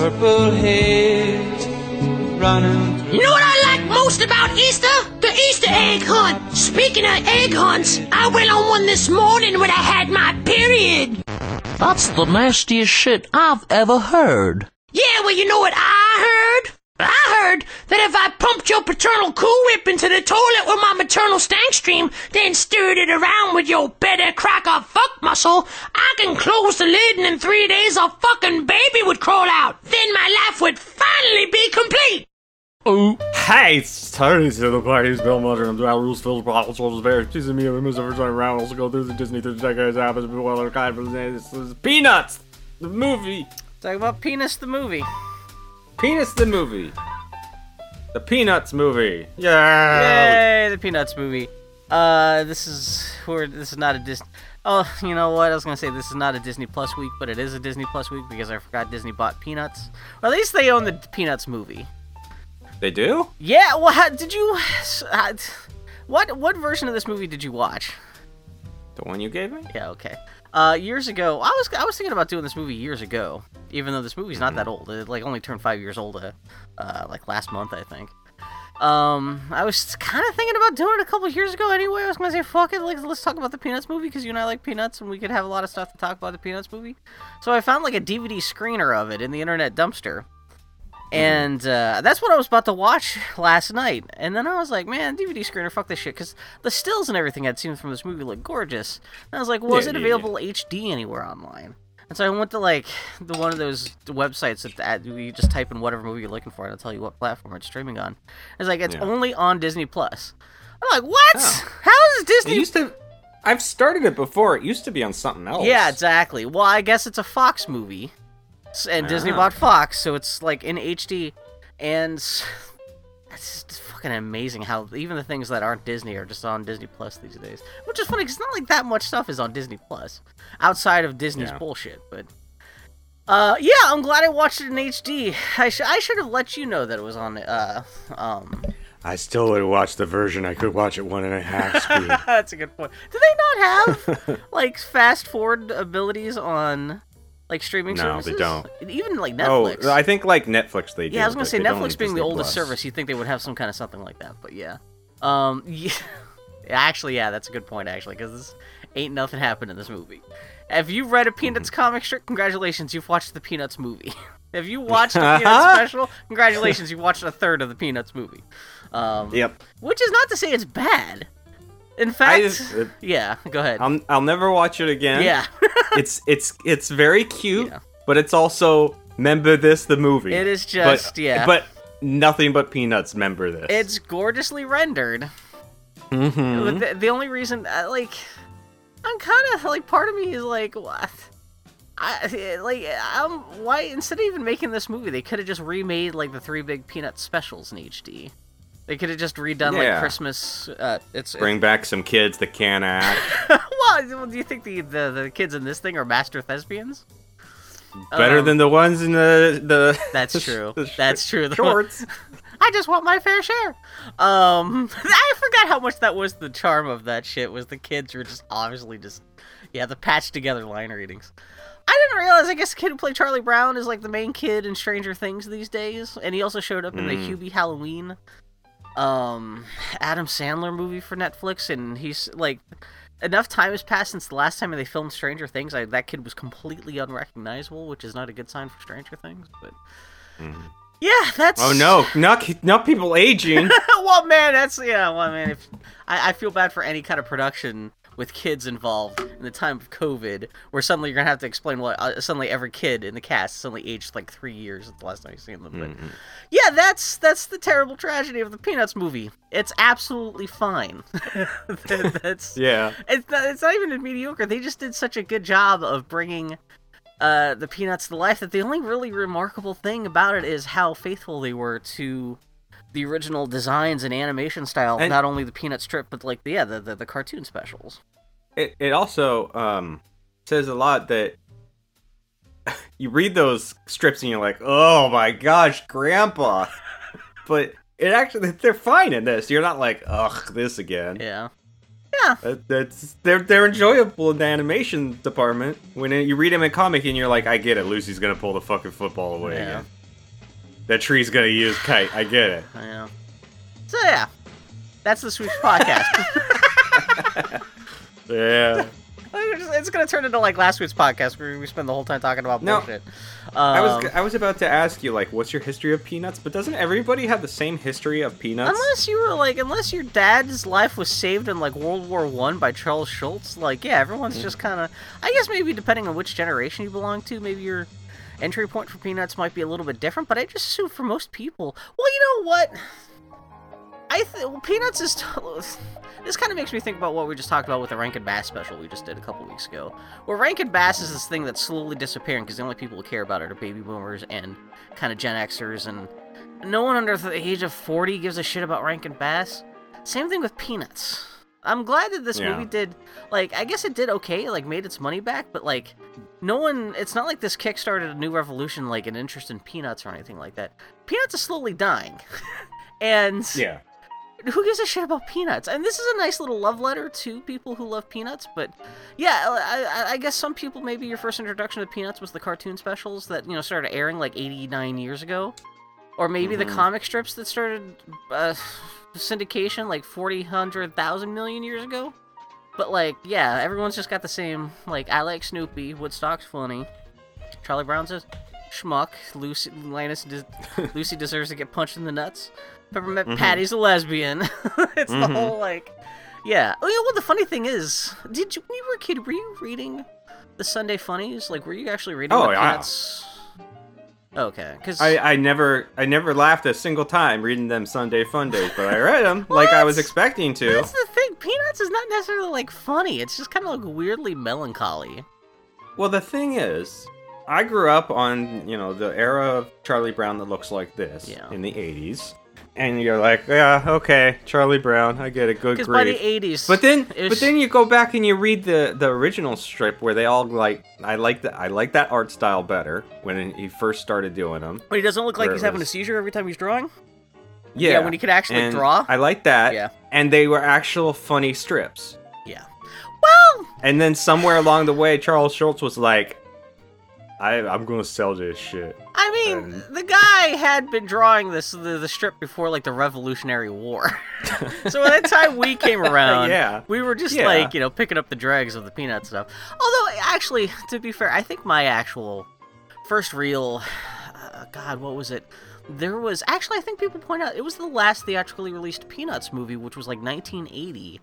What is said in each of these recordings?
purple haze running through. You know what I like most about Easter? The Easter egg hunt. Speaking of egg hunts, I went on one this morning when I had my period. That's the nastiest shit I've ever heard. Yeah, well, you know what I heard? I heard that if I pumped your paternal Cool Whip into the toilet with my maternal stank stream, then stirred it around with your better cracker fuck muscle, I can close the lid and in three days a fucking baby would crawl out. Then my life would finally be complete. Oh, Hey, it's Tony to the party's Bill Mudger and Al Rules Phil's Bottle Soldiers Bear. Teasing me of the first time around. Also go through the Disney through the decades happens but well kind of this is Peanuts the movie. Talk about Penis the movie. Peanuts the movie. The Peanuts movie. Yeah. Yay, the Peanuts movie. Uh, this is we're, this is not a Disney. Oh, you know what? I was gonna say this is not a Disney Plus week, but it is a Disney Plus week because I forgot Disney bought Peanuts. Or at least they own the Peanuts movie. They do? Yeah. Well, how, did you? What what version of this movie did you watch? The one you gave me? Yeah. Okay. Uh, years ago, I was I was thinking about doing this movie years ago, even though this movie's not that old. It like only turned five years old, uh, uh like last month, I think. Um, I was kind of thinking about doing it a couple years ago. Anyway, I was gonna say, fuck it, like let's talk about the Peanuts movie because you and I like Peanuts, and we could have a lot of stuff to talk about the Peanuts movie. So I found like a DVD screener of it in the internet dumpster. And uh, that's what I was about to watch last night. And then I was like, man, DVD screener, fuck this shit. Because the stills and everything I'd seen from this movie look gorgeous. And I was like, well, Yeah, it yeah, available HD anywhere online? And so I went to like the one of those websites that, that you just type in whatever movie you're looking for and it'll tell you what platform it's streaming on. It's like, it's Yeah. only on Disney Plus. I'm like, what? Oh. How is It Disney? used to. I've started it before. It used to be on something else. Yeah, exactly. Well, I guess it's a Fox movie, S- and Disney Ah. bought Fox, so it's like in HD, and s- it's just fucking amazing how even the things that aren't Disney are just on Disney Plus these days. Which is funny because it's not like that much stuff is on Disney Plus outside of Disney's Yeah. bullshit, but. Uh, yeah, I'm glad I watched it in HD. I, sh- I should have let you know that it was on, uh, um, I still would watch the version I could watch at one and a half speed. That's a good point. Do they not have like fast forward abilities on like streaming No, they don't. Even like Netflix. oh, Netflix. I think like Netflix they do. yeah, I was gonna say Netflix being the oldest Plus. service, you'd think they would have some kind of something like that. But yeah, um, yeah, actually, yeah, that's a good point actually, because this ain't nothing happened in this movie. If you've read a Peanuts Mm-hmm. comic strip, congratulations, you've watched the Peanuts movie. if you watched the Peanuts special, congratulations, you've watched a third of the Peanuts movie. Um, Yep. which is not to say it's bad. In fact, just- uh, yeah, go ahead. I'll, I'll never watch it again. yeah, it's it's it's very cute, Yeah. but it's also remember this the movie. It is just- but, yeah. But nothing but peanuts. Remember this. it's gorgeously rendered. Mhm. The, the only reason, uh, like, I'm kind of like, part of me is like, what? I like, um, why instead of even making this movie, they could have just remade like the three big Peanut specials in HD. They could have just redone like Christmas. Uh, it's Bring back some kids that can act. well, do you think the, the the kids in this thing are master thespians? Better Um, than the ones in the the. That's true. the sh- That's true. The- Shorts. I just want my fair share. Um, I forgot how much that was the charm of that shit. Was the kids were just obviously just, yeah, the patched together line readings. I didn't realize. I guess the kid who played Charlie Brown is like the main kid in Stranger Things these days, and he also showed up in the Mm. Hubie Halloween, um, Adam Sandler movie for Netflix, and he's like. Enough time has passed since the last time they filmed Stranger Things. I, that kid was completely unrecognizable, which is not a good sign for Stranger Things. But yeah, that's Oh no, not not people aging. well, man, that's yeah. Well, man, if I, I feel bad for any kind of production with kids involved in the time of COVID, where suddenly you're gonna have to explain what uh, suddenly every kid in the cast suddenly aged like three years since the last time you've seen them. But yeah, that's that's the terrible tragedy of the Peanuts movie. It's absolutely fine. That- that's yeah. it's not, it's not even mediocre. They just did such a good job of bringing uh, the Peanuts to life that the only really remarkable thing about it is how faithful they were to the original designs and animation style. And- not only the Peanut strip, but like the, yeah, the, the the cartoon specials. It it also um says a lot that you read those strips and you're like, oh my gosh, Grandpa. but it actually they're fine in this. You're not like, ugh, this again. Yeah. Yeah, Yeah. That, that's they're they're enjoyable in the animation department. When you read them in comic and you're like, I get it. Lucy's gonna pull the fucking football away Yeah. again. That tree's gonna use kite. I get it. Yeah. So yeah, that's the Swoosh podcast. Yeah. it's gonna turn into like last week's podcast where we spend the whole time talking about No. bullshit. I was Um, I was about to ask you like, what's your history of peanuts? But doesn't everybody have the same history of peanuts? Unless you were like, unless your dad's life was saved in like World War One by Charles Schulz, like yeah, everyone's just kind of. I guess maybe depending on which generation you belong to, maybe your entry point for Peanuts might be a little bit different. But I just assume for most people, well, you know what? I th- well, Peanuts is. T- this kind of makes me think about what we just talked about with the Rankin Bass special we just did a couple weeks ago, where Rankin Bass is this thing that's slowly disappearing because the only people who care about it are baby boomers and kind of Gen Xers and no one under the age of 40 gives a shit about Rankin Bass. Same thing with Peanuts. I'm glad that this Yeah. movie did, like, I guess it did okay, like, made its money back, but, like, no one, it's not like this kickstarted a new revolution, like, an interest in Peanuts or anything like that. Peanuts is slowly dying. and yeah. who gives a shit about Peanuts? And this is a nice little love letter to people who love Peanuts, but yeah, I, I- I guess some people, maybe your first introduction to Peanuts was the cartoon specials that, you know, started airing like 89 years ago. Or maybe the Mhm. comic strips that started uh, syndication like 40, 100,000 million years ago. But, like, yeah, everyone's just got the same, like, I like Snoopy, Woodstock's funny, Charlie Brown's a schmuck, Lucy, Linus, des- Lucy deserves to get punched in the nuts, Peppermint Mhm. Patty's a lesbian. it's the Mhm. whole, like, yeah. Oh, yeah, well, the funny thing is, did you, when you were a kid, were you reading the Sunday Funnies? Like, were you actually reading Oh, the yeah. Peanuts? Okay, because I, I never I never laughed a single time reading them Sunday Fun Days, but I read them like I was expecting to. That's the thing. Peanuts is not necessarily like funny. It's just kind of like weirdly melancholy. Well, the thing is, I grew up on you know the era of Charlie Brown that looks like this Yeah. in the '80s, and you're like, yeah, okay, Charlie Brown, I get it, good Because by the '80s, But then, but then you go back and you read the the original strip where they all like, I like that, I like that art style better when he first started doing them. But he doesn't look like he's having a seizure every time he's drawing. Yeah, when he could actually and draw. I like that. Yeah. and they were actual funny strips. Yeah. Well, And then somewhere along the way, Charles Schulz was like, I, I'm gonna sell this shit. I mean, And- the guy had been drawing this the, the strip before like the Revolutionary War. so by the time we came around, Yeah. we were just Yeah. like you know picking up the dregs of the peanut stuff. Although actually, to be fair, I think my actual first real, uh, God, what was it? There was actually I think people point out it was the last theatrically released Peanuts movie, which was like 1980.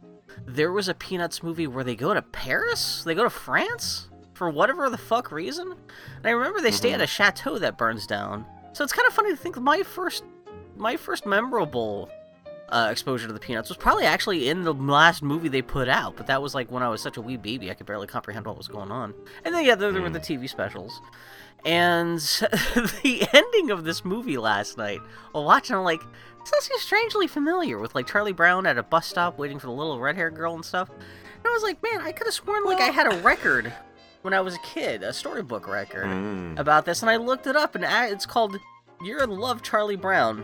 There was a Peanuts movie where they go to Paris, they go to France for whatever the fuck reason. And I remember they stay at a chateau that burns down. So it's kind of funny to think my first, my first memorable uh, exposure to the Peanuts was probably actually in the last movie they put out. But that was like when I was such a wee baby, I could barely comprehend what was going on. And then yeah, there, there were the TV specials. And the ending of this movie last night, while watching, I'm like, this actually strangely familiar with like Charlie Brown at a bus stop waiting for the little red haired girl and stuff. And I was like, man, I could have sworn like I had a record when I was a kid, a storybook record Mm. about this, and I looked it up, and it's called "You're in Love, Charlie Brown."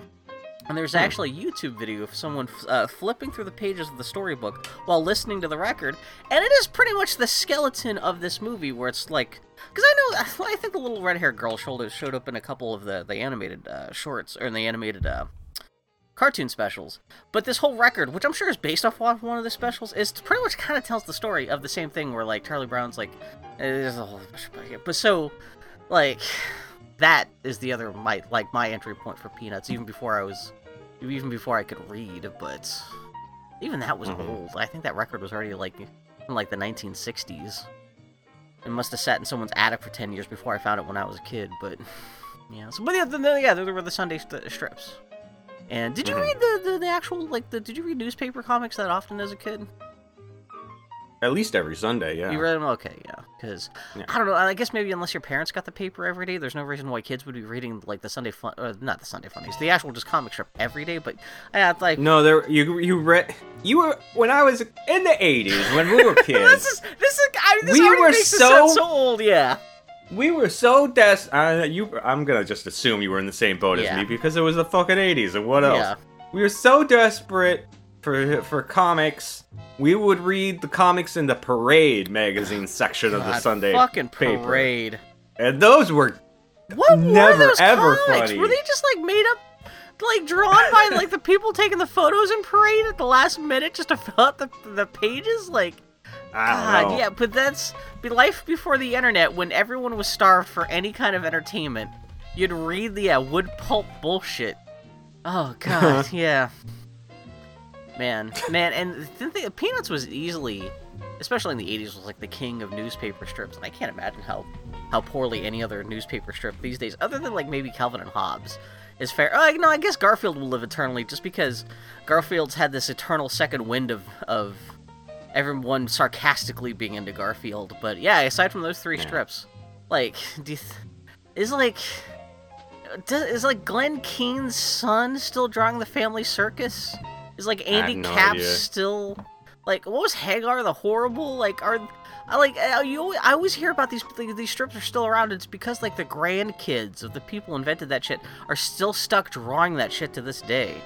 And there's actually a YouTube video of someone uh, flipping through the pages of the storybook while listening to the record, and it is pretty much the skeleton of this movie, where it's like, because I know, I think the little red-haired girl showed showed up in a couple of the the animated uh, shorts or in the animated uh, cartoon specials. But this whole record, which I'm sure is based off one of the specials, is pretty much kind of tells the story of the same thing where like Charlie Brown's like, eh, there's a whole but so like that is the other my like my entry point for Peanuts even before I was even before I could read, but even that was Mhm. old. I think that record was already like in like the 1960s. It must have sat in someone's attic for 10 years before I found it when I was a kid, but yeah. So, but yeah, then, yeah, there were the Sunday st- strips. And did you Mhm. read the, the the actual like the did you read newspaper comics that often as a kid? At least every Sunday, yeah. You read them? Okay, yeah. Because Yeah. I don't know. I guess maybe unless your parents got the paper every day, there's no reason why kids would be reading like the Sunday fun, uh, not the Sunday funnies, the actual just comic strip every day. But yeah, like No, there you you read you were when I was in the '80s when we were kids. this is this is I mean, this We were so- so old. Yeah. We were so des. Uh, you, I'm gonna just assume you were in the same boat Yeah. as me because it was the fucking '80s, and what else? Yeah. We were so desperate for for comics, we would read the comics in the Parade magazine section of the Sunday fucking paper, parade. and those were What Never, were those ever comics? funny. Were they just like made up, like drawn by like the people taking the photos in parade at the last minute just to fill out the the pages? Like, God, know. yeah. But that's life before the internet when everyone was starved for any kind of entertainment. You'd read the uh, wood pulp bullshit. Oh God, yeah. Man, man, and the thing, Peanuts was easily, especially in the '80s, was like the king of newspaper strips, and I can't imagine how how poorly any other newspaper strip these days, other than like maybe Calvin and Hobbes, is fair. Oh, no, I guess Garfield will live eternally, just because Garfield's had this eternal second wind of of everyone sarcastically being into Garfield. But yeah, aside from those three strips, like, do you th- is like. Does, is like Glenn Keane's son still drawing the family circus? Is like Andy no idea. still like what was Hagar the Horrible? Like are I like you always, I always hear about these these strips are still around. It's because like the grandkids of the people who invented that shit are still stuck drawing that shit to this day.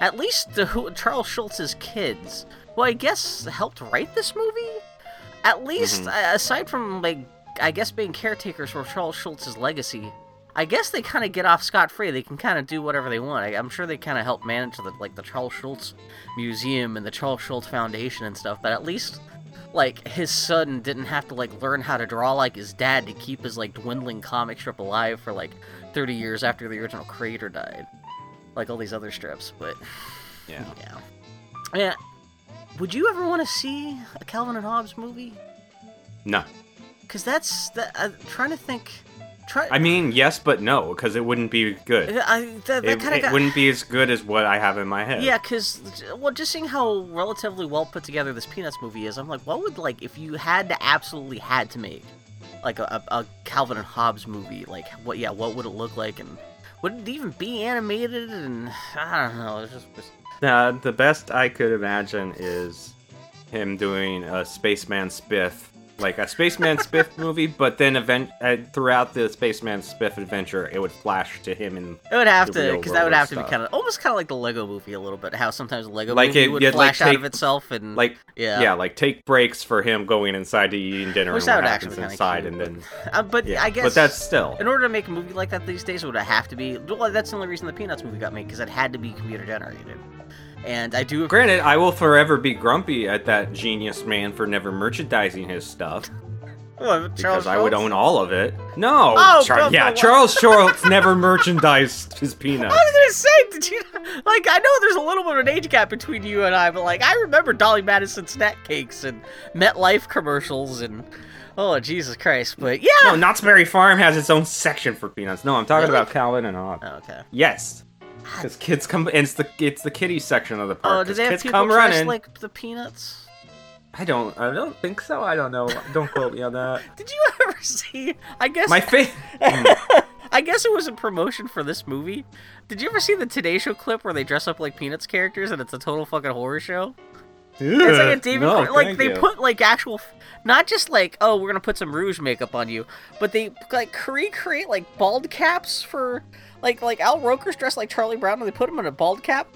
At least the who, Charles Schulz's kids, who I guess helped write this movie. At least uh, aside from like I guess being caretakers for Charles Schulz's legacy, I guess they kind of get off scot free. They can kind of do whatever they want. I, I'm sure they kind of help manage the like the Charles Schulz Museum and the Charles Schulz Foundation and stuff. But at least like his son didn't have to like learn how to draw like his dad to keep his like dwindling comic strip alive for like 30 years after the original creator died, like all these other strips. But Yeah. yeah, yeah. Would you ever want to see a Calvin and Hobbes movie? No. Because that's that. I'm trying to think. Try. I mean, yes, but no, because it wouldn't be good. I, that, that It, it got. wouldn't be as good as what I have in my head. Yeah, because well, just seeing how relatively well put together this Peanuts movie is, I'm like, what would like if you had to absolutely had to make like a, a, a Calvin and Hobbes movie? Like, what? Yeah, what would it look like? And would it even be animated? And I don't know. It's just, it's- Uh, the best I could imagine is him doing a Spaceman Spiff, like a Spaceman Spiff movie, but then event uh, throughout the Spaceman Spiff adventure, it would flash to him and it would have to, because that would have to be kind of almost kind of like the Lego movie a little bit. How sometimes Lego Like movie it- would you'd, like, flash out of itself and like yeah, yeah. like take breaks for him going inside to eating dinner Which and that what would happens actually be kinda inside, cute, and then Uh, but yeah. I guess, but that's still In order to make a movie like that these days, it would have to be. Well, that's the only reason the Peanuts movie got made because it had to be computer generated. And I do. Granted, I will forever be grumpy at that genius man for never merchandising his stuff Oh, because Charles I would Schulz? own all of it. No, Oh, Char- yeah, Charles Schulz never merchandised his peanuts. I was gonna say, did you like? I know there's a little bit of an age gap between you and I, but like, I remember Dolly Madison snack cakes and MetLife commercials and oh Jesus Christ! But yeah, No, Knott's Berry Farm has its own section for peanuts. No, I'm talking Really? about Calvin and Hobbes. Oh, okay. Yes, because kids come. And it's the it's the kiddie section of the Oh, park. do 'cause they have kids people come dressed running. like the Peanuts? I don't. I don't think so. I don't know. Don't quote me on that. Did you ever see? I guess My face. Hmm. I guess it was a promotion for this movie. Did you ever see the Today Show clip where they dress up like Peanuts characters and it's a total fucking horror show? It's like a David, no, like they you. put like actual, not just like oh we're gonna put some rouge makeup on you, but they like recreate like bald caps for like like Al Roker's dressed like Charlie Brown and they put him in a bald cap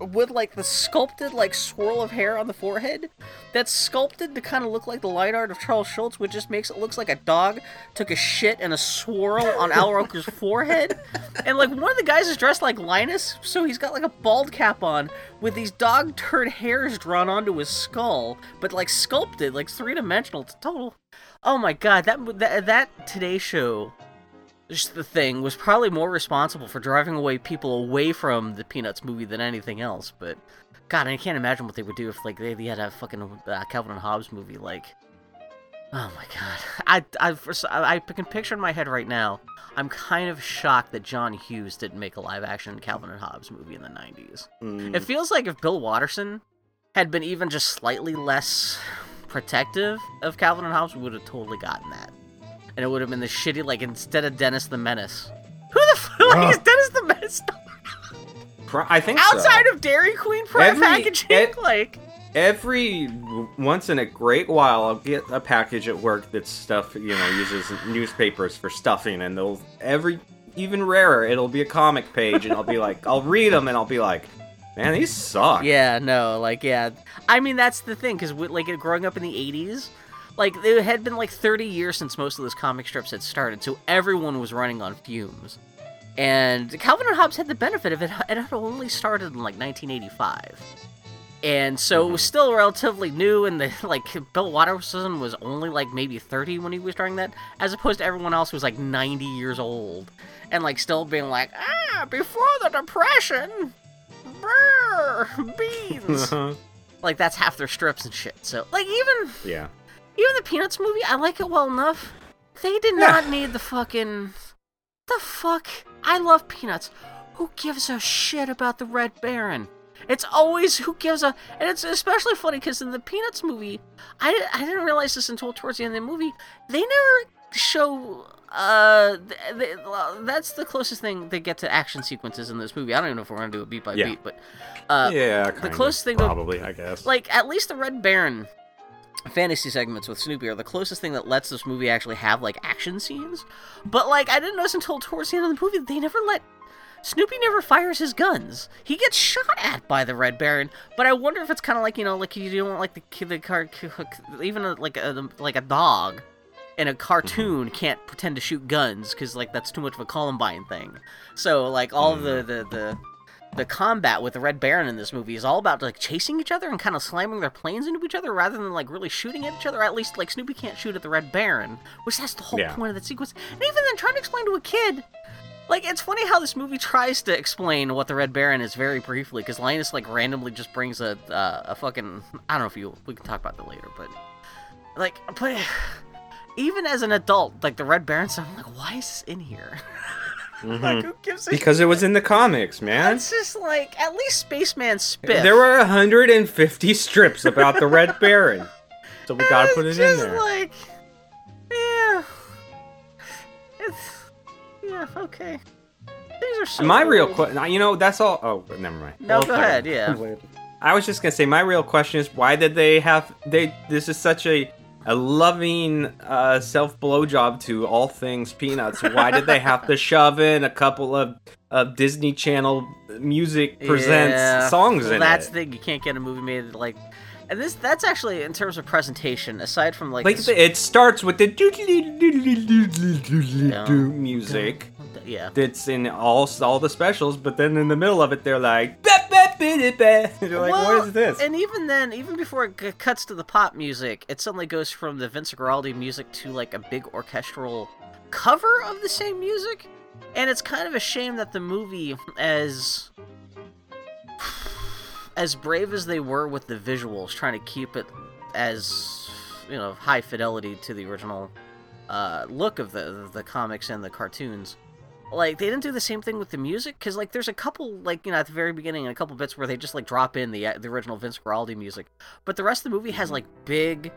with like the sculpted like swirl of hair on the forehead that's sculpted to kind of look like the line art of Charles Schulz, which just makes it looks like a dog took a shit and a swirl on Al Roker's forehead. And like one of the guys is dressed like Linus, so he's got like a bald cap on with these dog turd hairs drawn onto his skull, but like sculpted, like three dimensional. It's total. Oh my god, that that that Today Show just the thing was probably more responsible for driving away people away from the Peanuts movie than anything else. But God, I can't imagine what they would do if like they, they had a fucking uh, Calvin and Hobbes movie. Like, oh my God, I I, I can picture in my head right now. I'm kind of shocked that John Hughes didn't make a live action Calvin and Hobbes movie in the 90s. Mm. It feels like if Bill Watterson had been even just slightly less protective of Calvin and Hobbes, we would have totally gotten that. And it would have been the shitty, like, instead of Dennis the Menace. Who the fuck Ugh. is Dennis the Menace? I think so. Outside of Dairy Queen prime Every- packaging? e- like, every once in a great while I'll get a package at work that stuff you know uses newspapers for stuffing and they'll every even rarer it'll be a comic page and I'll be like I'll read them and I'll be like Man, these suck. Yeah, no, like yeah. I mean that's the thing because like growing up in the '80s, like it had been like 30 years since most of those comic strips had started, so everyone was running on fumes. And Calvin and Hobbes had the benefit of it. And it had only started in like 1985. And so it was still relatively new, and the like Bill Watterson was only like maybe 30 when he was starting that, as opposed to everyone else who was like 90 years old, and like still being like, ah, before the depression, brr, beans. like that's half their strips and shit. So like even yeah. Even the Peanuts movie, I like it well enough. They did not need the fucking the fuck. I love Peanuts. Who gives a shit about the Red Baron? It's always who gives a, and it's especially funny because in the Peanuts movie, I, I didn't realize this until towards the end of the movie. They never show. Uh, th- th- that's the closest thing they get to action sequences in this movie. I don't even know if we're gonna do it beat by Yeah. beat, but uh, yeah, the kind of, closest thing to- probably, I guess. like at least the Red Baron fantasy segments with Snoopy are the closest thing that lets this movie actually have like action scenes. But like I didn't notice until towards the end of the movie that they never let Snoopy never fires his guns. He gets shot at by the Red Baron, but I wonder if it's kind of like you know, like you don't want like the ki- the car, even a, like a like a dog in a cartoon mm-hmm. can't pretend to shoot guns because like that's too much of a Columbine thing. So like all of the mm-hmm. the the the combat with the Red Baron in this movie is all about like chasing each other and kind of slamming their planes into each other rather than like really shooting at each other. At least like Snoopy can't shoot at the Red Baron, which that's the whole Yeah. point of that sequence. And even then, trying to explain to a kid. Like it's funny how this movie tries to explain what the Red Baron is very briefly, because Linus like randomly just brings a uh, a fucking I don't know if you we can talk about that later, but like but even as an adult, like the Red Baron, I'm like, why is this in here? Mm-hmm. like who gives a because it was in the comics, man. it's just like at least Spaceman Spiff. There were 150 strips about the Red Baron, so we gotta put it It's in just there. Like, yeah, it's yeah okay. These are so. My real old. question, you know, that's all. Oh, never mind. No, Well, go ahead, yeah. I was just gonna say, my real question is, why did they have they? This is such a a loving uh, self blowjob to all things peanuts. Why did they have to shove in a couple of of Disney Channel music presents Yeah. songs Well, in that's it? the thing. You can't get a movie made like. And this that's actually in terms of presentation, aside from like, like it starts with the music. Yeah. that's in all all the specials, but then in the middle of it, they're like, "Ba, ba, ba, da, ba." You're like, Well, what is this? And even then, even before it cuts to the pop music, it suddenly goes from the Vince Guaraldi music to like a big orchestral cover of the same music. And it's kind of a shame that the movie, as as brave as they were with the visuals, trying to keep it as you know high fidelity to the original uh, look of the the comics and the cartoons like they didn't do the same thing with the music? Because like there's a couple like you know at the very beginning and a couple bits where they just like drop in the the original Vince Guaraldi music, but the rest of the movie has like big,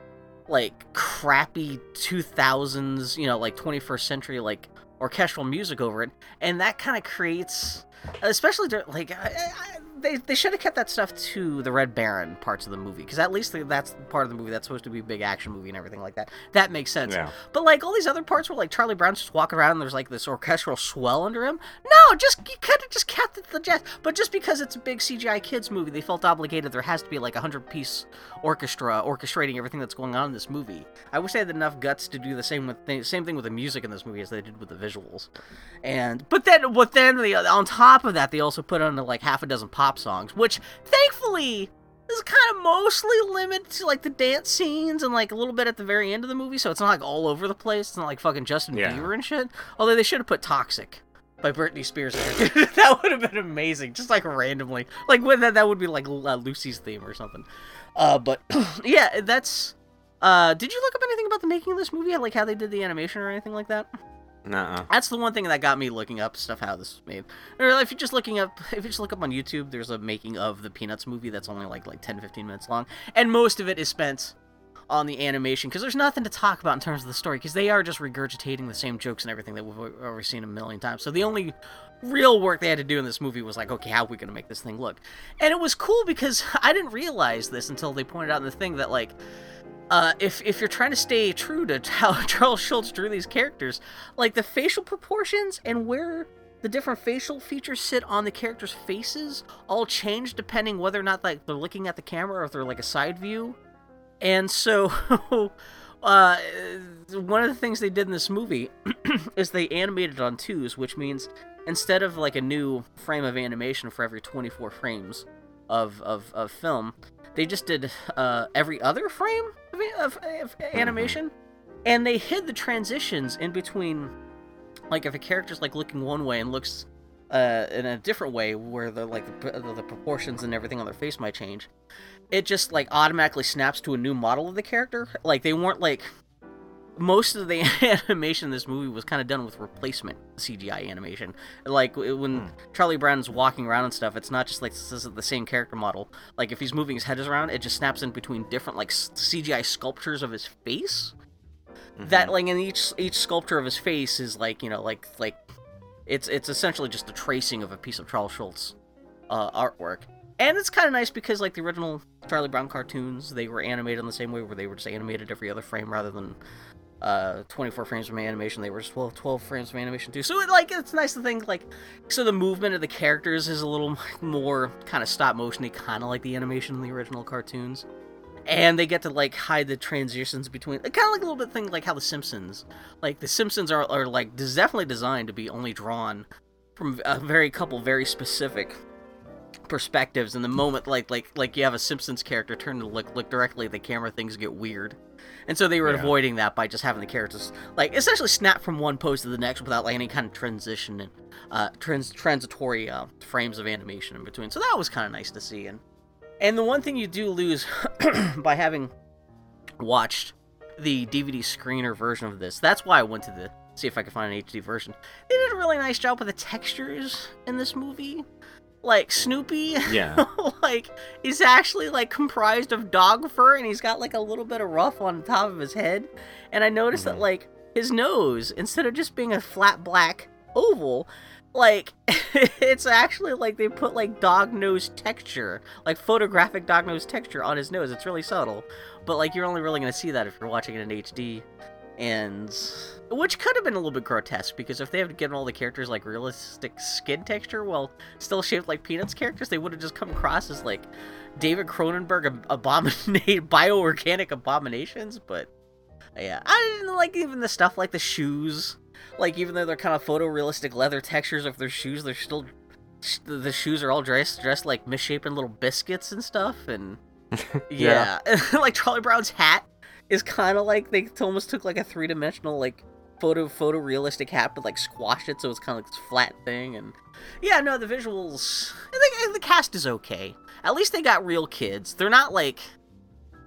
like crappy 2000s you know like 21st century like orchestral music over it, and that kind of creates especially like I, I, they they should have kept that stuff to the Red Baron parts of the movie because at least that's part of the movie that's supposed to be a big action movie and everything like that. That makes sense. Yeah. But like all these other parts where like Charlie Brown's just walking around and there's like this orchestral swell under him. No, just you could have just kept it the jazz. But just because it's a big CGI kids movie, they felt obligated. There has to be like a hundred piece orchestra orchestrating everything that's going on in this movie. I wish they had enough guts to do the same with the same thing with the music in this movie as they did with the visuals. And but then but then the, on top of that, they also put on like half a dozen pop songs, which thankfully is kind of mostly limited to like the dance scenes and like a little bit at the very end of the movie, so it's not like all over the place. It's not like fucking Justin Yeah. Bieber and shit. Although they should have put "Toxic" by Britney Spears. that would have been amazing, just like randomly, like when that that would be like uh, Lucy's theme or something. Uh, but yeah, that's. Uh, did you look up anything about the making of this movie, like how they did the animation or anything like that? Nuh-uh. That's the one thing that got me looking up stuff how this was made. Or if you're just looking up, if you just look up on YouTube, there's a making of the Peanuts movie that's only like like 10, 15 minutes long, and most of it is spent on the animation because there's nothing to talk about in terms of the story because they are just regurgitating the same jokes and everything that we've already seen a million times. So the only real work they had to do in this movie was like, okay, how are we gonna make this thing look? And it was cool because I didn't realize this until they pointed out in the thing that like uh, if if you're trying to stay true to how Charles Schulz drew these characters, like the facial proportions and where the different facial features sit on the characters' faces all change depending whether or not like they're looking at the camera or if they're like a side view. And so, uh, one of the things they did in this movie is they animated on twos, which means instead of like a new frame of animation for every 24 frames of, of, of film, they just did uh, every other frame of, of, of animation. And they hid the transitions in between, like if a character's like looking one way and looks uh, in a different way, where the like the, the proportions and everything on their face might change, it just like automatically snaps to a new model of the character. Like they weren't like most of the animation in this movie was kind of done with replacement CGI animation. Like when Charlie Brown's walking around and stuff, it's not just like this is the same character model. Like if he's moving his head around, it just snaps in between different like CGI sculptures of his face. That like in each each sculpture of his face is like you know like like it's it's essentially just a tracing of a piece of Charles Schulz uh, artwork. And it's kind of nice because like the original Charlie Brown cartoons, they were animated in the same way where they were just animated every other frame rather than uh 24 frames from animation. They were just 12, 12 frames from animation too. So it like it's nice to think like so the movement of the characters is a little more kind of stop motiony kind of like the animation in the original cartoons. And they get to like hide the transitions between kind of like a little bit thing like how the simpsons like the simpsons are, are like definitely designed to be only drawn from a very couple very specific perspectives and the moment like like like you have a simpsons character turn to look look directly at the camera things get weird and so they were Yeah. avoiding that by just having the characters like essentially snap from one pose to the next without like any kind of transition and uh trans transitory uh frames of animation in between so that was kind of nice to see and and the one thing you do lose by having watched the DVD screener version of this, that's why I went to the see if I could find an HD version. They did a really nice job with the textures in this movie. Like Snoopy, Yeah. like he's actually like comprised of dog fur, and he's got like a little bit of ruff on the top of his head. And I noticed that Mhm. like his nose, instead of just being a flat black oval, like it's actually like they put like dog nose texture, like photographic dog nose texture on his nose. It's really subtle, but like you're only really gonna see that if you're watching it in HD, and which could have been a little bit grotesque because if they had given all the characters like realistic skin texture while still shaped like Peanuts characters, they would have just come across as like David Cronenberg ab- abominate bioorganic abominations. But yeah, I didn't like even the stuff like the shoes. Like even though they're kind of photorealistic leather textures of their shoes, they're still sh- the shoes are all dressed dressed like misshapen little biscuits and stuff. And yeah, like Charlie Brown's hat is kind of like they almost took like a three dimensional like photo photorealistic hat, but like squashed it so it's kind of like this flat thing. And yeah, no, the visuals. The cast is okay. At least they got real kids. They're not like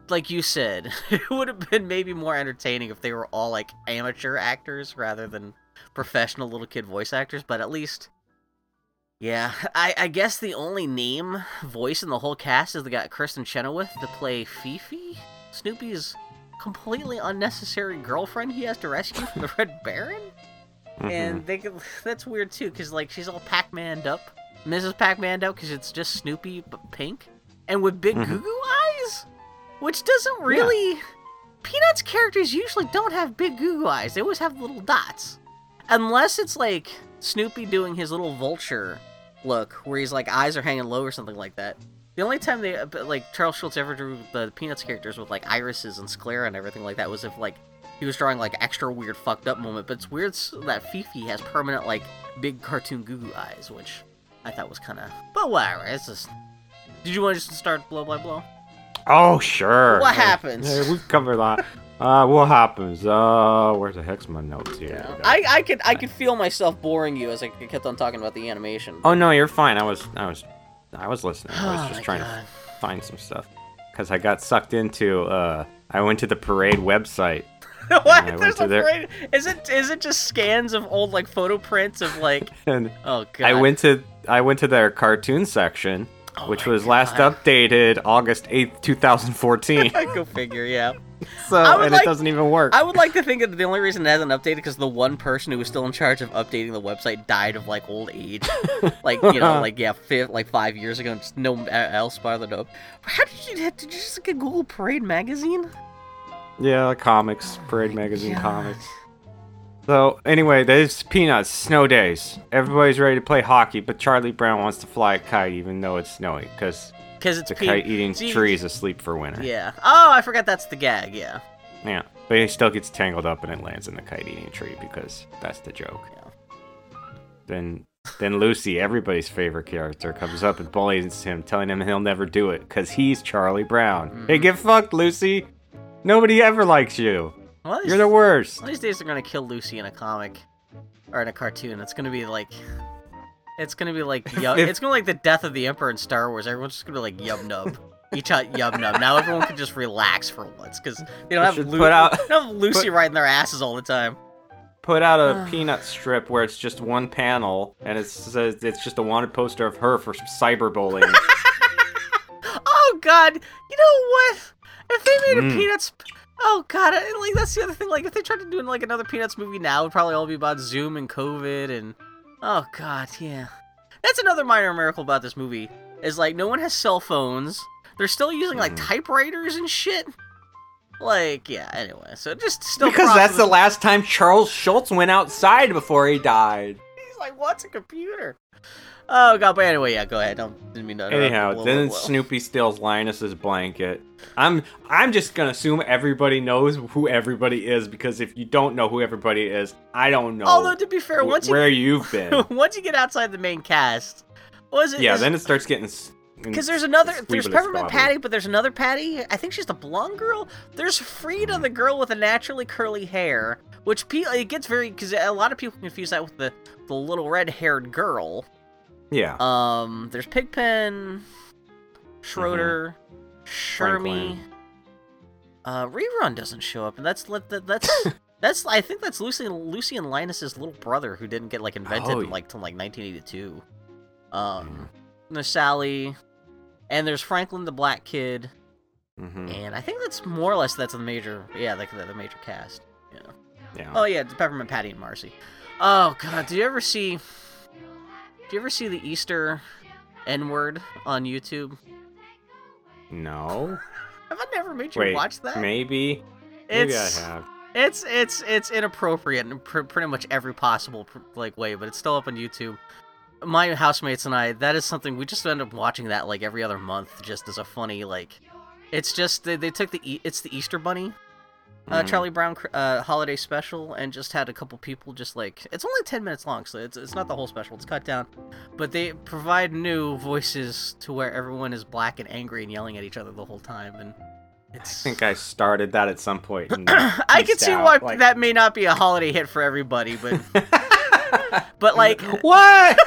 like you said, it would have been maybe more entertaining if they were all like amateur actors rather than professional little kid voice actors, but at least yeah, I, I guess the only name voice in the whole cast is they got Kristin Chenoweth to play Fifi, Snoopy's completely unnecessary girlfriend he has to rescue from the Red Baron. Mhm. And they could, that's weird too, because like she's all Pac-Maned up, Mrs. Pac-Maned up, because it's just Snoopy but pink, and with big Mhm. goo goo eyes, which doesn't really. Peanuts characters usually don't have big goo goo eyes. They always have little dots, unless it's like Snoopy doing his little vulture look, where he's like eyes are hanging low or something like that. The only time they like Charles Schulz ever drew the Peanuts characters with like irises and sclera and everything like that was if like he was drawing like extra weird fucked up moment. But it's weird that Fifi has permanent like big cartoon goo goo eyes, which I thought was kind of. But whatever. It's just. Did you want to just start blow by blow? Oh sure. What Yeah, happens? yeah, we've covered that. Uh, what happens? Uh, where's the hex my notes here? I I could I could feel myself boring you as I kept on talking about the animation. Oh no, you're fine. I was, I was, I was listening. I was Oh just trying God. to find some stuff because I got sucked into. Uh, I went to the parade website. What? There's a their- parade. Is it is it just scans of old like photo prints of like? And Oh god. I went to I went to their cartoon section, Oh which was last updated August eighth, two thousand fourteen. Go figure. Yeah. so and like- it doesn't even work. I would like to think that the only reason it hasn't updated because the one person who was still in charge of updating the website died of like old age, like you know, like yeah, fi- like five years ago. And just no else bothered up. How did you did you just get Google Parade magazine? yeah, comics, oh parade magazine God. comics. So anyway, there's Peanuts snow days. Everybody's ready to play hockey, but Charlie Brown wants to fly a kite even though it's snowy because Because it's the Pete. kite-eating See, tree is asleep for winter. Yeah. Oh, I forgot that's the gag. Yeah. Yeah, but he still gets tangled up and it lands in the kite-eating tree because that's the joke. Yeah. Then, then Lucy, everybody's favorite character, comes up and bullies him, telling him he'll never do it because he's Charlie Brown. Mm-hmm. Hey, get fucked, Lucy. Nobody ever likes you. Well, You're the worst. These days they're gonna kill Lucy in a comic or in a cartoon. It's gonna be like it's gonna be like yub, If- it's gonna be like the death of the Emperor in Star Wars. Everyone's just gonna be like yub nub. Each out yub nub. Now everyone can just relax for once because they don't have, should Lu- put out- they don't have Lucy put- riding their asses all the time. Put out a peanut strip where it's just one panel and it says it's just a wanted poster of her for cyberbullying. Oh God! You know what? If they made a Mm. Peanuts, oh God! Like that's the other thing. Like if they tried to do like another Peanuts movie now, it'd probably all be about Zoom and COVID and oh God, yeah. That's another minor miracle about this movie is like no one has cell phones. They're still using like Mm. typewriters and shit. Like yeah. Anyway, so just still because that's the last time Charles Schulz went outside before he died. He's like, what's a computer? Oh God! But anyway, yeah. Go ahead. Don't didn't mean to. Anyhow, Whoa, then whoa, whoa. Snoopy steals Linus's blanket. I'm I'm just gonna assume everybody knows who everybody is because if you don't know who everybody is, I don't know Although to be fair, wh- once you where you've been. once you get outside the main cast, was it? yeah, is- then it starts getting. Because there's another, there's Peppermint. Patty, but there's another Patty. I think she's the blonde girl. There's Frieda, the girl with the naturally curly hair, which pe- it gets very because a lot of people confuse that with the the little red-haired girl. Yeah, Um, there's Pigpen, Schroeder, Shermy. Franklin. Uh, rerun doesn't show up, and that's that, that- that's that's I think that's Lucy Lucy and Linus's little brother who didn't get like invented Oh, in, yeah. like till like 1982. Um, there's Sally, and there's Franklin the black kid, hmm and I think that's more or less that's the major yeah like the, the major cast. Yeah. yeah. Oh yeah, it's Peppermint Patty and Marcy. Oh god, do you ever see? Do you ever see the Easter N word on YouTube? no, Have I never made you wait, watch that? maybe, maybe It's- I have. It's it's it's inappropriate in pr- pretty much every possible pr- like way, but it's still up on YouTube. My housemates and I, that is something we just end up watching that like every other month, just as a funny like. It's just they, they took the e- it's the Easter Bunny, uh, Mhm. Charlie Brown uh, holiday special, and just had a couple people just like it's only ten minutes long, so it's it's not the whole special. It's cut down, but they provide new voices to where everyone is black and angry and yelling at each other the whole time, and it's. I think I started that at some point. and I can see out, why like- that may not be a holiday hit for everybody, but but like what?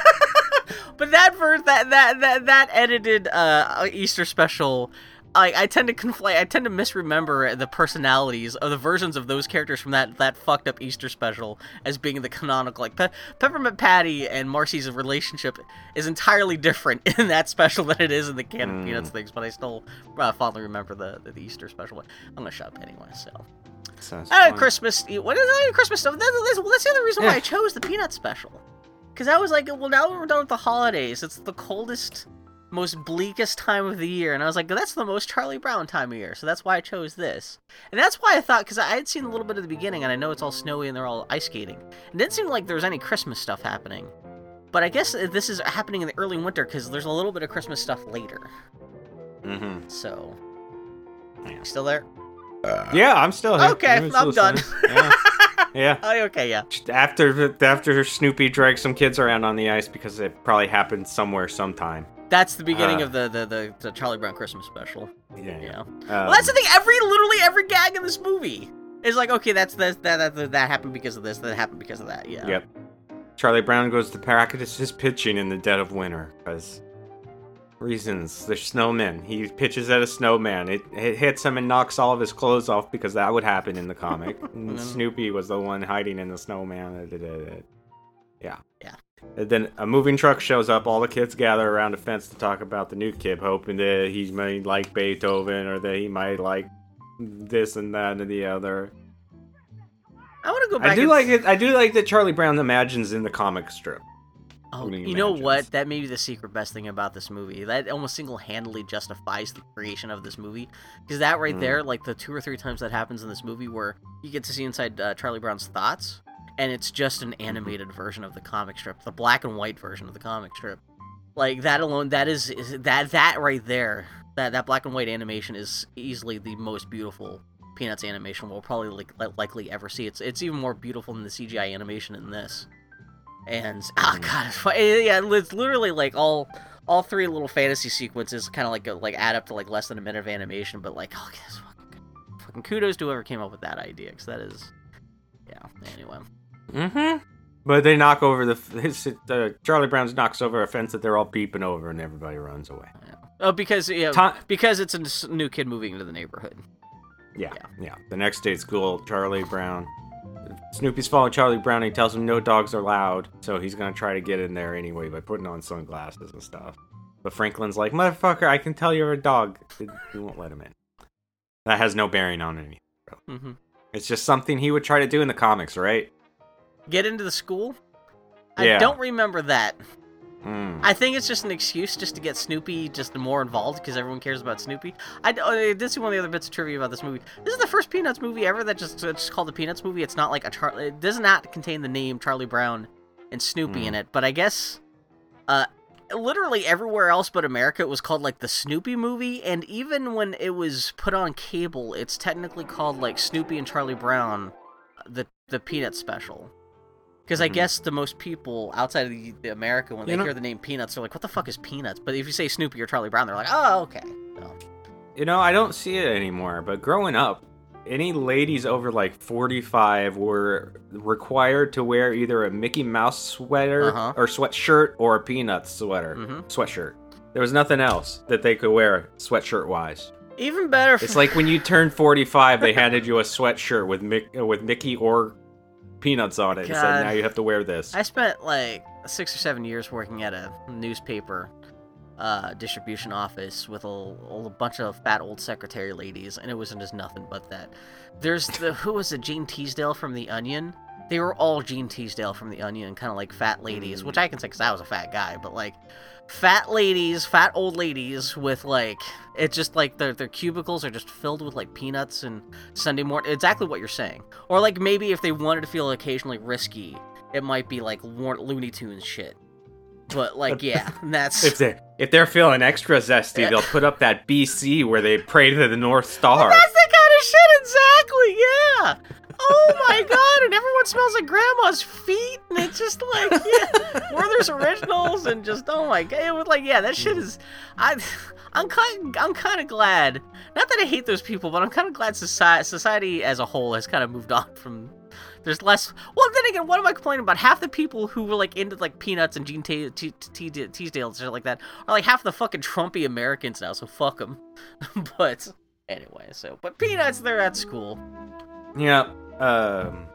but that ver- that that that that edited uh Easter special. I, I tend to conflate. I tend to misremember the personalities of the versions of those characters from that, that fucked up Easter special as being the canonical. Like Pe- Peppermint Patty and Marcy's relationship is entirely different in that special than it is in the Can of Mm. Peanuts things. But I still uh, fondly remember the, the Easter special. I'm gonna shut up anyway. So Sounds I. Christmas. What is that? Christmas stuff. That, that's, that's the other reason why I chose the peanut special. Because I was like, well, now that we're done with the holidays. It's the coldest, most bleakest time of the year, and I was like, that's the most Charlie Brown time of year. So that's why I chose this, and that's why I thought because I had seen a little bit of the beginning, and I know it's all snowy and they're all ice skating. It didn't seem like there was any Christmas stuff happening. But I guess uh, this is happening in the early winter because there's a little bit of Christmas stuff later. mm-hmm So, Yeah. still there? Yeah, I'm still here. Okay, I'm, I'm done. Yeah. yeah. Oh, okay, yeah. After after Snoopy drags some kids around on the ice because it probably happened somewhere sometime. That's the beginning Uh. of the, the, the, the Charlie Brown Christmas special. Yeah. Yeah. Um, Well, that's the thing. Every literally every gag in this movie is like, okay, that's this, that, that, that, that happened because of this, that happened because of that. Yeah. Yep. Charlie Brown goes to practice his pitching in the dead of winter because reasons. There's snowmen. He pitches at a snowman. It, it hits him and knocks all of his clothes off because that would happen in the comic. Mhm. Snoopy was the one hiding in the snowman. Yeah. Yeah. And then a moving truck shows up. All the kids gather around a fence to talk about the new kid, hoping that he might like Beethoven or that he might like this and that and the other. I want to go back. I do and- like it. I do like that Charlie Brown imagines in the comic strip. Oh, you you know what? That may be the secret best thing about this movie. That almost single-handedly justifies the creation of this movie. Because that right Mm. there, like the two or three times that happens in this movie, where you get to see inside uh, Charlie Brown's thoughts, and it's just an animated version of the comic strip, the black and white version of the comic strip. Like that alone, that is, is that that right there, that that black and white animation is easily the most beautiful Peanuts animation we'll probably like, likely ever see. It's it's even more beautiful than the CGI animation in this. And oh god, it's yeah, it's literally like all all three little fantasy sequences kind of like like add up to like less than a minute of animation, but like, oh, fucking, fucking kudos to whoever came up with that idea, because that is, yeah. Anyway, Mm-hmm. But they knock over the his, uh, Charlie Brown's knocks over a fence that they're all peeping over, and everybody runs away. oh, because yeah, because it's a new kid moving into the neighborhood. Yeah, yeah. The next day at school, Charlie Brown, Snoopy's following Charlie Brown. And he tells him no dogs are loud, so he's gonna try to get in there anyway by putting on sunglasses and stuff. But Franklin's like, "Motherfucker, I can tell you're a dog." He won't let him in. That has no bearing on anything. hmm It's just something he would try to do in the comics, right? Get into the school. I Yeah. don't remember that. Mm. I think it's just an excuse just to get Snoopy just more involved because everyone cares about Snoopy. I did see one of the other bits of trivia about this movie. This is the first Peanuts movie ever that just it's just called the Peanuts movie. It's not like a Char- it does not contain the name Charlie Brown and Snoopy in Hmm. it, but I guess uh literally everywhere else but America it was called like the Snoopy movie and even when it was put on cable it's technically called like Snoopy and Charlie Brown the the Peanuts special. Because I Mhm. guess the most people outside of the, the America, when You they know- hear the name Peanuts, they're like, "What the fuck is Peanuts?" But if you say Snoopy or Charlie Brown, they're like, "Oh, okay." So, You know, I don't see it anymore, but growing up, any ladies over like 45 were required to wear either a Mickey Mouse sweater Uh-huh. or sweatshirt or a Peanuts sweater. Mhm. Sweatshirt. There was nothing else that they could wear sweatshirt wise. even better. It's like when you turned 45, they handed you a sweatshirt with Mick, with Mickey or Peanuts on it and God. said, now you have to wear this. I spent like six or seven years working at a newspaper uh, distribution office with a, a bunch of fat old secretary ladies, and it wasn't just nothing but that. There's the who was it? Jean Teasdale from The Onion. They were all Jean Teasdale from The Onion, kind of like fat ladies, Mm. which I can say because I was a fat guy, but like fat ladies, fat old ladies with like it's just like their their cubicles are just filled with like peanuts and Sunday morning. Exactly what you're saying. Or like maybe if they wanted to feel occasionally risky, it might be like Lo- Looney Tunes shit. But like yeah, that's if they if they're feeling extra zesty, they'll put up that BC where they pray to the North Star. that's the kind of shit exactly. Yeah. Oh my god! And everyone smells like grandma's feet, and it's just like yeah, Werther's originals, and just oh my god, it was like yeah, that shit is. I, I'm kind, I'm kind of glad. Not that I hate those people, but I'm kind of glad society, society as a whole has kind of moved on from. There's less. Well, then again, what am I complaining about? Half the people who were like into like Peanuts and Jean T- T- T- Teasdale and shit like that are like half the fucking Trumpy Americans now. So fuck them. but anyway, so but Peanuts, they're at school. Yeah. Um,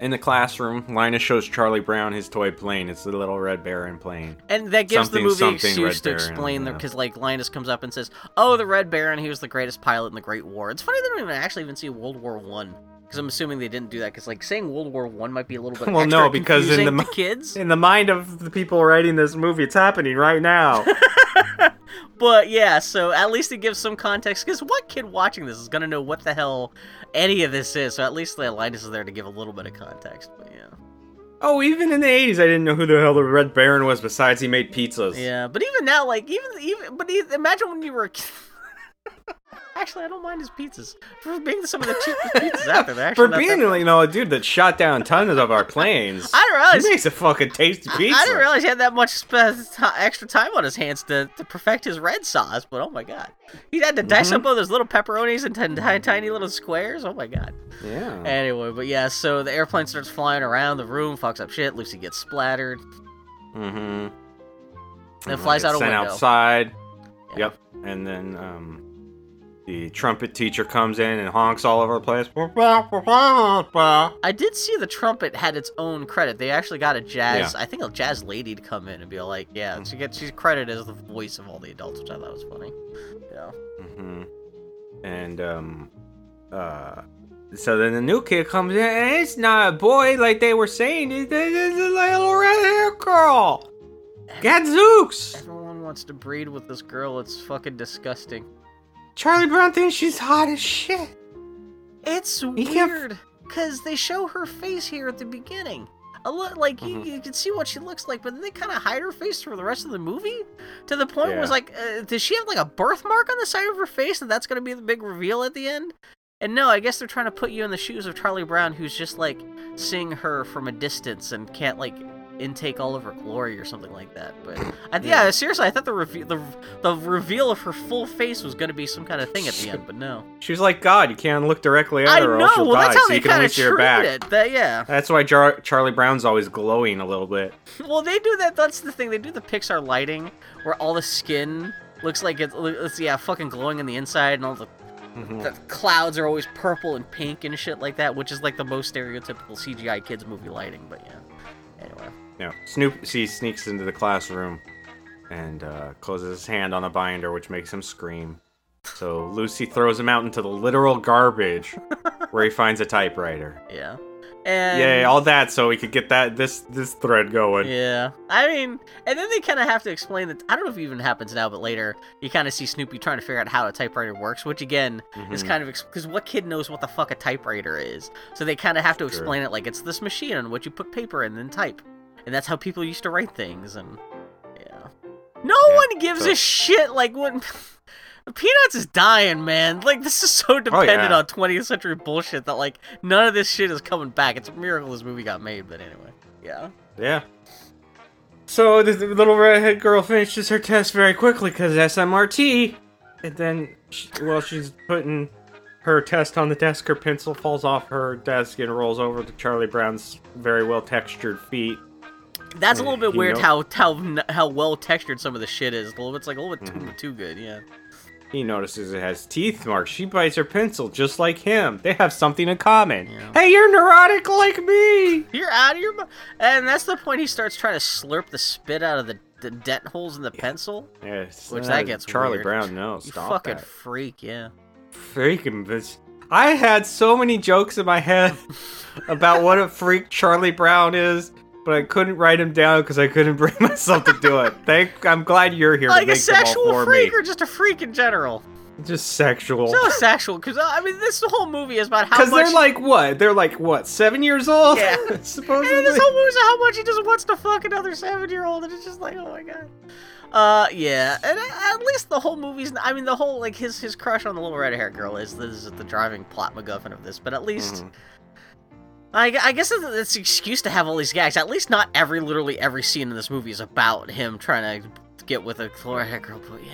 in the classroom, Linus shows Charlie Brown his toy plane. It's the little Red Baron plane. And that gives Something, the movie something, excuse Red to Baron, explain because like Linus comes up and says, "Oh, the Red Baron, he was the greatest pilot in the Great War." It's funny they don't even actually even see World War One because I'm assuming they didn't do that because like saying World War One might be a little bit Well, extra no, because in the kids. In the mind of the people writing this movie, it's happening right now. But yeah, so at least it gives some context because what kid watching this is gonna know what the hell any of this is? So at least the Linus is there to give a little bit of context. But yeah, oh, even in the 80s, I didn't know who the hell the Red Baron was besides he made pizzas. yeah. But even now, like even even but e- imagine when you were. Actually, I don't mind his pizzas for being some of the cheapest pizzas out there. Actually For being, you know, a dude that shot down tons of our planes. I didn't realize He makes a fucking tasty pizza. I didn't realize he had that much ti extra time on his hands to, to perfect his red sauce. But oh my god, he had to dice Mm-hmm. up all those little pepperonis into tiny, tiny little squares. Oh my god. Yeah. Anyway, but yeah, so the airplane starts flying around the room, fucks up shit. Lucy gets splattered. Mm-hmm. And flies out a sent window. outside. Yeah. Yep. And then um, the trumpet teacher comes in and honks all over the place. I did see the trumpet had its own credit. They actually got a jazz, I think a jazz lady to come in and be like, yeah, she gets she's credited as the voice of all the adults, which I thought was funny. Yeah. hmm And um, uh, so then the new kid comes in, and it's not a boy like they were saying. It's, it's a little red hair girl. Gadzooks. Everyone wants to breed with this girl. It's fucking disgusting. Charlie Brown thinks she's hot as shit. It's He weird because they show her face here at the beginning. A li- like Mhm. you, you can see what she looks like, but then they kind of hide her face for the rest of the movie. To the point where it was like, uh, does she have like a birthmark on the side of her face, and that's gonna be the big reveal at the end? And no, I guess they're trying to put you in the shoes of Charlie Brown, who's just like seeing her from a distance and can't like intake all of her glory or something like that. But I, yeah. Yeah. seriously, I thought the reveal the, the reveal of her full face was gonna be some kind of thing at the end, but no. She's like God. You can't look directly at I her, or know. else she'll Well, die. that's how so they you can kind only of see her back. it. That yeah. That's why Jar- Charlie Brown's always glowing a little bit. Well, they do that. That's the thing. They do the Pixar lighting where all the skin looks like it's, it's yeah, fucking glowing on the inside, and all the, Mhm. the clouds are always purple and pink and shit like that, which is like the most stereotypical CGI kids movie lighting. But yeah. Anyway. Yeah. Snoop he sneaks into the classroom and uh, closes his hand on a binder, which makes him scream. So Lucy throws him out into the literal garbage, where he finds a typewriter. Yeah. And Yay! All that so we could get that this this thread going. Yeah, I mean, and then they kind of have to explain that. I don't know if it even happens now, but later you kind of see Snoopy trying to figure out how a typewriter works, which again is Mhm. kind of because what kid knows what the fuck a typewriter is? So they kind of have to Sure. explain it like it's this machine on which you put paper in and then type, and that's how people used to write things. And yeah, no Yeah, one gives a shit. Like when Peanuts is dying, man. Like this is so oh, dependent yeah. on 20th century bullshit that like none of this shit is coming back. It's a miracle this movie got made, but anyway, yeah. Yeah. So the, little redhead girl finishes her test very quickly because SMRT, and then she, while she's putting her test on the desk, her pencil falls off her desk and rolls over to Charlie Brown's very well textured feet. That's a little bit weird how how how well textured some of the shit is. A little bit, it's like a little bit too Mhm. too good. Yeah. He notices it has teeth marks. She bites her pencil just like him. They have something in common. Yeah. Hey, you're neurotic like me. You're out of your mind. And that's the point he starts trying to slurp the spit out of the, the dent holes in the pencil. Yes, Which uh, that gets Charlie weird. Brown. No, You stop fucking that. freak. Yeah. freaking bitch. I had so many jokes in my head about what a freak Charlie Brown is, but I couldn't write him down because I couldn't bring myself to do it. Thank, I'm glad you're here Like a make them all sexual freak me. or just a freak in general? Just sexual. So sexual, because I mean, this whole movie is about how Because much. they're like what? They're like what? Seven years old? Yeah. supposedly. And this whole movie is how much he just wants to fuck another seven-year-old, and it's just like, oh my god. Uh, yeah, and at least the whole movie's. I mean, the whole like his his crush on the little red-haired girl is this is the driving plot MacGuffin of this. But at least, Mhm. I, I guess it's it's an excuse to have all these gags. At least not every literally every scene in this movie is about him trying to get with a red-haired girl. But yeah.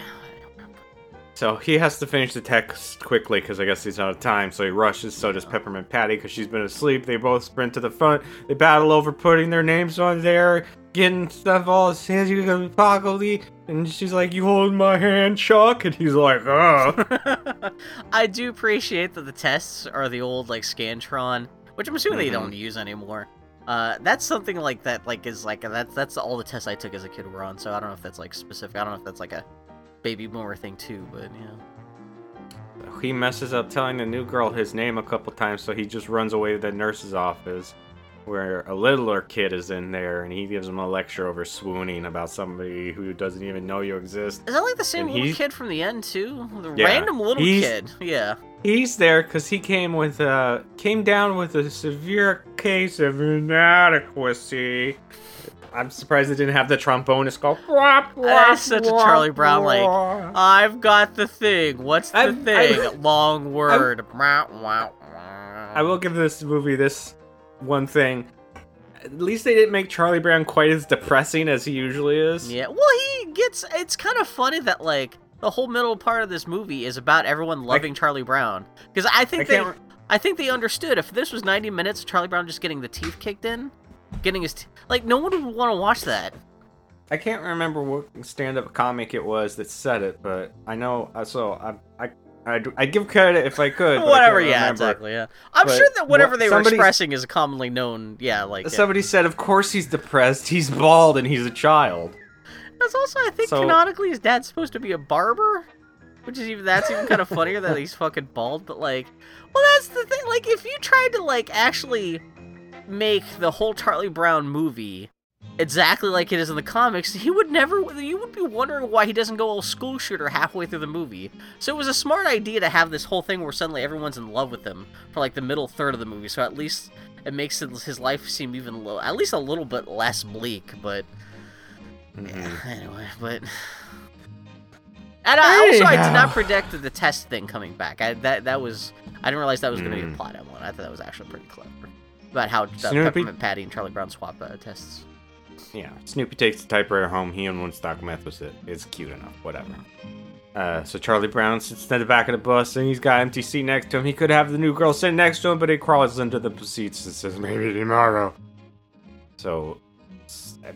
So he has to finish the text quickly because I guess he's out of time. So he rushes. So does Peppermint Patty because she's been asleep. They both sprint to the front. They battle over putting their names on there, getting stuff all hands you can possibly. And she's like, "You hold my hand, Chuck," and he's like, "Oh." I do appreciate that the tests are the old like Scantron, which I'm assuming they Mhm. don't use anymore. Uh, that's something like that, like is like that's that's all the tests I took as a kid were on. So I don't know if that's like specific. I don't know if that's like a baby boomer thing too, but yeah. He messes up telling the new girl his name a couple times, so he just runs away to the nurse's office, where a littler kid is in there, and he gives him a lecture over swooning about somebody who doesn't even know you exist. Is that like the same And little kid from the end too? The Yeah, random little kid. Yeah. He's there because he came with a came down with a severe case of inadequacy. I'm surprised it didn't have the trombonist go. "Wah, wah, That's such a Charlie Brown, like. I've got the thing. What's the I'm- thing? I'm- Long word. I will give this movie this one thing. At least they didn't make Charlie Brown quite as depressing as he usually is. Yeah, well, he gets. It's kind of funny that like the whole middle part of this movie is about everyone loving Charlie Brown because I I think they, re- I think they understood if this was 90 minutes, of Charlie Brown just getting the teeth kicked in, getting his t- like no one would want to watch that. I can't remember what stand-up comic it was that said it, but I know. uh, So I, I, I, I give credit if I could. but I Whatever, yeah, remember. exactly, yeah. I'm But sure that whatever what- they were expressing is commonly known. Yeah, like yeah. Somebody said, "Of course he's depressed. He's bald and he's a child." that's also I think So- canonically his dad's supposed to be a barber, which is even that's even kind of funnier that he's fucking bald. But like, well, that's the thing. Like, if you tried to like actually make the whole Charlie Brown movie exactly like it is in the comics, he would never. You would be wondering why he doesn't go all school shooter halfway through the movie. So it was a smart idea to have this whole thing where suddenly everyone's in love with him for like the middle third of the movie. So at least it makes his life seem even low, at least a little bit less bleak. But Mhm. anyway, but. And I, also, I did not predict the test thing coming back. I, that that was I didn't realize that was going to be Mm. a plot element. I thought that was actually pretty clever about how uh, Peppermint Patty and Charlie Brown swap uh, tests. Yeah, Snoopy takes the typewriter home. He and one stock meth with it. It's cute enough, whatever. Uh, so Charlie Brown sits in the back of the bus, and he's got empty seat next to him. He could have the new girl sitting next to him, but he crawls into the seats and says, "Maybe tomorrow." So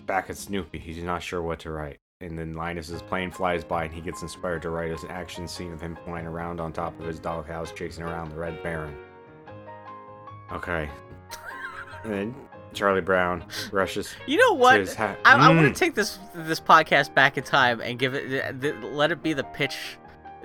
back at Snoopy, he's not sure what to write. And then Linus's plane flies by, and he gets inspired to write an action scene of him flying around on top of his doghouse, chasing around the Red Baron. Okay. and then Charlie Brown rushes You know to what? his hat. I, I want Mm. to take this this podcast back in time and give it th- th- let it be the pitch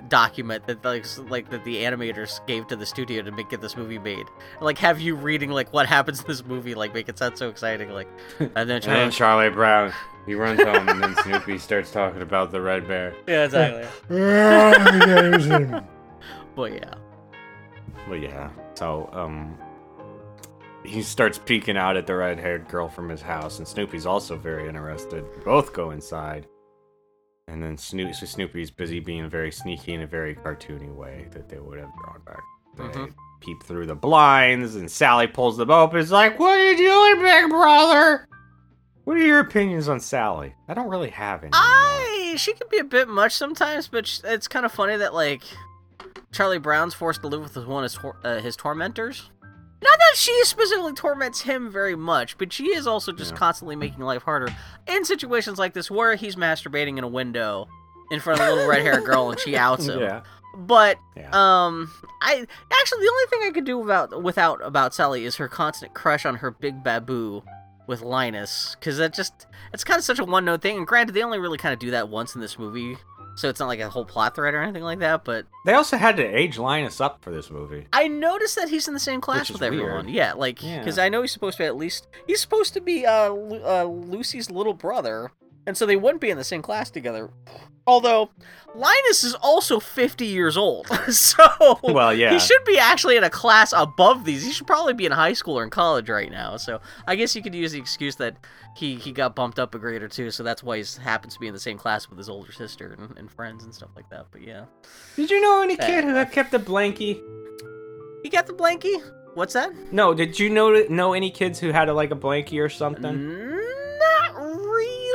document that like like that the animators gave to the studio to make get this movie made. Like have you reading like what happens in this movie like make it sound so exciting like and then And then Charlie, Charlie Brown, he runs home, and then Snoopy starts talking about the red bear. yeah exactly. but yeah. well, yeah. So, um, he starts peeking out at the red-haired girl from his house, and Snoopy's also very interested. Both go inside, and then Snoop, so Snoopy's busy being very sneaky in a very cartoony way that they would have drawn back. They Mhm. peep through the blinds, and Sally pulls them open. Is like, "What are you doing, big brother?" What are your opinions on Sally? I don't really have any. I she can be a bit much sometimes, but it's kind of funny that like Charlie Brown's forced to live with one of his, uh, his tormentors. Not that she specifically torments him very much, but she is also just Yeah. constantly making life harder in situations like this where he's masturbating in a window in front of a little red-haired girl and she outs him. Yeah. But Yeah. um, I actually the only thing I could do without without about Sally is her constant crush on her big baboo with Linus, because that just it's kind of such a one note thing. And granted, they only really kind of do that once in this movie, so it's not like a whole plot thread or anything like that. But They also had to age Linus up for this movie. I noticed that he's in the same class with everyone. weird. Yeah, like Yeah. because I know he's supposed to be at least he's supposed to be uh, Lu- uh Lucy's little brother, and so they wouldn't be in the same class together. Although Linus is also 50 years old, so Well, yeah. he should be actually in a class above these. He should probably be in high school or in college right now. So I guess you could use the excuse that he, he got bumped up a grade or two, so that's why he happens to be in the same class with his older sister and, and friends and stuff like that. But yeah, Did you know any Uh, kid who had kept a blankie? he got the blankie. What's that? No, did you know know any kids who had a, like a blankie or something? Not really.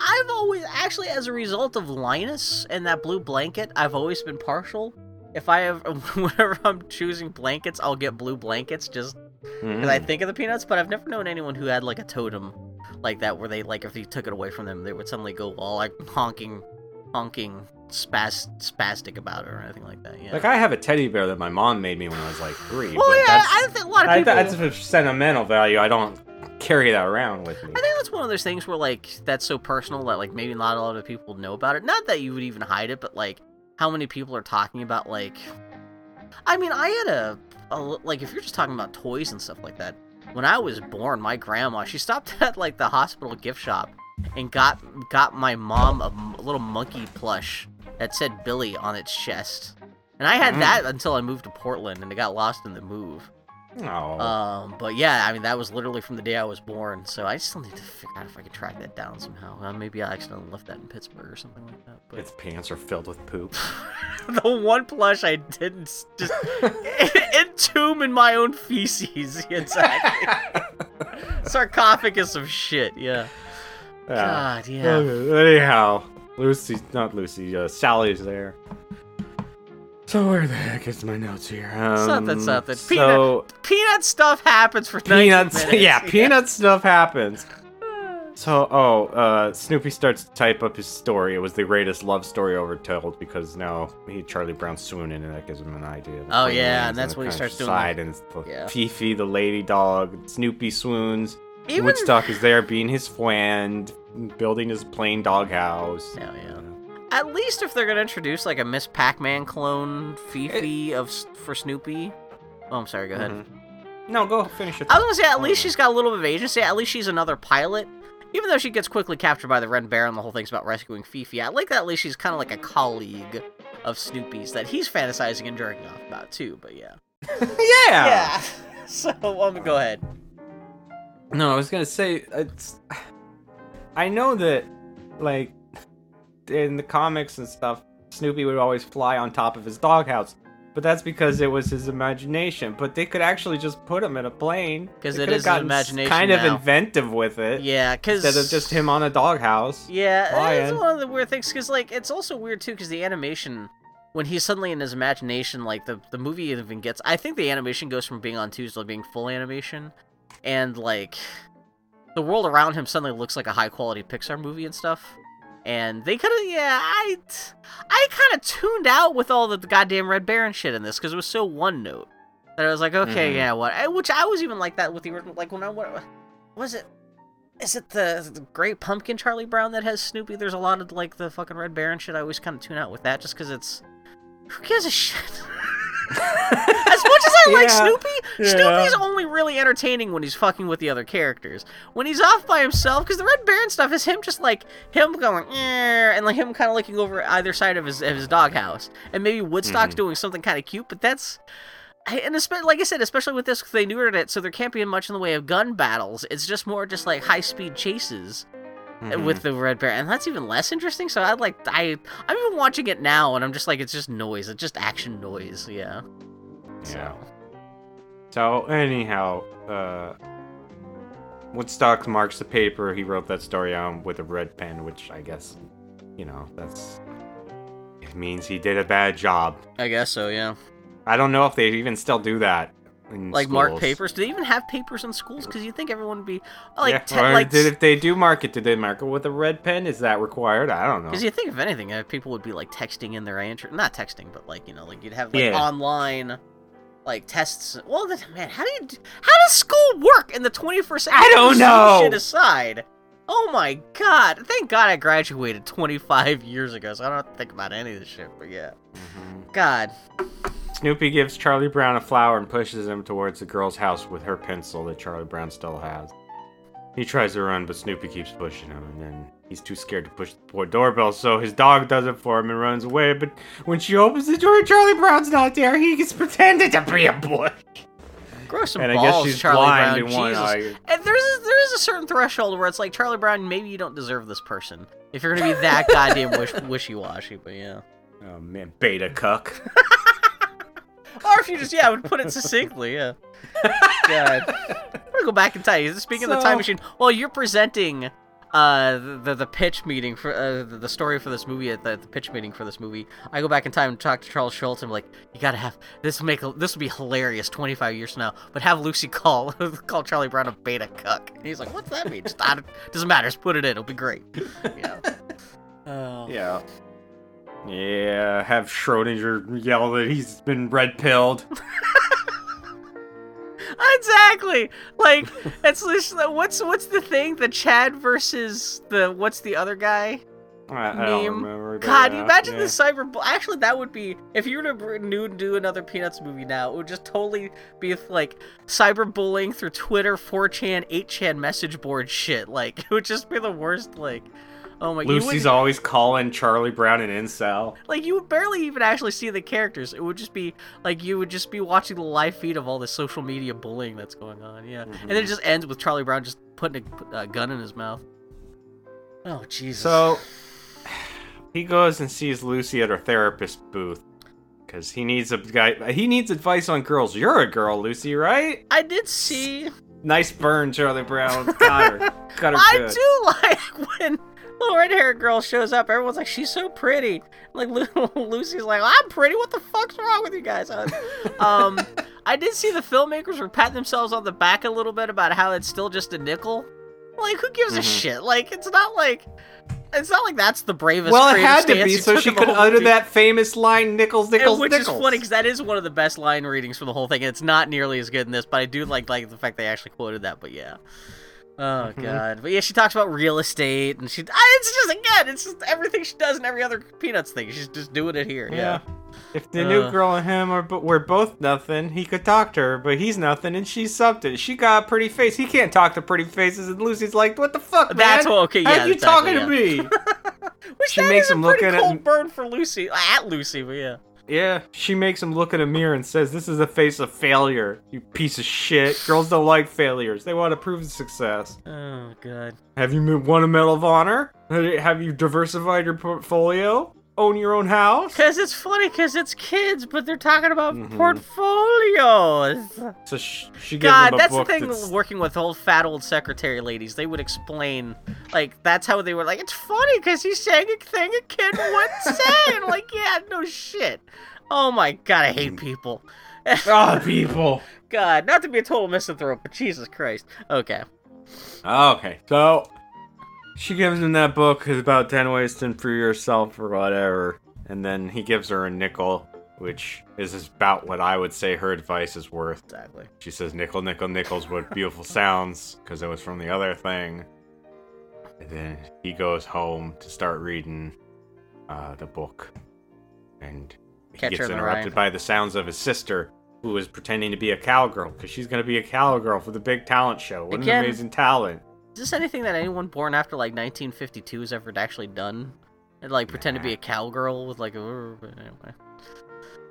I've always actually, as a result of Linus and that blue blanket, I've always been partial. If I have, whenever I'm choosing blankets, I'll get blue blankets just because I Mm. think of the peanuts. But I've never known anyone who had like a totem like that, where they like if you took it away from them, they would suddenly go all like honking, honking, spas spastic about it or anything like that. Yeah. Like I have a teddy bear that my mom made me when I was like three. well, yeah, that's, I think a lot of people. I, that's a sentimental value. I don't carry that around with me. I think that's one of those things where like that's so personal that like maybe not a lot of people know about it. Not that you would even hide it, but like how many people are talking about like. I mean, I had a, a like if you're just talking about toys and stuff like that. When I was born, my grandma she stopped at like the hospital gift shop and got got my mom a little monkey plush that said Billy on its chest. And I had Mm. that until I moved to Portland and it got lost in the move. Oh, Um, but yeah, I mean that was literally from the day I was born, so I still need to figure out if I can track that down somehow. Uh, maybe I accidentally left that in Pittsburgh or something like that. But its pants are filled with poop. the one plush I didn't just entomb in my own feces. Exactly. Sarcophagus of shit. Yeah. Yeah. God. Yeah. Anyhow, Lucy, not Lucy, uh, Sally's there. So where the heck is my notes here? Um, Something, something. So Peanut stuff happens for 90 peanuts, minutes. yeah, peanut stuff happens. So, oh, uh, Snoopy starts to type up his story. It was the greatest love story ever told because now he Charlie Brown swooning, and that gives him an idea. Oh, yeah, and that's when he starts doing, countryside, and the Yeah. Fifi, the lady dog, Snoopy swoons. Even Woodstock is there being his friend, building his plain doghouse. Yeah, yeah. At least if they're gonna introduce like a Miss Pac-Man clone Fifi of for Snoopy. Oh, I'm sorry. Go ahead. Mhm. No, go finish it. I was gonna say at least she's got a little bit of agency. At least she's another pilot. even though she gets quickly captured by the Red Baron, and the whole thing's about rescuing Fifi. I like that at least she's kind of like a colleague of Snoopy's that he's fantasizing and jerking off about too. But yeah, yeah. so um, go ahead. No, I was gonna say it's. I know that, like, in the comics and stuff, Snoopy would always fly on top of his doghouse, but that's because it was his imagination. But they could actually just put him in a plane. Because it his imagination Kind of inventive with it. Yeah, because Instead of just him on a doghouse. Yeah, it's Lion. one of the weird things because like it's also weird too because the animation when he's suddenly in his imagination, like the the movie even gets. I think the animation goes from being on Tuesday to being full animation, and like the world around him suddenly looks like a high quality Pixar movie and stuff. And they could have, yeah, I, I kind of tuned out with all the, goddamn Red Baron shit in this because it was so one note that I was like, okay, Mhm. yeah, what? I, which I was even like that with the original, like when I what was it? Is it the, the Great Pumpkin Charlie Brown that has Snoopy? There's a lot of like the fucking Red Baron shit. I always kind of tune out with that just because it's who gives a shit. as much as I like Yeah. Snoopy, Yeah. Snoopy's only really entertaining when he's fucking with the other characters. When he's off by himself, because the Red Baron stuff is him just like him going eh, and like him kind of looking over either side of his of his doghouse, and maybe Woodstock's Mhm. doing something kind of cute, but that's. And especially, like I said, especially with this, they neutered it, so there can't be much in the way of gun battles. It's just more just like high speed chases Mhm. with the red bear, and that's even less interesting. So I like I I'm even watching it now, and I'm just like it's just noise. It's just action noise. Yeah. Yeah. So. So anyhow, uh, Woodstock marks the paper he wrote that story on with a red pen, which I guess, you know, that's it means he did a bad job. I guess so. Yeah. I don't know if they even still do that. Like mark papers. Do they even have papers in schools? Because you think everyone would be like, yeah, te- like did, if they do mark it, did they mark it with a red pen? Is that required? I don't know. Because you think if anything, uh, people would be like texting in their answer, not texting, but like you know, like you'd have like Yeah. online, like tests. Well, man, how do you, how does school work in the 21st century? I don't know. Shit aside. Oh my god! Thank God I graduated 25 years ago, so I don't have to think about any of this shit. But yeah, Mhm. God, Snoopy gives Charlie Brown a flower and pushes him towards the girl's house with her pencil that Charlie Brown still has. He tries to run, but Snoopy keeps pushing him, and then he's too scared to push the poor doorbell, so his dog does it for him and runs away. But when she opens the door, Charlie Brown's not there. He gets pretended to be a boy. grow some And I guess she's Charlie blind Brown. in one Jesus. eye. And there's a, there is a certain threshold where it's like Charlie Brown, maybe you don't deserve this person if you're gonna be that goddamn wish, wishy-washy. But yeah. Oh man, beta cuck. Or if you just yeah, I would put it succinctly, yeah. God. I'm gonna go back and tell you. Speaking of the time machine, well, you're presenting uh the the, the pitch meeting for uh, the, the story for this movie at the, the pitch meeting for this movie. I go back in time and talk to Charles Schulz and I'm like, you gotta have this will make this will be hilarious 25 years from now. But have Lucy call call Charlie Brown a beta cuck. And he's like, what's that mean? Just I doesn't matter. Just put it in. It'll be great. Yeah. Oh. Yeah. Yeah, have Schroeder yell that he's been red pilled. Exactly. Like it's what's what's the thing? The Chad versus the what's the other guy? I, I don't remember. God, yeah, you imagine yeah. the cyber. Actually, that would be if you were to do another Peanuts movie now. It would just totally be like cyberbullying through Twitter, 4chan, 8chan message board shit. Like it would just be the worst. Like, oh my. Lucy's always calling Charlie Brown an incel. like you would barely even actually see the characters. It would just be like you would just be watching the live feed of all the social media bullying that's going on. Yeah, and then it mhm. just ends with Charlie Brown just putting a, a gun in his mouth. Oh Jesus! So he goes and sees Lucy at her therapist booth because he needs a guy. He needs advice on girls. You're a girl, Lucy, right? I did see. Nice burn, Charlie Brown. Got her. Got her I good. do like when little red-haired girl shows up. Everyone's like, "She's so pretty." Like Lu- Lucy's like, "I'm pretty. What the fuck's wrong with you guys?" Uh, um, I did see the filmmakers were patting themselves on the back a little bit about how it's still just a nickel. Like, who gives a Mhm. shit? Like, it's not like it's not like that's the bravest. Well, it had to be so she could utter movie. that famous line, "Nickels, And Nickels, which Nickels." is funny because that is one of the best line readings for the whole thing. And It's not nearly as good in this, but I do like like the fact they actually quoted that. But yeah, oh Mhm. god, but yeah, she talks about real estate and she. ah, It's just again, it's just everything she does in every other Peanuts thing. She's just doing it here. Yeah. Yeah. If the new Uh. girl and him are but we're both nothing, he could talk to her, but he's nothing and she's something. She got a pretty face. He can't talk to pretty faces, and Lucy's like, "What the fuck, man? That's what- okay, How yeah, you exactly, talking to me?" Which She makes him look at it cold and- burn for Lucy at Lucy, but yeah. Yeah, she makes him look in a mirror and says, "This is a face of failure. You piece of shit. Girls don't like failures. They want to prove success." Oh god. Have you won a Medal of Honor? Have you diversified your portfolio? Own your own house? Cause it's funny, cause it's kids, but they're talking about Mhm. portfolios. So sh- she gives God, that's the thing. that's- Working with old fat old secretary ladies, they would explain like that's how they were like. It's funny because he's saying a thing a kid wouldn't say. And like, yeah, no shit. Oh my god, I hate people. Ah, people. God, not to be a total misanthrope, but Jesus Christ. Okay. Okay, so she gives him that book. About ten ways to improve yourself or whatever, and then he gives her a nickel, which is about what I would say her advice is worth. Exactly. She says, "Nickel, nickel, nickels, what beautiful sounds," because it was from the other thing. And then he goes home to start reading uh, the book, and he Catcher gets interrupted by the sounds of his sister, who is pretending to be a cowgirl because she's going to be a cowgirl for the big talent show. What Again- an amazing talent! Is this anything that anyone born after like 1952 has ever actually done? And like pretend to be a cowgirl with like a. Anyway.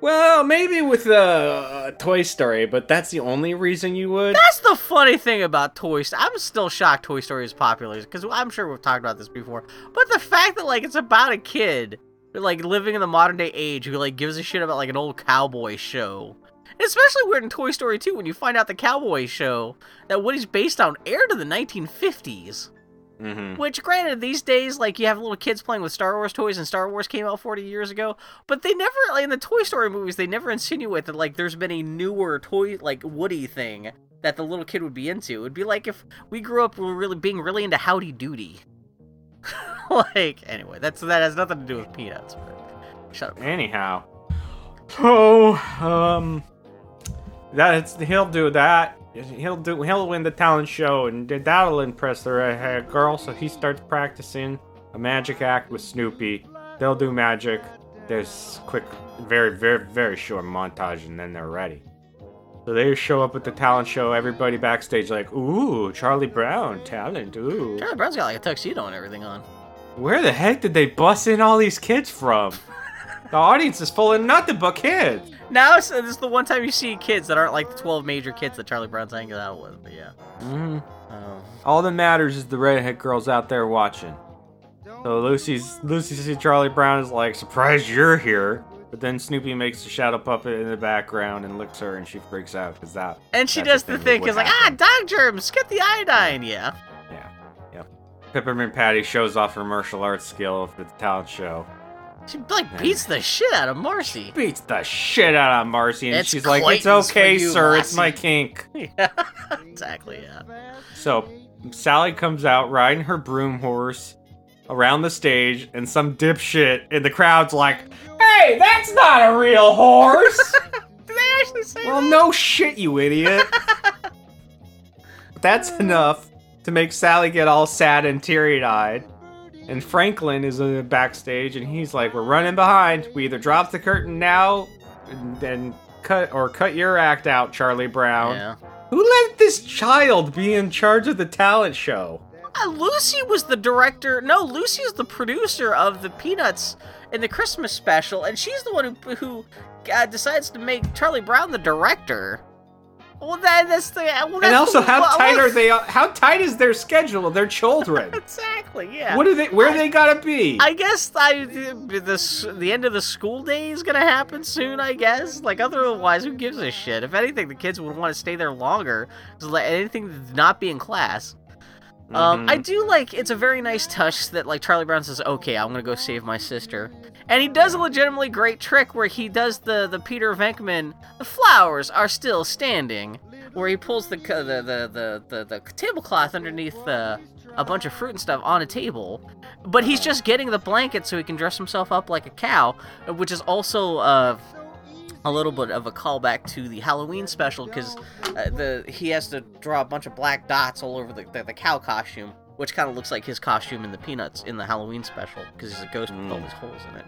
Well, maybe with uh, Toy Story, but that's the only reason you would. That's the funny thing about Toy Story. I'm still shocked Toy Story is popular because I'm sure we've talked about this before. But the fact that like it's about a kid like living in the modern day age who like gives a shit about like an old cowboy show. And especially weird in Toy Story 2 when you find out the cowboy show that Woody's based on aired in the 1950s. hmm Which, granted, these days, like you have little kids playing with Star Wars toys, and Star Wars came out 40 years ago. But they never, like in the Toy Story movies, they never insinuate that like there's been a newer toy, like Woody thing that the little kid would be into. It would be like if we grew up really being really into Howdy Doody. like, anyway, that's that has nothing to do with peanuts. But shut up. Anyhow, so um, that's he'll do that. He'll do. He'll win the talent show, and that'll impress the redhead girl. So he starts practicing a magic act with Snoopy. They'll do magic. There's quick, very, very, very short montage, and then they're ready. So they show up at the talent show. Everybody backstage like, "Ooh, Charlie Brown, talent! Ooh, Charlie Brown's got like a tuxedo and everything on. where the heck did they bust in all these kids from?" The audience is full of nothing but kids. Now it's, this is the one time you see kids that aren't like the 12 major kids that Charlie Brown's hanging out with. But yeah. Mm-hmm. Um, All that matters is the redhead girl's out there watching. So Lucy's Lucy sees Charlie Brown is like, surprised you're here. But then Snoopy makes a shadow puppet in the background and licks her, and she freaks out because that. And she does the thing, because like, ah, dog germs, get the iodine, yeah. Yeah, yep. Peppermint Patty shows off her martial arts skill for the talent show. She like beats the shit out of Marcy. Beats the shit out of Marcy, and It's she's like, "It's okay, you, sir. It's my kink." yeah, exactly, yeah. So Sally comes out riding her broom horse around the stage, and some dipshit in the crowd's like, "Hey, that's not a real horse." Did they actually say well, that? no shit, you idiot. that's enough to make Sally get all sad and teary-eyed. And Franklin is uh, backstage, and he's like, "We're running behind. We either drop the curtain now, and, and cut, or cut your act out, Charlie Brown." Yeah. Who let this child be in charge of the talent show? Uh, Lucy was the director. No, Lucy is the producer of the Peanuts in the Christmas special, and she's the one who who uh, decides to make Charlie Brown the director. Well, that, that's the. Well, that's and also, the- how well, tight are they? How tight is their schedule of their children? Exactly. Yeah. What are they? Where they gotta be? I guess I the, the the end of the school day is gonna happen soon. I guess like otherwise, who gives a shit? If anything, the kids would want to stay there longer. Like anything not be in class. Um, Mhm. I do like it's a very nice touch that like Charlie Brown says, "Okay, I'm gonna go save my sister," and he does a legitimately great trick where he does the the Peter Venkman, "The flowers are still standing," where he pulls the the the the, the, the tablecloth underneath the a bunch of fruit and stuff on a table, but he's just getting the blanket so he can dress himself up like a cow, which is also uh, a little bit of a callback to the Halloween special because uh, the he has to draw a bunch of black dots all over the, the, the cow costume. Which kind of looks like his costume in the Peanuts in the Halloween special because he's a ghost with Mm. all these holes in it.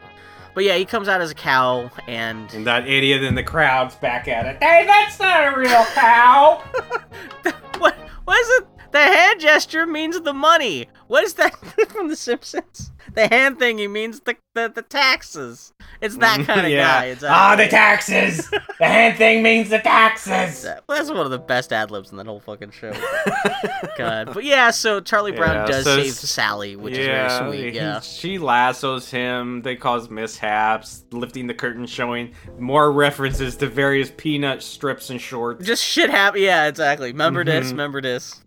But yeah, he comes out as a cow, and And that idiot in the crowd's back at it. Hey, that's not a real cow. what? What is it? The hand gesture means the money. What is that from The Simpsons? The hand thingy means the the, the taxes. It's that kind of yeah. guy. It's Ah, the taxes. the hand thing means the taxes. That's one of the best ad libs in that whole fucking show. God, but yeah, so Charlie Brown Yeah, does so save Sally, which is very sweet. Yeah, she lassos him. They cause mishaps, lifting the curtain, showing more references to various peanut strips and shorts. just shit happen. Yeah, exactly. Remember this. Mhm. Remember this.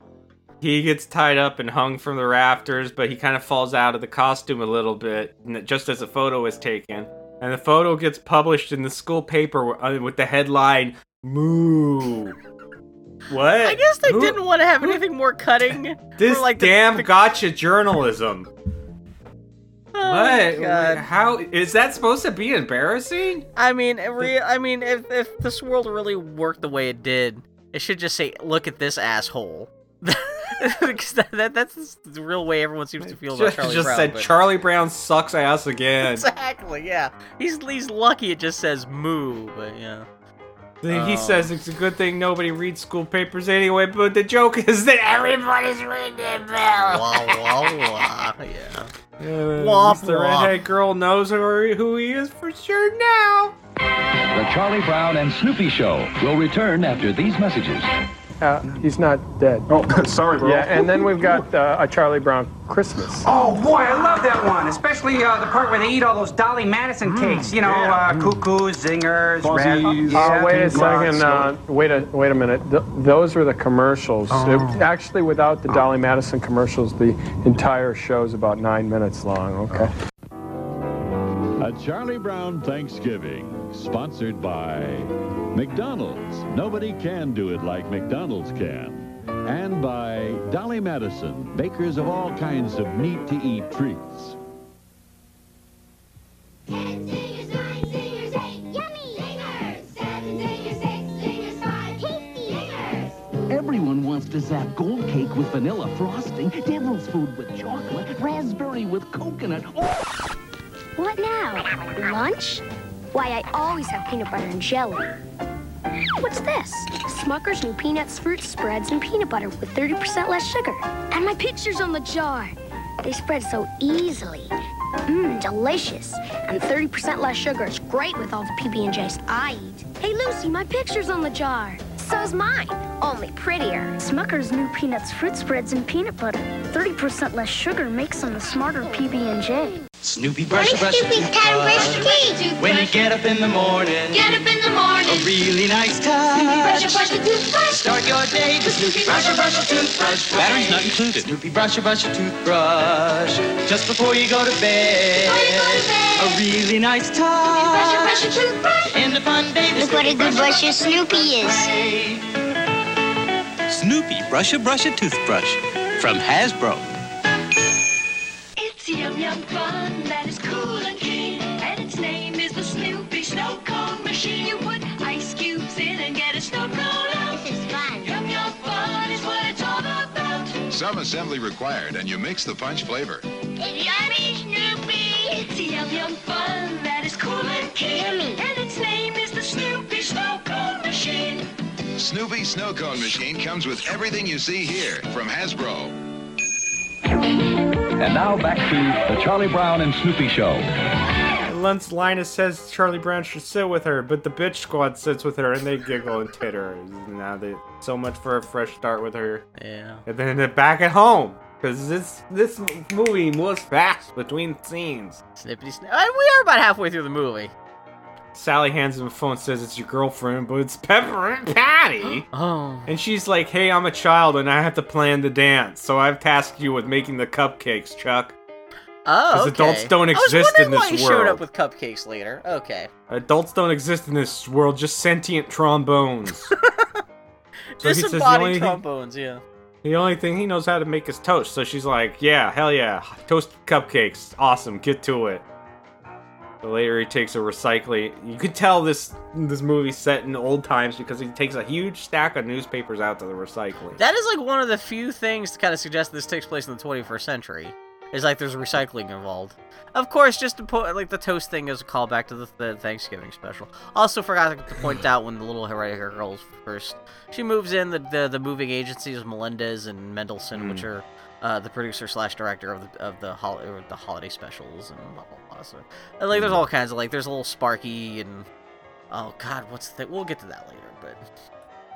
He gets tied up and hung from the rafters, but he kind of falls out of the costume a little bit, just as a photo is taken. And the photo gets published in the school paper uh, with the headline "Moo." What? I guess they didn't want to have anything more cutting. This for, like damn the- gotcha journalism. Oh, what? How is that supposed to be embarrassing? I mean, re- I mean, if if this world really worked the way it did, it should just say, "Look at this asshole." Because that, that, that's the real way everyone seems to feel about Just, Charlie just Brown. said but- Charlie Brown sucks ass again. Exactly, yeah. He's he's lucky it just says moo, but yeah. He Oh. says it's a good thing nobody reads school papers anyway, but the joke is that everybody's reading it, Bill. Wah wah wah. Yeah. Uh, at Womp the redhead girl knows who, who he is for sure now. The Charlie Brown and Snoopy Show will return after these messages. Uh, he's not dead. Oh, sorry, bro. Yeah, and then we've got uh, a Charlie Brown Christmas. Oh boy, I love that one, especially uh, the part where they eat all those Dolly Madison cakes. You know, uh, cuckoos, zingers, red. Fuzzies. Uh, yeah, wait a second. Uh, wait a wait a minute. Th- those were the commercials. It- actually, without the Dolly Madison commercials, the entire show is about nine minutes long. Okay. A Charlie Brown Thanksgiving, sponsored by McDonald's. Nobody can do it like McDonald's can. And by Dolly Madison, bakers of all kinds of neat to eat treats. Ten Zingers, nine Zingers, eight Zingers. Seven Zingers, six Zingers, five tasty Zingers. Everyone wants to zap gold cake with vanilla frosting, devil's food with chocolate, raspberry with coconut. Oh, What now? Lunch? Why, I always have peanut butter and jelly. What's this? Smucker's new peanuts, fruit spreads, and peanut butter with 30% less sugar. And my picture's on the jar. They spread so easily. Mmm, delicious. And 30% less sugar is great with all the PB&Js I eat. Hey, Lucy, my picture's on the jar. So's mine, only prettier. Smucker's new peanuts, fruit spreads, and peanut butter. 30% less sugar makes them a smarter PB&J. Snoopy brush, brush, Snoopy's time brush teeth. When you get up in the morning, Get up in the morning. a really nice Brush a touch. brush a toothbrush. Start your day with Snoopy brush, a brush, a toothbrush. Batteries not included. Snoopy brush, a brush, a toothbrush. Just before you go to bed. Before you go to bed. A really nice touch. Brush a brush a toothbrush. In the fun day. Look what a good brusher Snoopy is. Snoopy Brush a Brush a Toothbrush from Hasbro. It's yum yum fun Cone Machine. You put ice cubes in and get a snow cone out. This is fun. Yum yum fun is what it's all about. Some assembly required, and you mix the punch flavor. It's yummy Snoopy. It's yum yum fun that is cool and keen, and its name is the Snoopy Snow Cone Machine. Snoopy Snow Cone Machine comes with everything you see here from Hasbro. And now back to the Charlie Brown and Snoopy Show. Lance Linus says Charlie Brown should sit with her, but the bitch squad sits with her and they giggle and titter. Now they so much for a fresh start with her. Yeah. And then they're back at home. Because this this movie moves fast between scenes. Snippety snip. We are about halfway through the movie. Sally hands him a phone says it's your girlfriend, but it's Peppermint Patty. Oh. And she's like, hey, I'm a child and I have to plan the dance. So I've tasked you with making the cupcakes, Chuck. Oh, okay. adults don't I was exist in this why he showed up with cupcakes later. Okay. Adults don't exist in this world, just sentient trombones. So he Disembodied thing- trombones, yeah. The only thing he knows how to make is toast. So she's like, yeah, hell yeah, toast cupcakes. Awesome, get to it. But later he takes a recycling. You could tell this this movie's set in old times because he takes a huge stack of newspapers out to the recycling. That is like one of the few things to kind of suggest this takes place in the 21st century. Is like there's recycling involved. Of course, just to put like the toast thing is a callback to the, the Thanksgiving special. Also forgot to point out when the little hair girls first she moves in the the, the moving agencies Melendez and Mendelson, which are uh, the producer slash director of the of the hol- or the holiday specials and blah blah blah. So and, like there's all kinds of like there's a little Sparky and oh god what's the we'll get to that later, but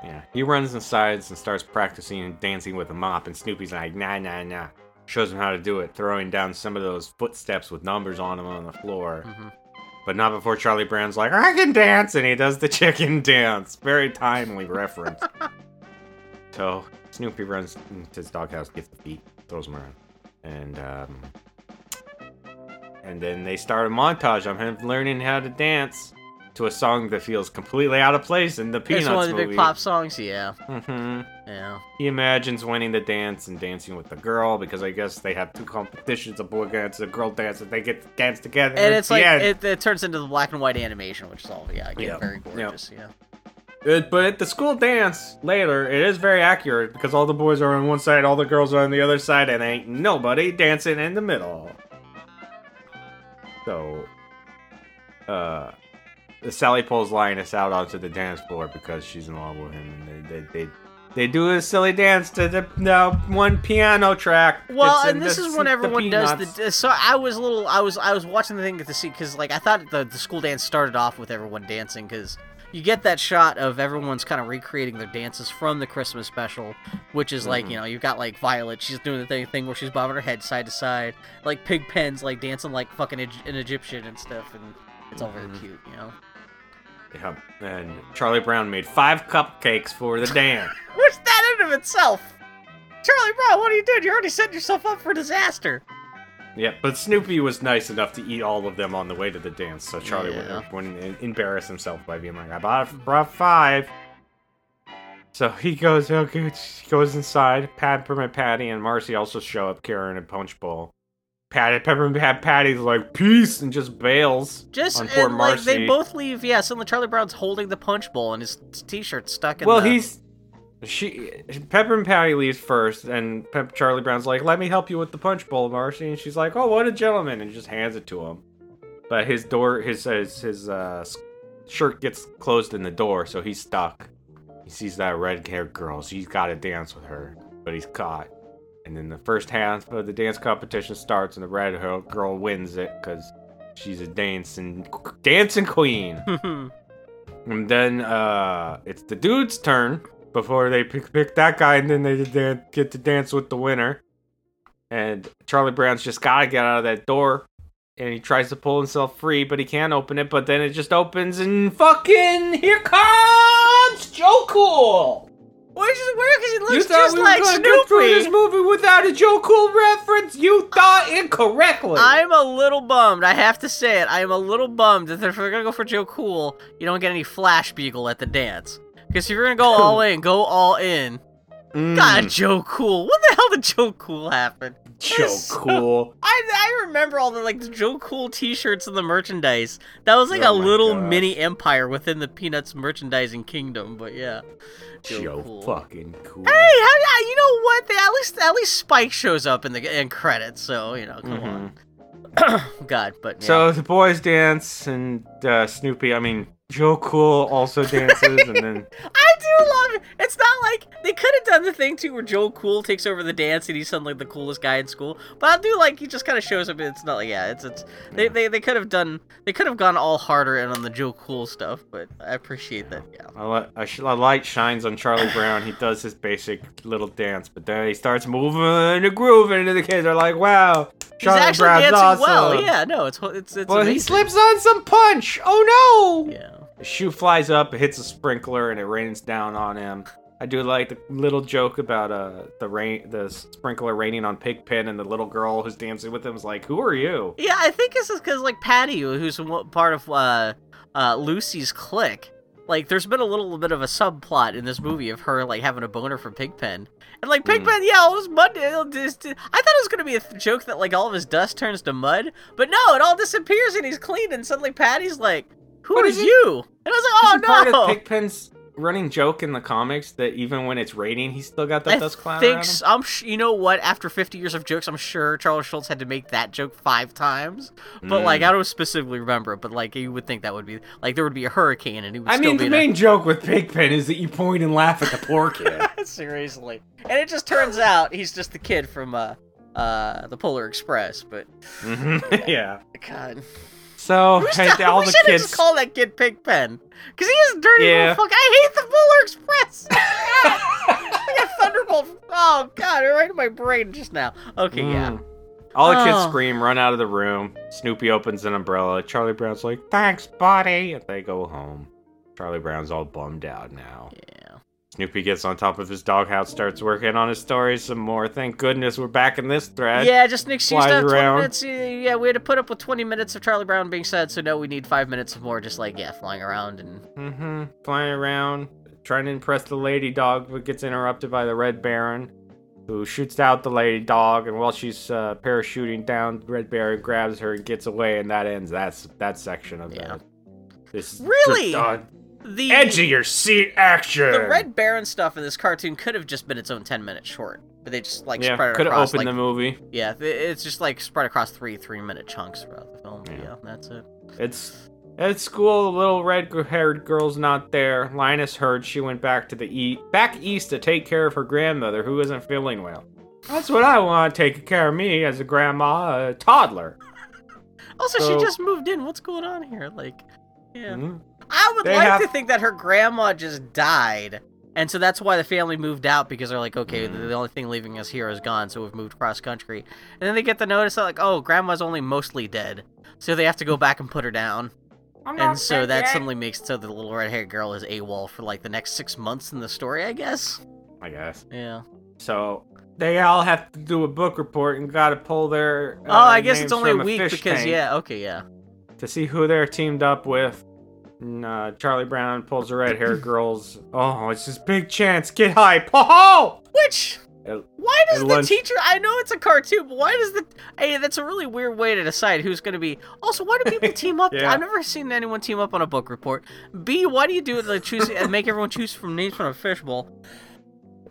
Yeah, he runs inside and starts practicing and dancing with a mop, and Snoopy's like, nah, nah, nah. Shows him how to do it, throwing down some of those footsteps with numbers on them on the floor. But not before Charlie Brown's like, I can dance, and he does the chicken dance. Very timely reference. so Snoopy runs into his doghouse, gets the feet, throws them around, and um, and then they start a montage of him learning how to dance to a song that feels completely out of place in the Peanuts it's one of the movie. big pop songs. Yeah, Mm-hmm. yeah. He imagines winning the dance and dancing with the girl because I guess they have two competitions: a boy dance and a girl dance, and they get to dance together. And it's like it, it turns into the black and white animation, which is all yeah, again Yep. very Yep. gorgeous. Yeah. Uh, but at the school dance later, it is very accurate because all the boys are on one side, all the girls are on the other side, and ain't nobody dancing in the middle. So, uh, Sally pulls Linus out onto the dance floor because she's in love with him, and they they they, they do a silly dance to the no, one piano track. Well, and this the- is when the everyone does the. So I was a little. I was. I was watching the thing to see because like I thought the the school dance started off with everyone dancing because you get that shot of everyone's kind of recreating their dances from the Christmas special, which is like Mhm. you know you've got like Violet, she's doing the thing, thing where she's bobbing her head side to side, like Pigpen's like dancing like fucking an Egyptian and stuff, and it's all very Mhm. cute, you know. Yep. And Charlie Brown made five cupcakes for the dance. What's that in of itself? Charlie Brown, what are you doing? You already set yourself up for disaster. Yep, but Snoopy was nice enough to eat all of them on the way to the dance, so Charlie Yeah. wouldn't, wouldn't embarrass himself by being like, "I bought brought five. So he goes, okay, he goes inside. Peppermint Patty and Marcy also show up carrying a punch bowl. Patty, Peppermint Pat- Patty's like peace and just bails Just on poor and, like they both leave. Yeah, suddenly Charlie Brown's holding the punch bowl and his t-shirt stuck in. well, the... he's she Peppermint Patty leaves first, and Pep, Charlie Brown's like, "Let me help you with the punch bowl, Marcy," and she's like, "Oh, what a gentleman!" and just hands it to him. But his door, his his, his uh, shirt gets closed in the door, so he's stuck. He sees that red-haired girl, so he's got to dance with her, but he's caught. And then the first half of the dance competition starts, and the red-haired girl wins it because she's a dancing dancing queen. And then uh, it's the dude's turn before they pick, pick that guy, and then they dan- get to dance with the winner. And Charlie Brown's just gotta get out of that door, and he tries to pull himself free, but he can't open it. But then it just opens, and fucking here comes Joe Cool. Which is weird because he looks you thought just we like gonna get through this movie without a Joe Cool reference? You thought incorrectly. I'm a little bummed. I have to say it. I am a little bummed that if we're gonna go for Joe Cool, you don't get any Flash Beagle at the dance. Because if you're gonna go all in, go all in. Mm. God, Joe Cool. What the hell did Joe Cool happen? Joe so- Cool. I I remember all the like the Joe Cool T-shirts and the merchandise. That was like Oh a little gosh. mini empire within the Peanuts merchandising kingdom. But yeah, Joe fucking cool. Hey, how, you know what? They, at least at least Spike shows up in the in credits. So you know, come on. God, but yeah. So the boys dance, and uh, Snoopy, I mean, Joe Cool also dances, and then I do love it. It's not like they could have done the thing too where Joe Cool takes over the dance and he's suddenly the coolest guy in school. But I do like he just kind of shows up. and It's not like yeah, it's it's they they, they could have done they could have gone all harder in on the Joe Cool stuff. But I appreciate that. Yeah. a, li- a, sh- a light shines on Charlie Brown. He does his basic little dance, but then he starts moving and grooving, and the kids are like, "Wow, He's Charlie actually Brown's dancing awesome!" well. Yeah, no, it's it's it's. Well, he slips on some punch. Oh no! Yeah. The shoe flies up, it hits a sprinkler, and it rains down on him. I do like the little joke about uh the rain, the sprinkler raining on Pigpen, and the little girl who's dancing with him is like, "Who are you?" Yeah, I think this is because like Patty, who's part of uh, uh, Lucy's clique, like there's been a little bit of a subplot in this movie of her like having a boner for Pigpen, and like Hmm. Pigpen, yeah, all his mud. It'll just, I thought it was gonna be a th- joke that like all of his dust turns to mud, but no, it all disappears and he's clean, and suddenly Patty's like, "Who But you?" And I was like, "Oh part of Pigpen's running joke in the comics that even when it's raining, he's still got that I dust cloud think around him? s- I'm. Sh- you know what? After 50 years of jokes, I'm sure Charles Schulz had to make that joke five times. But like, Mm. I don't specifically remember. it, But like, you would think that would be like there would be a hurricane and he would I still mean, be the in a- main joke with Pigpen is that you point and laugh at the poor kid. Seriously. And it just turns out he's just the kid from uh uh the Polar Express, but Mhm, yeah. God. So We hey, all we the should kids. just call that kid Pigpen. Cause he is a dirty Yeah. little fuck. I hate the Polar Express. I got Thunderbolt. Oh god, right in my brain just now. Okay, yeah. Mm. All the kids Oh. scream, run out of the room. Snoopy opens an umbrella. Charlie Brown's like, "Thanks, buddy," and they go home. Charlie Brown's all bummed out now. Yeah. Snoopy gets on top of his doghouse, starts working on his story some more. Thank goodness we're back in this thread. Yeah, just an excuse to have 20 minutes. Yeah, we had to put up with 20 minutes of Charlie Brown being said, so now we need five minutes of more just like, yeah, flying around and. Mm-hmm. Flying around, trying to impress the lady dog, but gets interrupted by the Red Baron, who shoots out the lady dog. And while she's uh, parachuting down, Red Baron grabs her and gets away, and that ends that's that section of Yeah. the this Really? just, uh, The edge of your seat action. The Red Baron stuff in this cartoon could have just been its own 10 minute short, but they just like yeah, spread it could have across. opened like, the movie. Yeah, it's just like spread across three three minute chunks throughout the film. Yeah, Yeah. that's it. It's at school. The little red-haired girl's not there. Linus heard she went back to the e back east to take care of her grandmother, who isn't feeling well. That's what I want, taking care of me as a grandma, a toddler. Also, So- she just moved in. What's going on here? Like, yeah. Mhm. I would They like have- to think that her grandma just died. And so that's why the family moved out because they're like, okay, Mm. the, the only thing leaving us here is gone, so we've moved cross country. And then they get the notice that like, oh, grandma's only mostly dead, so they have to go back and put her down. and so that suddenly makes it so the little red haired girl is AWOL for like the next six months in the story, I guess. I guess. Yeah. So they all have to do a book report and got to pull their. oh, uh, I guess names it's only a week because tank yeah, okay, yeah. To see who they're teamed up with. And, uh, Charlie Brown pulls the red haired girls. Oh, it's his big chance. Get hype. Oh! Which At- why does the lunch- teacher? I know it's a cartoon, but why does the? Hey, that's a really weird way to decide who's going to be. Also, why do people team up? Yeah. I've never seen anyone team up on a book report. B, why do you do it like choose and make everyone choose from names from a fishbowl?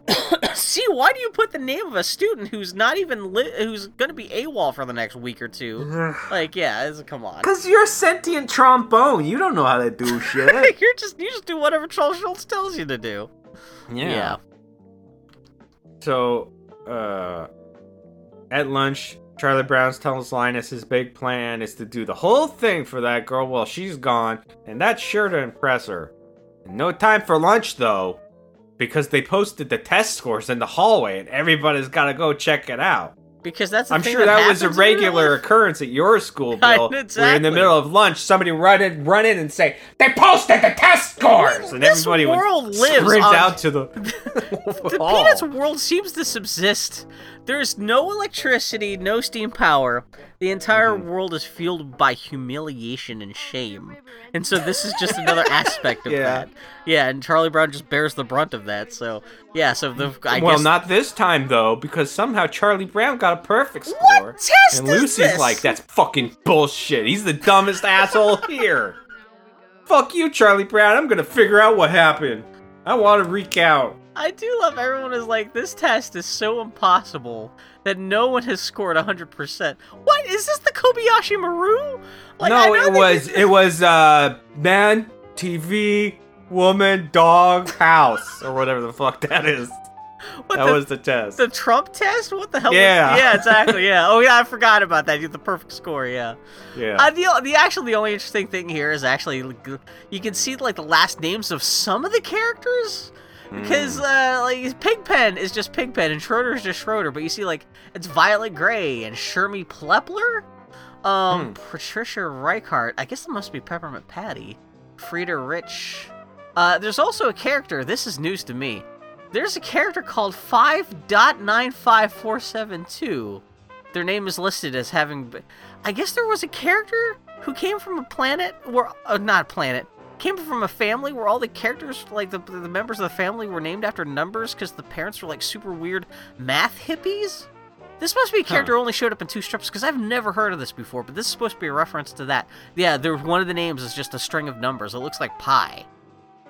C, why do you put the name of a student who's not even li- who's to be AWOL for the next week or two? like, yeah, it's, come on. Cause you're sentient trombone. You don't know how to do shit. You're just you just do whatever Charles Schulz tells you to do. Yeah. So, uh, at lunch, Charlie Brown's tells Linus his big plan is to do the whole thing for that girl while she's gone, and that's sure to impress her. No time for lunch though, because they posted the test scores in the hallway, and everybody's got to go check it out. Because that's the I'm thing sure that, was a happens in real regular occurrence at your school, Bill. Where in the middle of lunch, somebody run in, run in and say, "They posted the test scores," and This everybody world would lives sprint on- out to the. The. Peanuts world seems to subsist. There's no electricity, no steam power. The entire Mm-hmm. world is fueled by humiliation and shame. And so this is just another aspect of Yeah. that. Yeah, and Charlie Brown just bears the brunt of that. So, yeah, so the I well, guess not this time though, because somehow Charlie Brown got a perfect score. What test and Lucy's this? like, "That's fucking bullshit. He's the dumbest asshole here." Fuck you, Charlie Brown. I'm gonna figure out what happened. I want to recount. I do love everyone is like this test is so impossible that no one has scored 100%. What is this the Kobayashi Maru? Like, I no, it was it was uh man, TV, woman, dog, house, or whatever the fuck that is. What that the- was the test. The Trump test? What the hell? is- Yeah. yeah, exactly. Yeah. Oh, yeah. I forgot about that. You the perfect score. Yeah. yeah. Uh, the the actually the only interesting thing here is actually you can see like the last names of some of the characters because Hmm. uh, like Pigpen is just Pigpen and Schroeder is just Schroeder, but you see like it's Violet Gray and Shermy Plepler, um, Hmm. Patricia Reichardt. I guess it must be Peppermint Patty, Frieda Rich. Uh, there's also a character. This is news to me. There's a character called 5.95472. Their name is listed as having. I guess there was a character who came from a planet, or uh, not planet, came from a family where all the characters, like the, the members of the family, were named after numbers because the parents were like super weird math hippies. This must be a character who only showed up in two strips because I've never heard of this before, but this is supposed to be a reference to that. Yeah, there one of the names is just a string of numbers. It looks like pi,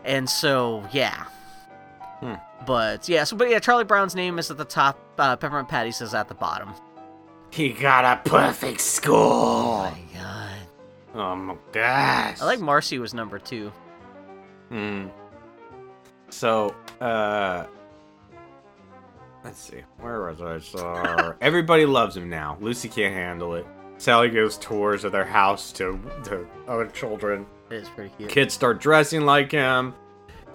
and so yeah. Hmm. But yeah, so but yeah, Charlie Brown's name is at the top. Uh, Peppermint Patty says at the bottom. He got a perfect score. Oh! Oh my gosh. I like Marcy was number two. Hmm. So, uh, let's see. Where was I? So, everybody loves him now. Lucy can't handle it. Sally gives tours of their house to to other children. It is pretty cute. Kids start dressing like him.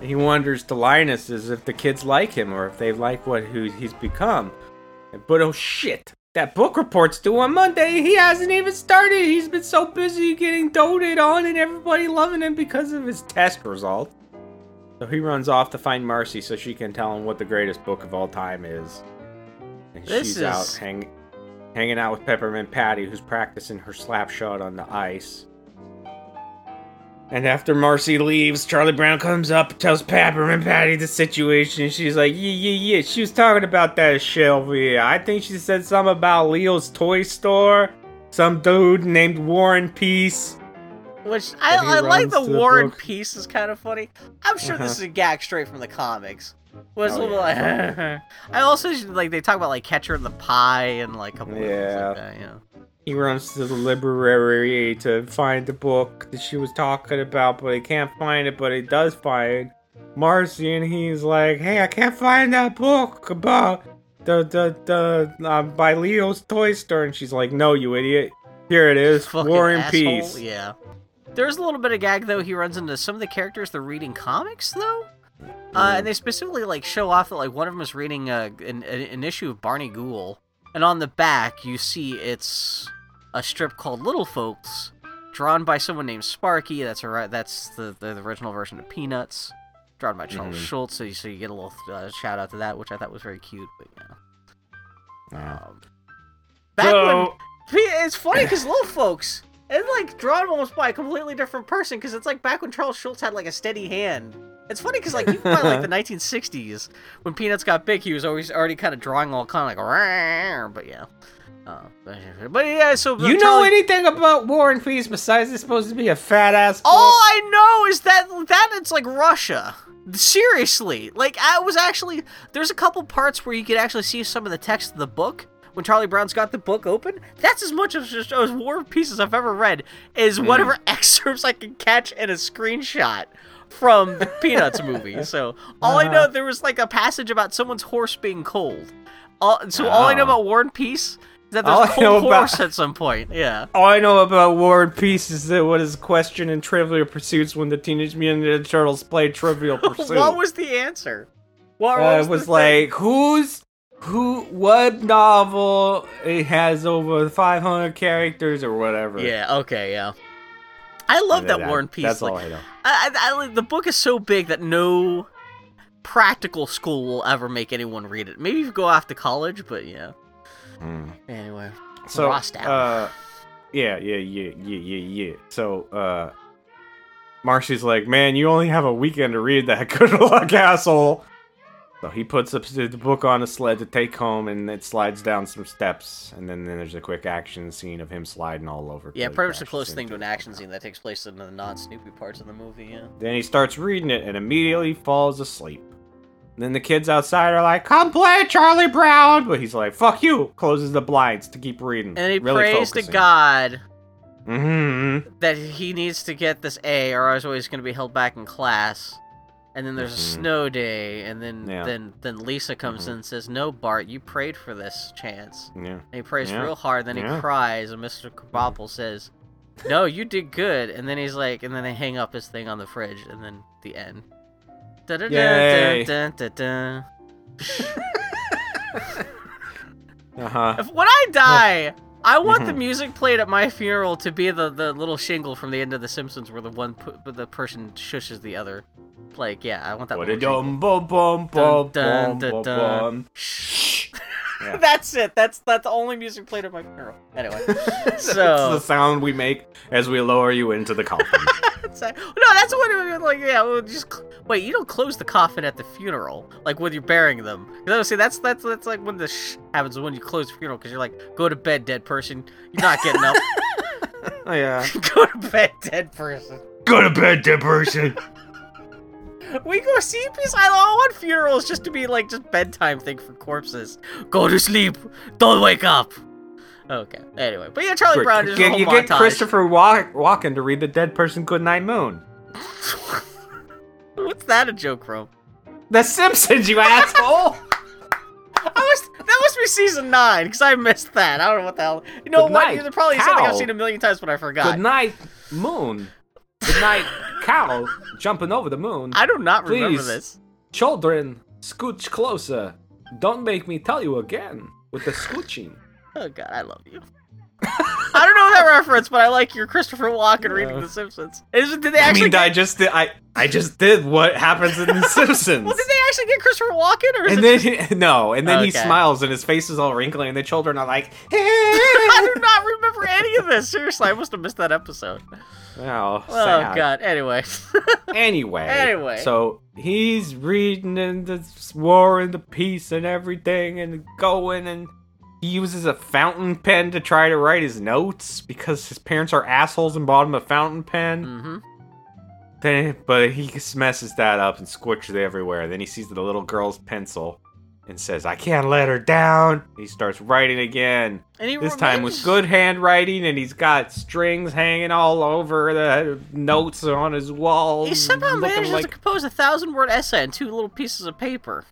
He wonders to Linus as if the kids like him or if they like what who he's become. But oh shit! That book report's due on Monday. He hasn't even started. He's been so busy getting doted on and everybody loving him because of his test results. So he runs off to find Marcy so she can tell him what the greatest book of all time is. And This she's is- out hang, hanging out with Peppermint Patty, who's practicing her slap shot on the ice. And after Marcy leaves, Charlie Brown comes up, tells Peppermint Patty the situation. She's like, yeah, yeah, yeah. She was talking about that shit over here. I think she said something about Leo's toy store. Some dude named Warren Peace. Which I, I like the the Warren book. piece is kind of funny. I'm sure this Uh-huh. is a gag straight from the comics. Was Oh, a little yeah. like I also like they talk about like Catcher in the Pie and like a couple of things like that, you know. He runs to the library to find the book that she was talking about, but he can't find it. But he does find Marcy, and he's like, "Hey, I can't find that book about the the the uh, by Leo's toy store." And she's like, "No, you idiot! Here it is, Fucking War and asshole, Peace." Yeah. There's a little bit of gag though. He runs into some of the characters. They're reading comics though, uh, and they specifically like show off that like one of them is reading uh, an, an an issue of Barney Ghoul, and on the back you see it's a strip called Little Folks, drawn by someone named Sparky. That's a that's the, the original version of Peanuts, drawn by Charles Mhm. Schulz. So you, so you get a little uh, shout out to that, which I thought was very cute. But yeah. Um, back when it's funny because little folks it's like drawn almost by a completely different person because it's like back when Charles Schulz had like a steady hand. It's funny because like even by like the 1960s when Peanuts got big, he was always already kind of drawing all kind of like, "Rawr," but yeah. Uh, but, yeah, so You know Charlie- anything about War and Peace besides it's supposed to be a fat ass? All I know is that that it's like Russia. Seriously, like I was actually there's a couple parts where you could actually see some of the text of the book when Charlie Brown's got the book open. That's as much as just as war pieces I've ever read is whatever excerpts I can catch in a screenshot from the Peanuts movie. So all I know there was like a passage about someone's horse being cold. All, so all I know Oh. about War and Peace that All there's a I know cold about- at some point. Yeah. All I know about War and Peace is that what is question in Trivial Pursuits when the Teenage Mutant Ninja Turtles played Trivial Pursuit. what was the answer? What, uh, was it was thing? like who's who what novel it has over 500 characters or whatever Yeah. Okay. Yeah. I love Yeah, that War and Peace. that's like, all i know I, I, I, the book is so big that no practical school will ever make anyone read it. Maybe if you go off to college, but yeah. Anyway, so uh yeah yeah yeah yeah yeah yeah so uh marcy's like man you only have a weekend to read that good luck asshole so he puts the book on a sled to take home and it slides down some steps and then, then there's a quick action scene of him sliding all over yeah, pretty much the closest thing to an action scene that takes place in the non-Snoopy parts of the movie. Yeah. Then he starts reading it and immediately falls asleep. Then the kids outside are like, "Come play, Charlie Brown," but he's like, "Fuck you!" Closes the blinds to keep reading. And he really prays focusing. to God Mm-hmm. that he needs to get this A, or else he's going to be held back in class. And then there's a Mhm. snow day, and then Yeah. then then Lisa comes in and says, "No, Bart, you prayed for this chance." Yeah. And he prays Yeah. real hard, then Yeah. he cries, and Mr. Kabobble says, "No, you did good." And then he's like, and then they hang up his thing on the fridge, and then the end. Yay. Uh huh. If when I die, I want the Mhm. music played at my funeral to be the, the little shingle from the end of The Simpsons where the one the person shushes the other. Like, yeah, I want that. What a dum bum bum bum bum bum. Yeah. that's it. That's that's the only music played at my funeral. Anyway, That's the sound we make as we lower you into the coffin. No, that's what it would like. Yeah, well, just cl- wait. You don't close the coffin at the funeral, like when you're burying them. You know, see, that's that's that's like when the sh happens when you close the funeral because you're like, go to bed, dead person. You're not getting up. oh, yeah. go to bed, dead person. Go to bed, dead person. We go see peace. I don't want funerals just to be like just bedtime thing for corpses. Go to sleep. Don't wake up. Okay. Anyway, but yeah, Charlie Brown is a whole you get montage. Christopher Walk- Walken to read the dead person Goodnight Moon. What's that a joke from? The Simpsons, you asshole! I was that must be season nine because I missed that. I don't know what the hell. You know Good what? night, It's probably something I've seen a million times, but I forgot. Good night, moon. Good night, cow jumping over the moon. I do not remember this. Children, scooch closer. Don't make me tell you again with the scooching. Oh god, I love you. I don't know that reference, but I like your Christopher Walken reading The Simpsons. Is? Did they actually? I mean, get, I just did. I I just did what happens in The Simpsons. well, did they actually get Christopher Walken, or and then just- no, and then he Okay. smiles and his face is all wrinkly, and the children are like, I do not remember any of this. Seriously, I must have missed that episode. "Oh, Oh sad." god. Anyway. Anyway, Anyway. so he's reading and the war and the peace and everything, and going, and he uses a fountain pen to try to write his notes because his parents are assholes and bought him a fountain pen. mm-hmm. Then, but he messes that up and squishes it everywhere. Then he sees the little girl's pencil and says, "I can't let her down." He starts writing again. And he this time with good handwriting, and he's got strings hanging all over the notes on his wall. He somehow manages like to compose a thousand-word essay in two little pieces of paper.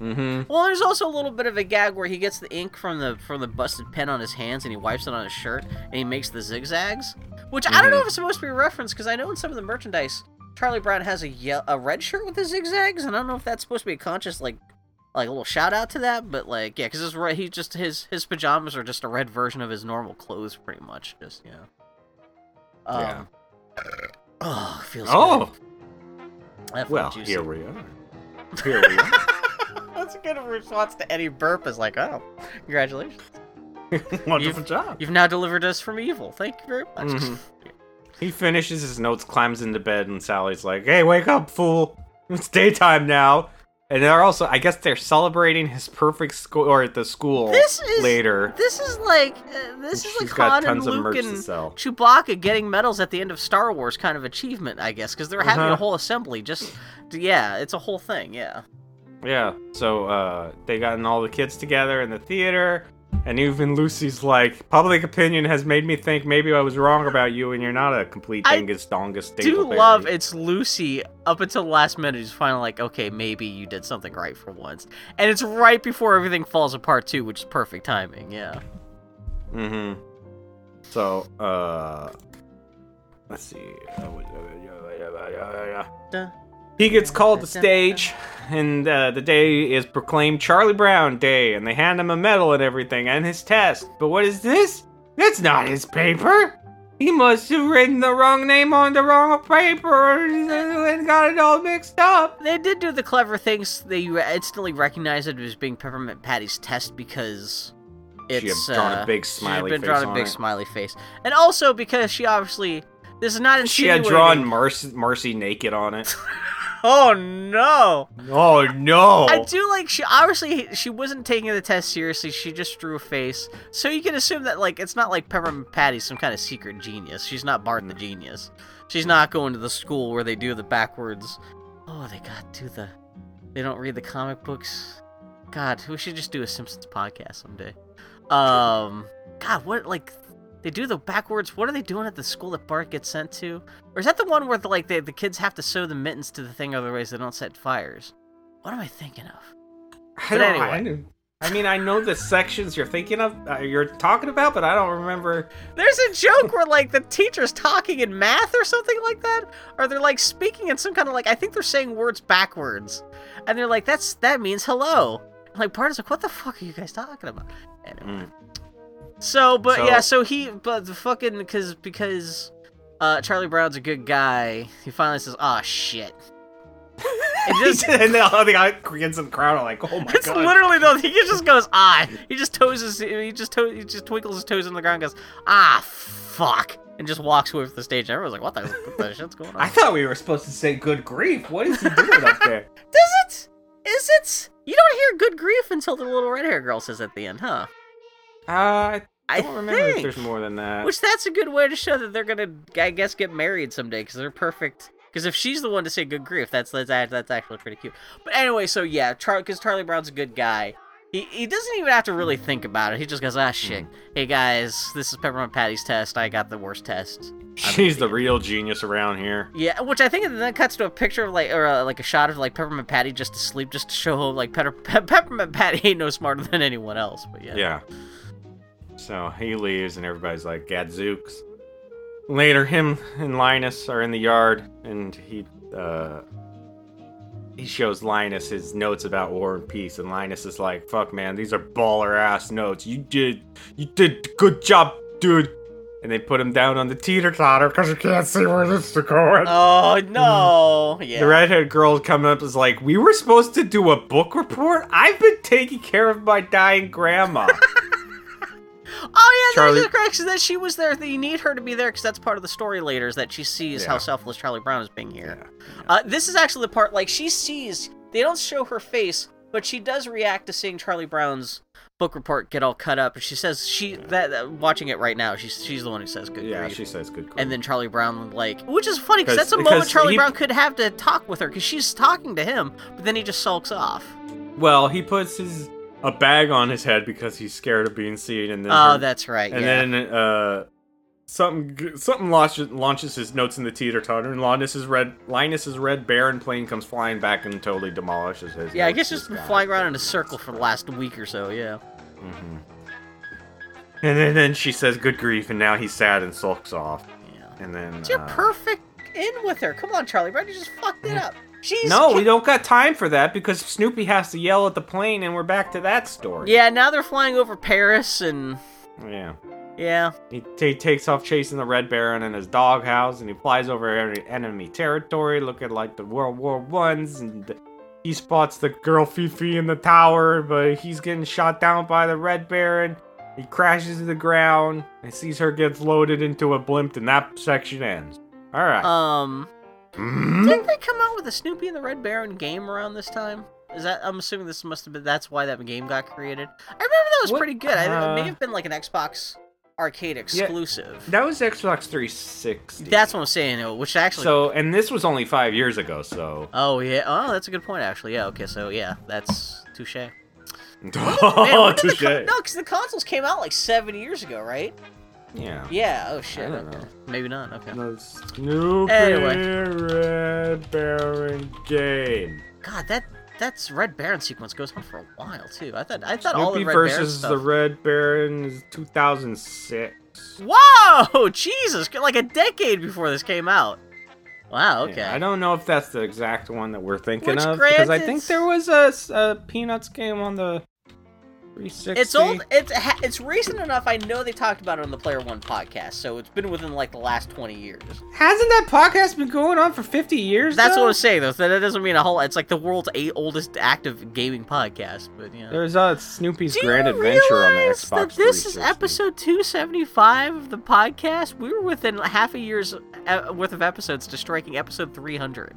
Mm-hmm. Well, there's also a little bit of a gag where he gets the ink from the from the busted pen on his hands and he wipes it on his shirt and he makes the zigzags, which I don't know Mhm. if it's supposed to be a reference because I know in some of the merchandise Charlie Brown has a ye- a red shirt with the zigzags and I don't know if that's supposed to be a conscious like like a little shout out to that, but like yeah, because his re- he just his his pajamas are just a red version of his normal clothes, pretty much. Just yeah. Um, Yeah. Oh, feels Oh, well, here we are. Here we are. That's a good response to any burp. Is like, oh, congratulations. Wonderful you've, job. You've now delivered us from evil. Thank you very much. Mhm. He finishes his notes, climbs into bed, and Sally's like, "Hey, wake up, fool! It's daytime now." And they're also, I guess, they're celebrating his perfect score at the school This is later. This is like uh, this is like Han and Luke and sell. Chewbacca getting medals at the end of Star Wars kind of achievement, I guess, because they're having a Uh-huh. whole assembly. Just yeah, it's a whole thing. Yeah. Yeah. So uh, they gotten all the kids together in the theater, and even Lucy's like, "Public opinion has made me think maybe I was wrong about you, and you're not a complete dingus dongus I Do love it's Lucy up until the last minute. He's finally like, okay, maybe you did something right for once, and it's right before everything falls apart too, which is perfect timing. Yeah. Mm-hmm. So, uh, let's see. Duh. He gets called to stage, and uh, the day is proclaimed Charlie Brown Day, and they hand him a medal and everything, and his test. But what is this? That's not his paper. He must have written the wrong name on the wrong paper and got it all mixed up. They did do the clever things. They instantly recognized it as being Peppermint Patty's test because it's She had drawn a uh, big she's smiley been face drawn a on big it. smiley face, and also because she obviously this is not in She had drawn Marcy, Marcy naked on it. Oh no! oh no! I do like she obviously she wasn't taking the test seriously. She just drew a face, so you can assume that like it's not like Peppermint Patty's some kind of secret genius. She's not Bart the genius. She's not going to the school where they do the backwards. Oh, they got to the. They don't read the comic books. God, we should just do a Simpsons podcast someday. Um, God, what like they do the backwards? What are they doing at the school that Bart gets sent to? Or is that the one where the, like they, the kids have to sew the mittens to the thing, otherwise they don't set fires? What am I thinking of? I But don't- anyway. I, don't- I mean, I know the sections you're thinking of, uh, you're talking about, but I don't remember. There's a joke where like the teacher's talking in math or something like that, or they're like speaking in some kind of like I think they're saying words backwards, and they're like that's that means hello. And, like Bart is like, what the fuck are you guys talking about? Anyway. So, but So- yeah, so he, but the fucking because because uh Charlie Brown's a good guy, he finally says, "Ah shit." It just and then all the kids in the crowd are like, "Oh my it's god!" literally though. He just goes ah. He just toes his. He just to, he just twinkles his toes on the ground. and Goes ah fuck, and just walks away from the stage. And everyone's like, what the what the shit's going on? I thought we were supposed to say "Good grief." What is he doing up there? Does it? Is it? You don't hear good grief until the little red hair girl says at the end, huh? Uh, I don't remember if there's more than that. Which that's a good way to show that they're gonna, I guess, get married someday because they're perfect. Because if she's the one to say good grief, that's that's that's actually pretty cute. But anyway, so yeah, Char because Charlie Brown's a good guy. He, he doesn't even have to really think about it. He just goes, ah, shit. Hey guys, this is Peppermint Patty's test. I got the worst test. She's the real genius around here. Yeah, which I think then cuts to a picture of like, or uh, like a shot of like Peppermint Patty just asleep, just to show like Pepper, Pe- Peppermint Patty ain't no smarter than anyone else. But yeah. Yeah. So he leaves, and everybody's like, "Gadzooks." Later, him and Linus are in the yard, and he uh, he shows Linus his notes about War and Peace, and Linus is like, "Fuck, man, these are baller ass notes. You did, you did good job, dude." And they put him down on the teeter totter because you can't see where this is going. Oh no! Yeah. The redhead girl coming up is like, "We were supposed to do a book report. I've been taking care of my dying grandma." Oh yeah, Charlie- there's the correction that she was there. That you need her to be there because that's part of the story later. Is that she sees how selfless Charlie Brown is being here. Uh, this is actually the part like she sees. They don't show her face, but she does react to seeing Charlie Brown's book report get all cut up. And she says she that, that- watching it right now. She's she's the one who says good yeah, grief. she says good. and then Charlie Brown like, which is funny because that's a moment Charlie he- Brown could have to talk with her because she's talking to him, but then he just sulks off. Well, he puts his a bag on his head because he's scared of being seen, and then Oh, her- that's right. and yeah. then uh, something something launches launches his notes in the teeter totter, and Linus's red Linus's red Baron plane comes flying back and totally demolishes his. yeah, I guess just been flying around in a circle for the last week or so. Yeah. Mhm. And then, then she says good grief, and now he's sad and sulks off. Yeah. And then It's your uh, perfect in with her. Come on, Charlie Brown, you just fucked it up. She's No, we don't got time for that because Snoopy has to yell at the plane, and we're back to that story. Yeah, now they're flying over Paris, and Yeah. yeah, He, he takes off chasing the Red Baron in his doghouse, and he flies over en- enemy territory, looking like the World War Ones, and he spots the girl Fifi in the tower, but he's getting shot down by the Red Baron. He crashes to the ground and sees her gets loaded into a blimp, and that section ends. All right. um, Mhm. didn't they come out with a Snoopy and the Red Baron game around this time? Is that I'm assuming this must have been that's why that game got created. I remember that was What- pretty good. I, it may uh, have been like an Xbox arcade exclusive. That was Xbox 360. That's what I'm saying. uh, Which actually. so, and this was only five years ago, so. oh yeah. Oh, that's a good point. Actually, yeah. Okay, so yeah, that's touche. Oh, when did the touche. no, because the consoles came out like seven years ago, right? Yeah. Yeah. Oh shit. I don't know. Maybe not. Okay. The Snoopy Anyway. Red Baron game. God, that that's Red Baron sequence goes on for a while too. I thought I thought all the Snoopy Red Baron versus stuff. the Red Baron is 2006. Whoa, Jesus! Like a decade before this came out. Wow. Okay. Yeah, I don't know if that's the exact one that we're thinking Which, of because I granted- think there was a, s- a Peanuts game on the 360. It's old. It's it's recent enough. I know they talked about it on the Player One podcast, so it's been within like the last twenty years. Hasn't that podcast been going on for 50 years? That's though? what I'm saying, though. That doesn't mean a whole. It's like the world's eight oldest active gaming podcast, but yeah. There's uh, Snoopy's Do Grand Adventure on the Xbox that this is episode 275 of the podcast? We were within half a year's uh, worth of episodes to striking episode 300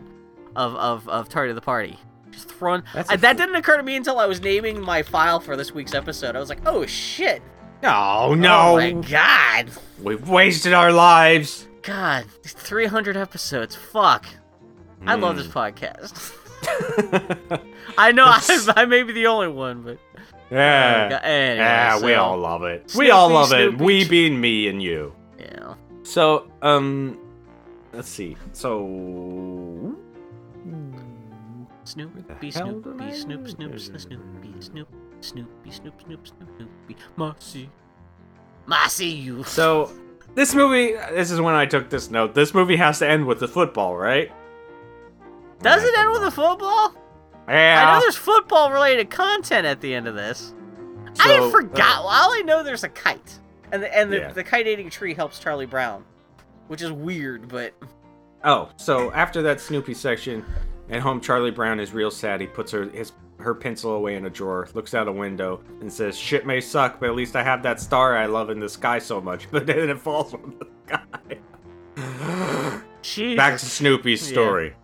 of of of Tardy of the Party. Just thrown. That's I- a that didn't occur to me until I was naming my file for this week's episode. I was like, oh shit. Oh no! Oh my god. We've wasted our lives. God, 300 episodes. Fuck. I love Hmm. this podcast. I know I, I may be the only one, but Yeah. Oh, Anyway, yeah, we all love it. we all Snoopy, love it. We being me and you. yeah. So, um, let's see. So, Snoopy, the Snoopy, Snoop? Snoop, Snoop, Snoopy, Snoop, Snoopy, Snoop, Snoop, Snoopy, Marcy, Marcy, you. so this movie. This is when I took this note. This movie has to end with the football, right? Does it end with a football? Yeah. I know there's football related content at the end of this. I forgot. uh, All I know there's a kite, and the and the, Yeah. the kite eating tree helps Charlie Brown, which is weird, but Oh, so after that Snoopy section, At home, Charlie Brown is real sad. He puts her his her pencil away in a drawer, looks out a window, and says, "Shit may suck, but at least I have that star I love in the sky so much." But then it falls from the sky. Jesus. Back to Snoopy's Yeah. story.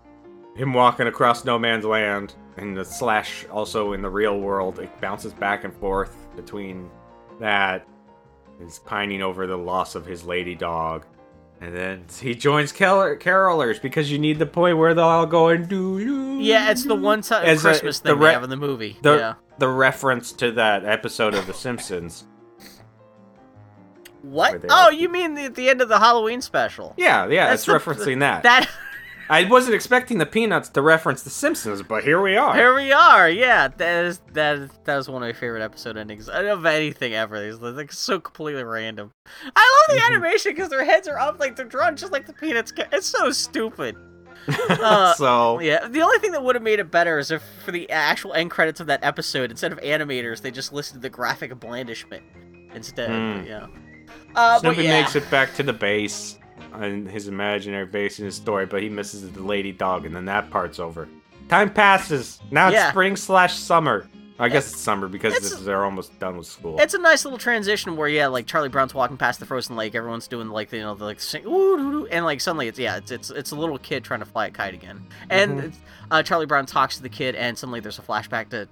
Him walking across no man's land, and the slash also in the real world. It bounces back and forth between that. He's pining over the loss of his lady dog. And then he joins Car- carolers because you need the point where they'll all go and do you. Yeah, it's the one time As a- Christmas the thing re- they have in the movie. The, yeah. the reference to that episode of The Simpsons. What? Oh, you mean the, at the end of the Halloween special? Yeah, yeah, That's it's the- referencing that. That I wasn't expecting the Peanuts to reference The Simpsons, but here we are. Here we are. Yeah, that is that is, that was one of my favorite episode endings of anything ever. It's like so completely random. I love the Mm-hmm. animation because their heads are up, like they're drawn just like the Peanuts. ca- It's so stupid. Uh, so yeah, the only thing that would have made it better is if for the actual end credits of that episode, instead of animators, they just listed the graphic blandishment instead. Mm. Yeah. Uh, but Snoopy yeah. makes it back to the base, and his imaginary base in his story, but he misses the lady dog, and then that part's over. Time passes. Now it's Yeah. spring slash summer. I guess it's summer because It's- this- they're almost done with school. It's a nice little transition where yeah, like Charlie Brown's walking past the frozen lake, everyone's doing like you know the like sing, ooh, doo, doo, and like suddenly it's yeah, it's it's it's a little kid trying to fly a kite again, and Mhm. it's, uh, Charlie Brown talks to the kid, and suddenly there's a flashback to.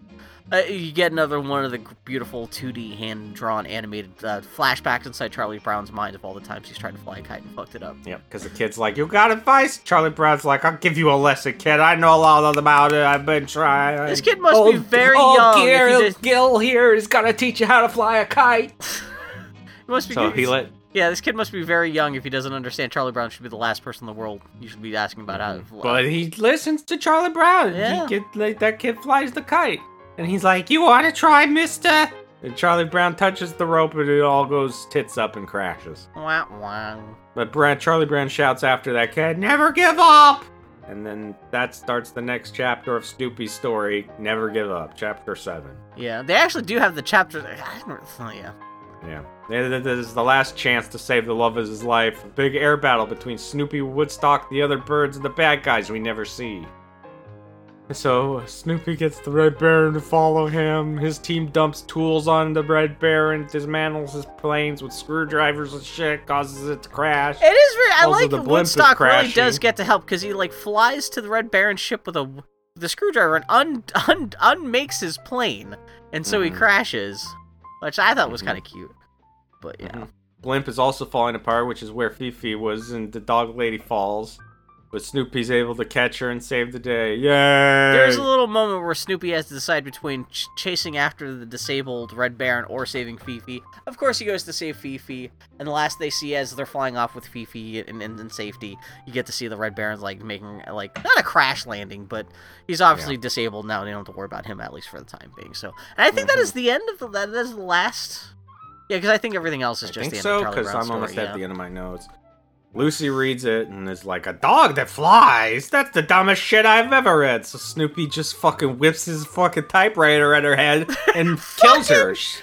Uh, you get another one of the beautiful 2D hand drawn animated uh, flashbacks inside Charlie Brown's mind of all the times he's tried to fly a kite and fucked it up. Yep, because the kid's like, "You got advice?" Charlie Brown's like, "I'll give you a lesson, kid. I know a lot about it. I've been trying." This kid must be very old young. if he Gil, did- Gil here is gonna teach you how to fly a kite. he must be So good- he let Yeah, this kid must be very young if he doesn't understand Charlie Brown should be the last person in the world you should be asking about how to fly. But he listens to Charlie Brown. Yeah. He get, like, that kid flies the kite. And he's like, You want to try, mister? And Charlie Brown touches the rope and it all goes tits up and crashes. Wah, wah. But Brad, Charlie Brown shouts after that kid, Never give up! And then that starts the next chapter of Snoopy's story, Never Give Up, chapter 7. Yeah, they actually do have the chapter. I don't know, yeah. Yeah. Th- th- This is the last chance to save the love of his life. A big air battle between Snoopy, Woodstock, the other birds, and the bad guys we never see. So Snoopy gets the Red Baron to follow him. His team dumps tools on the Red Baron, dismantles his planes with screwdrivers and shit, causes it to crash. It is very. I Also, like the Woodstock really does get to help because he like flies to the Red Baron ship with a a screwdriver and un, un unmakes his plane, and so he Mhm. crashes, which I thought was Mhm. kind of cute. But yeah, Mhm. Blimp is also falling apart, which is where Fifi was, and the dog lady falls. But Snoopy's able to catch her and save the day. Yay! there's a little moment where Snoopy has to decide between ch- chasing after the disabled Red Baron or saving Fifi. Of course, he goes to save Fifi, and the last they see as they're flying off with Fifi in, in, in safety, you get to see the Red Baron's like making like not a crash landing, but he's obviously disabled now. And they don't have to worry about him at least for the time being. So, and I think that mm-hmm. is the end of the that is the last. Yeah, because I think everything else is I just think the end so of Charlie because I'm almost story, at yeah. the end of my notes. Lucy reads it and is like, "A dog that flies? That's the dumbest shit I've ever read." So Snoopy just fucking whips his fucking typewriter at her head and kills her. She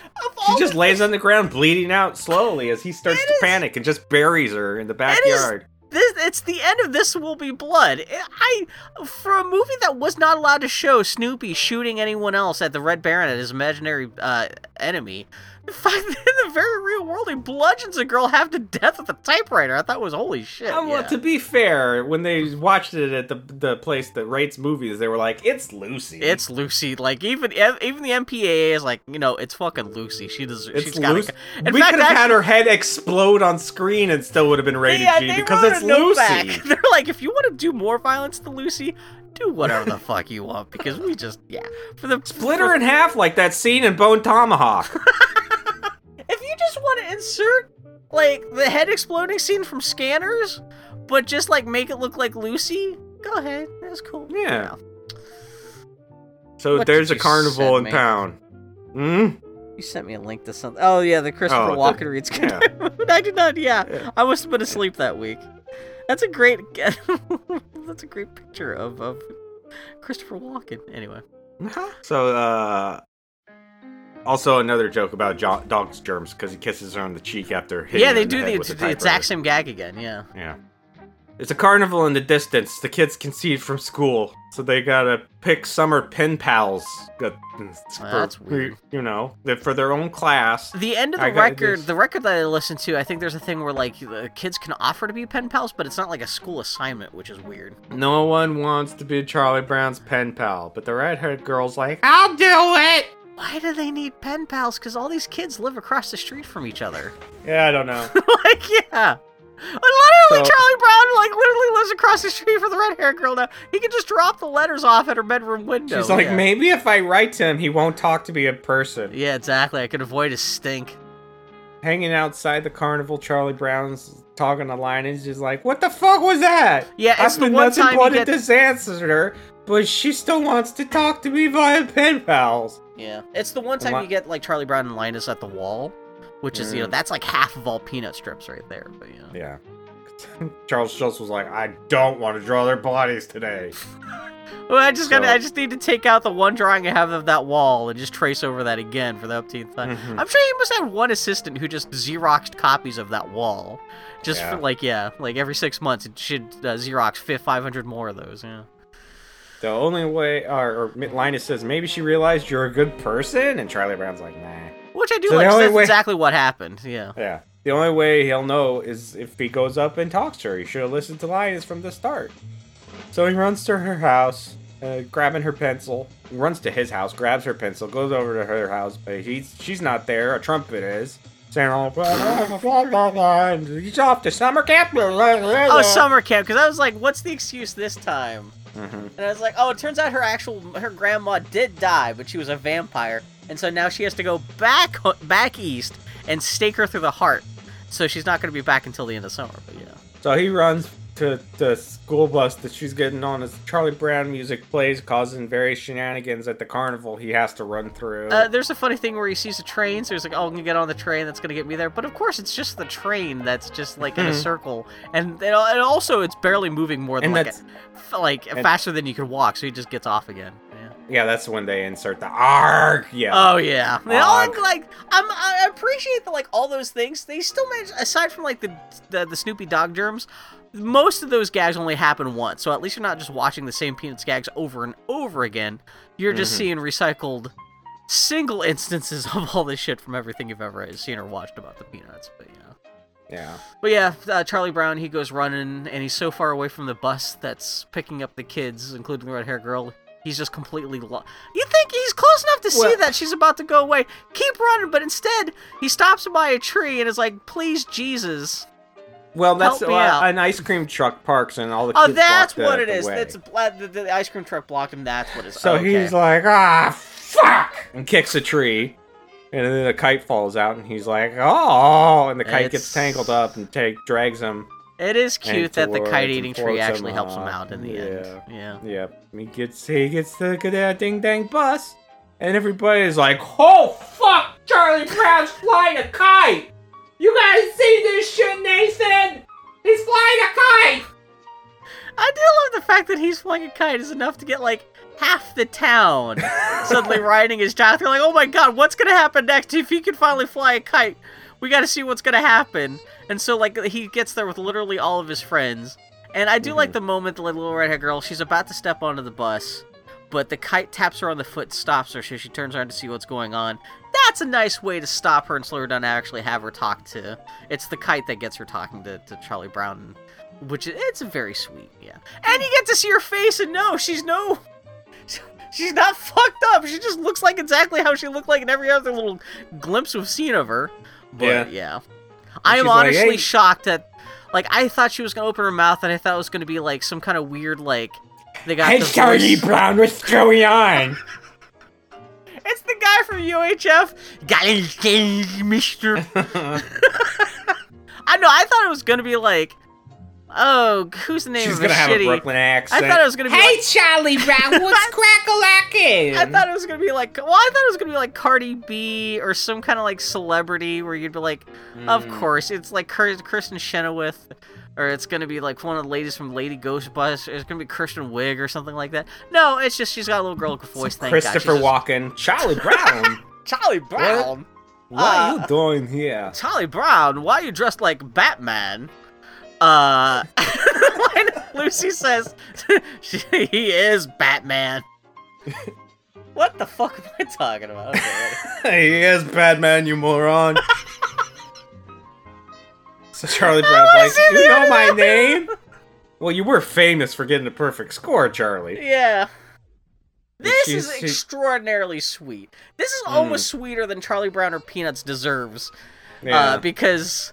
she just lays on the ground, bleeding out slowly as he starts to panic and just buries her in the backyard. This it's the end of this will be blood. I for a movie that was not allowed to show Snoopy shooting anyone else at the Red Baron at his imaginary uh, enemy. In fact, in the very real world, he bludgeons a girl half to death with a typewriter. I thought was holy shit. Uh, well, to be fair, when they watched it at the the place that rates movies, they were like, "It's Lucy." It's Lucy. Like even even the MPAA is like, you know, it's fucking Lucy. She does. It's she's got Lucy. a, in we fact, could have had her head explode on screen and still would have been rated yeah, G because it's Lucy. back. They're like, if you want to do more violence to Lucy, do whatever the fuck you want because we just yeah for the Split her in half like that scene in Bone Tomahawk. If you just want to insert like the head exploding scene from Scanners, but just like make it look like Lucy, go ahead. That's cool. Yeah. So What there's a carnival in town. Hmm? You sent me a link to something. Oh yeah, the Christopher Oh, the- Walken reads. yeah. I did not. Yeah. I must have been asleep that week. That's a great. that's a great picture of of Christopher Walken. Anyway. So, uh. Also, another joke about jo- dog's germs because he kisses her on the cheek after hitting yeah, her they the do the, with the exact same gag again. Yeah. Yeah. It's a carnival in the distance. The kids can see it from school, so they gotta pick summer pen pals. For- That's weird. You know, for their own class. The end of the I record, the record that I listened to, I think there's a thing where like the kids can offer to be pen pals, but it's not like a school assignment, which is weird. No one wants to be Charlie Brown's pen pal, but the redhead girl's like, I'll do it. Why do they need pen pals? Because all these kids live across the street from each other. Yeah, I don't know. like, yeah. And literally, So- Charlie Brown like literally lives across the street from the red hair girl now. He can just drop the letters off at her bedroom window. She's like, yeah. maybe if I write to him, he won't talk to me in person. Yeah, exactly. I could avoid his stink. Hanging outside the carnival, Charlie Brown's talking to line and he's just like, "What the fuck was that?" Yeah, it's I've the one nothing time but you a get- disaster, but she still wants to talk to me via pen pals. Yeah, it's the one time Li- you get like Charlie Brown and Linus at the wall, which is you know Mm. that's like half of all peanut strips right there. But yeah. Yeah. Charles Schulz was like, "I don't want to draw their bodies today." Well, I just got. to I just need to take out the one drawing I have of that wall and just trace over that again for the upteenth time. Mhm. I'm sure he must have one assistant who just xeroxed copies of that wall, just Yeah. for like yeah, like every six months it should uh, xerox fi 500 more of those. Yeah. The only way, or, or Linus says, maybe she realized you're a good person, and Charlie Brown's like, nah. Which I do So like. That's way- exactly what happened. Yeah. Yeah. The only way he'll know is if he goes up and talks to her. He should have listened to Linus from the start. So he runs to her house, uh, grabbing her pencil. He runs to his house, grabs her pencil, goes over to her house, but he's she's not there. A trumpet is. Saying all, and he's off to summer camp. Oh, summer camp. Because I was like, what's the excuse this time? Mhm. And I was like, oh, it turns out her actual her grandma did die, but she was a vampire, and so now she has to go back back east and stake her through the heart. So she's not going to be back until the end of summer. But yeah. So he runs to the school bus that she's getting on as Charlie Brown music plays, causing various shenanigans at the carnival he has to run through. Uh, there's a funny thing where he sees a train, so he's like, "Oh, I'm gonna get on the train. That's gonna get me there." But of course, it's just the train that's just like in a Mhm. circle, and and also it's barely moving more than And like a, like faster than you could walk. So he just gets off again. Yeah. that's when they insert the arg. Yeah. Oh yeah. They all, like I'm, I appreciate that like all those things they still manage aside from like the, the the Snoopy dog germs. Most of those gags only happen once, so at least you're not just watching the same Peanuts gags over and over again. You're just Mhm. seeing recycled single instances of all this shit from everything you've ever seen or watched about the Peanuts. But yeah. Yeah. But yeah, uh, Charlie Brown, he goes running, and he's so far away from the bus that's picking up the kids, including the red hair girl. He's just completely lost. You think he's close enough to see that she's about to go away? Keep running, but instead he stops by a tree and is like, "Please, Jesus." Well, that's Help me uh, out. an ice cream truck parks and all the Oh, kids that's block what the- it the is. way. It's uh, the, the ice cream truck blocked him. That's what it is. So okay. he's like, ah, fuck, and kicks a tree, and then a kite falls out, and he's like, oh, and the kite It's- gets tangled up and take drags him. It is cute that the towards kite and eating tree floats actually helps him up. out in the end. Yeah. Yep. He gets he gets the good ding dang bus, and everybody's like, oh fuck, Charlie Brown's flying a kite. You guys see this shit, Nathan? He's flying a kite. I do love the fact that he's flying a kite is enough to get like half the town suddenly riding his jock. They're like, oh my god, what's gonna happen next if he can finally fly a kite? We gotta see what's gonna happen. And so like he gets there with literally all of his friends. And I do like mhm. the moment the little redhead girl, she's about to step onto the bus, but the kite taps her on the foot, stops her, so she turns around to see what's going on. That's a nice way to stop her and slow her down and actually have her talk to. It's the kite that gets her talking to, to Charlie Brown, which it's very sweet, yeah. And you get to see her face and no, she's no. She's not fucked up. She just looks like exactly how she looked like in every other little glimpse we've seen of her. But Yeah. yeah. I am she's like, honestly "Hey." shocked that like I thought she was gonna open her mouth and I thought it was gonna be like some kind of weird like they got Hey, the Charlie voice- Brown, what's going on? It's the guy from UHF. Got Mister. I know. I thought it was gonna be like, oh, who's the name She's of gonna have shitty? a Brooklyn accent. I thought it was gonna be. Hey, like, Charlie Brown, what's crack-a-lackin'? I thought it was gonna be like. Well, I thought it was gonna be like Cardi B or some kind of like celebrity where you'd be like, of Mm. course, it's like Kir- Kristin Chenoweth. Or it's gonna be like one of the ladies from Lady Ghostbusters. It's gonna be Kristen Wiig or something like that. No, it's just she's got a little girl voice. Thank God. Christopher just- Walken, Charlie Brown. Charlie Brown. what are Uh, you doing here? Charlie Brown, why are you dressed like Batman? Uh, Lucy says, she, "He is Batman." what the fuck am I talking about? Okay, he is Batman, you moron. So Charlie Brown's like, you know my name? Well, you were famous for getting a perfect score, Charlie. Yeah. This She's- is extraordinarily sweet. This is almost sweeter than Charlie Brown or Peanuts deserves. Yeah. Uh, because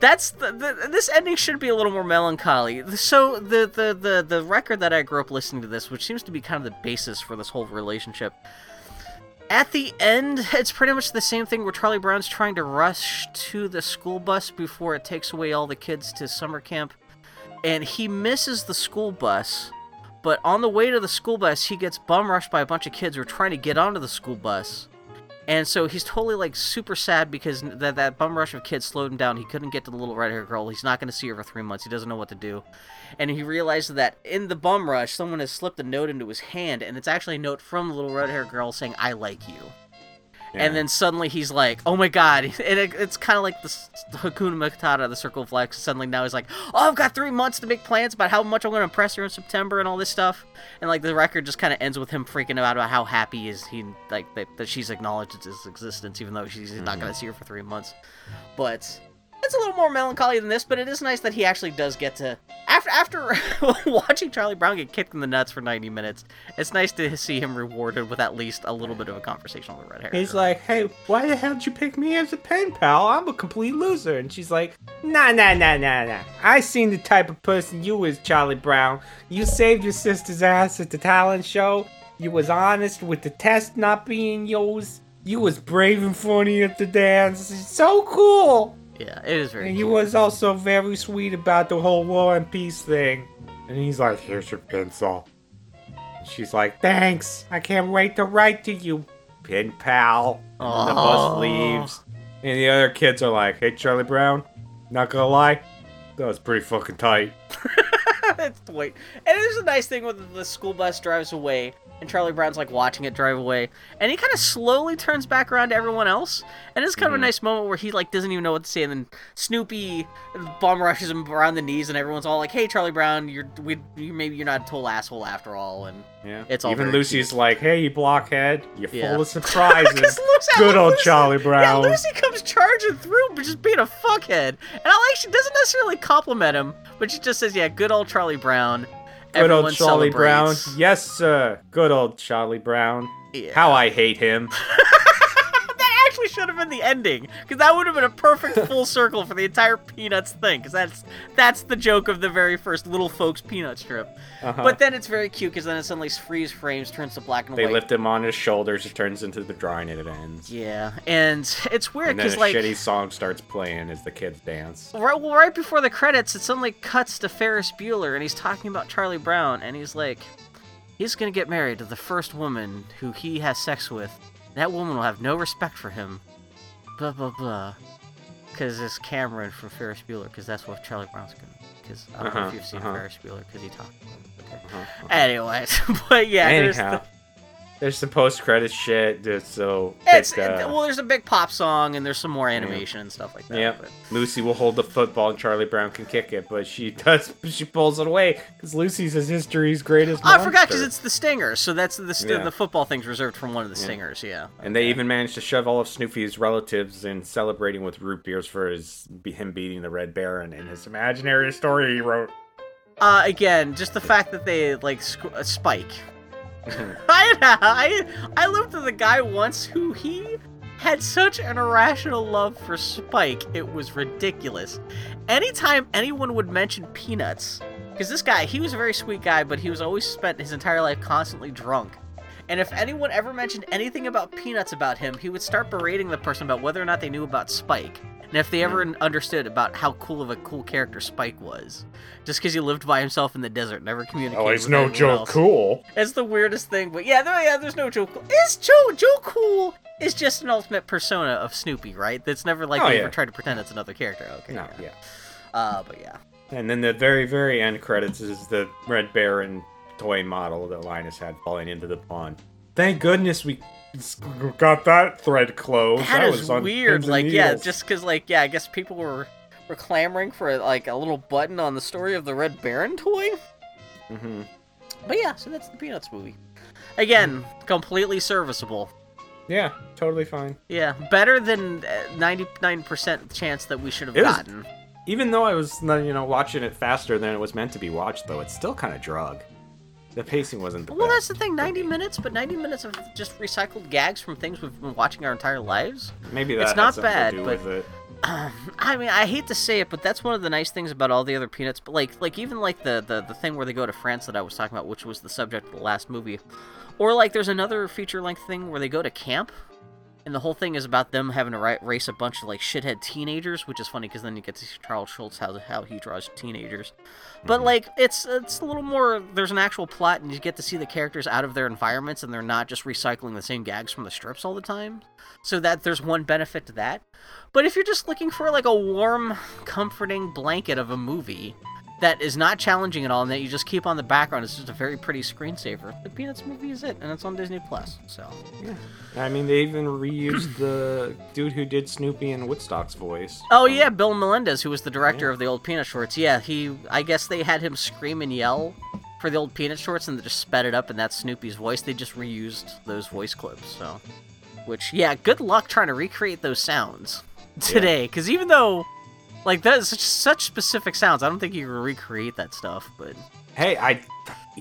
that's the, the this ending should be a little more melancholy. So the, the the the record that I grew up listening to this, which seems to be kind of the basis for this whole relationship. At the end, it's pretty much the same thing where Charlie Brown's trying to rush to the school bus before it takes away all the kids to summer camp. And he misses the school bus, but on the way to the school bus, he gets bum rushed by a bunch of kids who are trying to get onto the school bus. And so he's totally like super sad because that that bum rush of kids slowed him down. He couldn't get to the little red haired girl. He's not going to see her for three months. He doesn't know what to do. And he realizes that in the bum rush, someone has slipped a note into his hand, and it's actually a note from the little red haired girl saying, I like you. And then suddenly he's like, "Oh my god!" And it, it's kind of like the, Hakuna Matata, the Circle of Life. Suddenly now he's like, "Oh, I've got three months to make plans about how much I'm going to impress her in September and all this stuff." And like the record just kind of ends with him freaking out about how happy is he like that, that she's acknowledged his existence, even though she's not going to mm-hmm. see her for three months. But it's a little more melancholy than this, but it is nice that he actually does get to after after watching Charlie Brown get kicked in the nuts for 90 minutes. It's nice to see him rewarded with at least a little bit of a conversation with the red hair. He's like, hey, why the hell did you pick me as a pen pal? I'm a complete loser. And she's like, nah, nah, nah, nah, nah. I seen the type of person you is, Charlie Brown. You saved your sister's ass at the talent show. You was honest with the test not being yours. You was brave and funny at the dance. It's so cool. Yeah, it is very. And you was also very sweet about the whole war and peace thing. And he's like, here's your pencil. And she's like, thanks. I can't wait to write to you, pen pal. And the bus leaves. And the other kids are like, hey, Charlie Brown, not gonna lie, that was pretty fucking tight. That's the way. And there's a nice thing when the school bus drives away, and Charlie Brown's like watching it drive away, and he kind of slowly turns back around to everyone else, and it's kind of a mm-hmm. nice moment where he like doesn't even know what to say, and then Snoopy bum rushes him around the knees, and everyone's all like, "Hey, Charlie Brown, you're we you, maybe you're not a total asshole after all," and Yeah. it's all Even Lucy's cute. like, hey, you blockhead, you're Yeah. full of surprises." Lucy- Good old Lucy- Charlie Brown. Yeah, Lucy comes charging through, but just being a fuckhead. And I like she doesn't necessarily compliment him, but she just says, "Yeah, good old Charlie Brown." Good Everyone old Charlie Brown. Yes, sir. Good old Charlie Brown. Yeah. How I hate him. actually should have been the ending, because that would have been a perfect full circle for the entire Peanuts thing, because that's that's the joke of the very first Little Folks Peanut strip. Uh-huh. But then it's very cute, because then it suddenly freeze frames, turns to black and They white. They lift him on his shoulders, it turns into the drawing, and it ends. Yeah, and it's weird And then a because like shitty song starts playing as the kids dance. Right, well, right before the credits, it suddenly cuts to Ferris Bueller, and he's talking about Charlie Brown, and he's like, he's gonna get married to the first woman who he has sex with. That woman will have no respect for him. Blah blah blah. Because it's Cameron from Ferris Bueller, because that's what Charlie Brown's gonna. Because I don't know if Uh-huh, you've seen uh-huh. Ferris Bueller, because he talked. Okay. Uh-huh. Anyways, but yeah, there's Anyhow, the- there's some post credit shit. That's so. it's it, uh, well, there's a big pop song, and there's some more animation and stuff like that. Yep. but- Lucy will hold the football and Charlie Brown can kick it, but she does. She pulls it away because Lucy's his history's greatest. Oh, I forgot because it's the Stingers, so that's the st- Yeah. the football thing's reserved from one of the Yeah. Stingers. Yeah. And they even managed to shove all of Snoopy's relatives in celebrating with root beers for his him beating the Red Baron in his imaginary story he wrote. Uh, again, just the fact that they like squ- uh, Spike. I, I I lived with a guy once who he had such an irrational love for Spike. It was ridiculous. Anytime anyone would mention Peanuts, because this guy, he was a very sweet guy, but he was always spent his entire life constantly drunk. And if anyone ever mentioned anything about Peanuts about him, he would start berating the person about whether or not they knew about Spike. And if they ever un- understood about how cool of a cool character Spike was. Just because he lived by himself in the desert, never communicated Oh, he's no Joe else. Cool. It's the weirdest thing, but yeah, there, yeah, there's no Joe Cool. Is Joe Joe Cool is just an ultimate persona of Snoopy, right? That's never like Oh, they yeah. ever tried to pretend it's another character. Okay. No, yeah. Uh, but yeah. And then the very, very end credits is the Red Baron toy model that Linus had falling into the pond. Thank goodness we got that thread closed. That is was weird. Like, yeah, just because, like, yeah, I guess people were were clamoring for like a little button on the story of the Red Baron toy. Mm-hmm. But yeah, so that's the Peanuts movie. Again, completely serviceable. Yeah, totally fine. Yeah, better than ninety nine percent chance that we should have It was- gotten. Even though I was, you know, watching it faster than it was meant to be watched, though, it's still kind of drug. The pacing wasn't the Well, that's the thing. Ninety minutes, but ninety minutes of just recycled gags from things we've been watching our entire lives. Maybe that it's not bad, to do but with it. I mean, I hate to say it, but that's one of the nice things about all the other Peanuts. But like, like even like the the, the thing where they go to France that I was talking about, which was the subject of the last movie, or like there's another feature length thing where they go to camp, and the whole thing is about them having to ri- race a bunch of like shithead teenagers, which is funny because then you get to see Charles Schulz how how he draws teenagers. But mm-hmm. like it's it's a little more. There's an actual plot, and you get to see the characters out of their environments, and they're not just recycling the same gags from the strips all the time. So that there's one benefit to that. But if you're just looking for like a warm, comforting blanket of a movie that is not challenging at all, and that you just keep on the background, it's just a very pretty screensaver. The Peanuts movie is it, and it's on Disney Plus. So yeah, I mean, they even reused the dude who did Snoopy and Woodstock's voice. Oh yeah, Bill Melendez, who was the director of the old Peanut shorts. Yeah, he. I guess they had him scream and yell for the old Peanut shorts, and they just sped it up, and that's Snoopy's voice. They just reused those voice clips. So, which yeah, good luck trying to recreate those sounds today, because even though like that's such, such specific sounds, I don't think you can recreate that stuff. But Hey, I,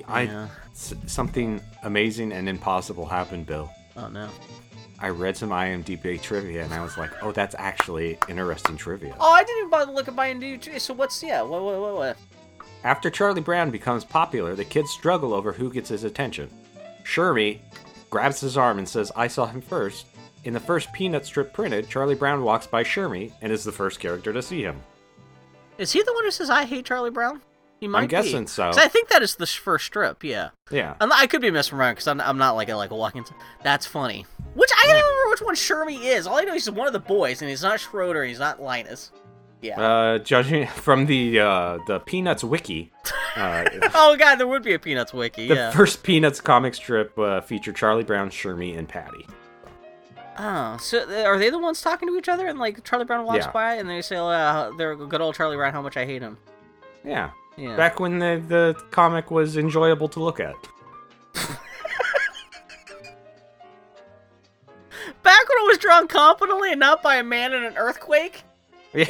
I, Yeah. s- something amazing and impossible happened, Bill. oh no. I read some IMDb trivia and I was like, oh, that's actually interesting trivia. Oh, I didn't even bother to look at my IMDb. So what's yeah? What what what? what? After Charlie Brown becomes popular, the kids struggle over who gets his attention. Shermy grabs his arm and says, I saw him first. In the first Peanut strip printed, Charlie Brown walks by Shermy and is the first character to see him. Is he the one who says I hate Charlie Brown? He might be. guessing so. 'Cause I think that is the first strip. Yeah. Yeah. I'm I could be misremembering because I'm, I'm not like a, like a walking. That's funny. Which I don't even remember which one Shermy is. All I know is he's one of the boys, and he's not Schroeder, and he's not Linus. Yeah. Uh, judging from the uh, the Peanuts wiki, uh, oh god, there would be a Peanuts wiki. the yeah. first Peanuts comic strip uh, featured Charlie Brown, Shermy, and Patty. Oh, so are they the ones talking to each other? And like Charlie Brown walks Yeah. by, and they say, oh, uh, "They're good old Charlie Brown. How much I hate him." Yeah. Yeah. Back when the, the comic was enjoyable to look at. Back when it was drawn competently and not by a man in an earthquake. Yeah.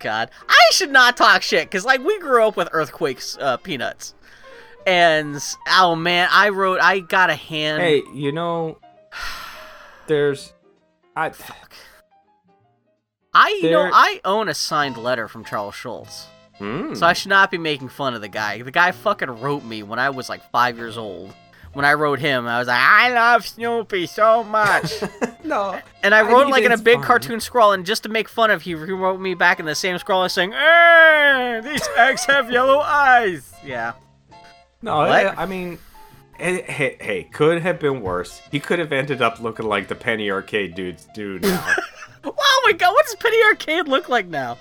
God, I should not talk shit because like we grew up with earthquakes, uh, peanuts, and oh man, I wrote, I got a hand. Hey, you know, there's, I, Fuck. I you know I own a signed letter from Charles Schulz, Hmm. so I should not be making fun of the guy. The guy fucking wrote me when I was like five years old. When I wrote him, I was like, I love Snoopy so much. no. And I I wrote mean, like in a big fine. cartoon scrawl, and just to make fun of, he, he wrote me back in the same scrawl saying, "Eh, these eggs have yellow eyes." Yeah. No, I, I mean, eh, hey, hey, could have been worse. He could have ended up looking like the Penny Arcade dudes do now. Oh my god, what does Penny Arcade look like now?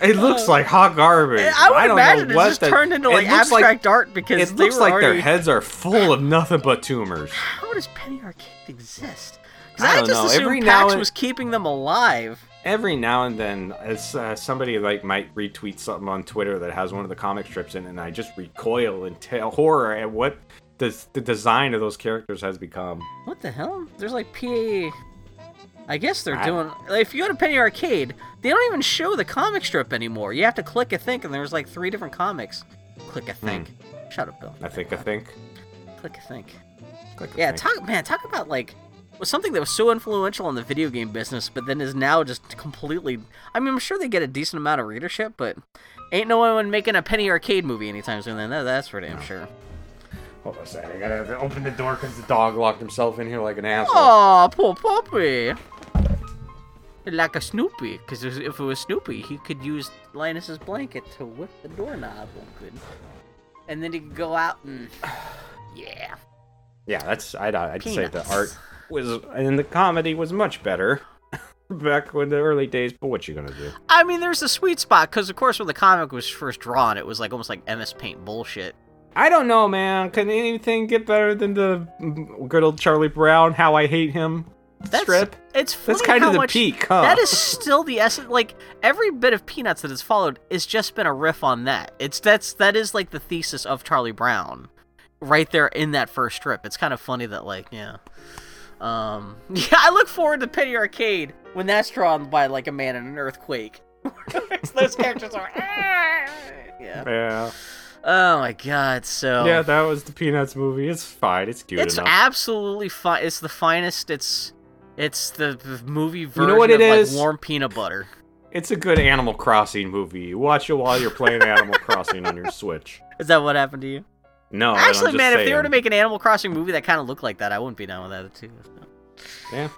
it looks like hot garbage. I would don't imagine know it's just the- turned into like abstract art because it they looks like already... their heads are full of nothing but tumors. How does Penny Arcade exist? Because I I, just know, assumed every PAX and- was keeping them alive. Every now and then, as uh, somebody like might retweet something on Twitter that has one of the comic strips in, it, and I just recoil in ta- horror at what the the design of those characters has become. What the hell? There's like PA. I guess they're I- doing. Like, if you go to Penny Arcade, they don't even show the comic strip anymore. You have to click a think, and there's like three different comics. Click a think. Hmm. Shut up, Bill. I think. I think. Click a think. Click a Yeah, think. talk man, talk about like was something that was so influential in the video game business, but then is now just completely. I mean, I'm sure they get a decent amount of readership, but ain't no one making a Penny Arcade movie anytime soon. Then that, that's for damn sure. Hold on a second. I gotta open the door because the dog locked himself in here like an asshole. Oh, poor puppy. Like a Snoopy, because if it was Snoopy, he could use Linus's blanket to whip the doorknob open, and then he could go out and yeah. Yeah, that's I'd, uh, I'd say the art was and the comedy was much better back when the early days. But what you gonna do? I mean, there's a sweet spot because, of course, when the comic was first drawn, it was like almost like MS Paint bullshit. I don't know, man. Can anything get better than the good old Charlie Brown? How I hate him. That's, strip. It's funny That's kind of the much, peak, huh? That is still the essence. Like every bit of Peanuts that has followed has just been a riff on that. It's that's that is like the thesis of Charlie Brown, right there in that first strip. It's kind of funny that like yeah, um, yeah. I look forward to Penny Arcade when that's drawn by like a man in an earthquake. Those characters are yeah. Yeah. Oh my god. So Yeah, that was the Peanuts movie. It's fine. It's cute it's enough. absolutely fine. It's the finest. It's it's the, movie version know what of it like warm peanut butter. It's a good Animal Crossing movie. You watch it while you're playing Animal Crossing on your Switch. Is that what happened to you? No, Actually, I'm just man, if they were to make an Animal Crossing movie that kind of looked like that, I wouldn't be down with that too. Yeah.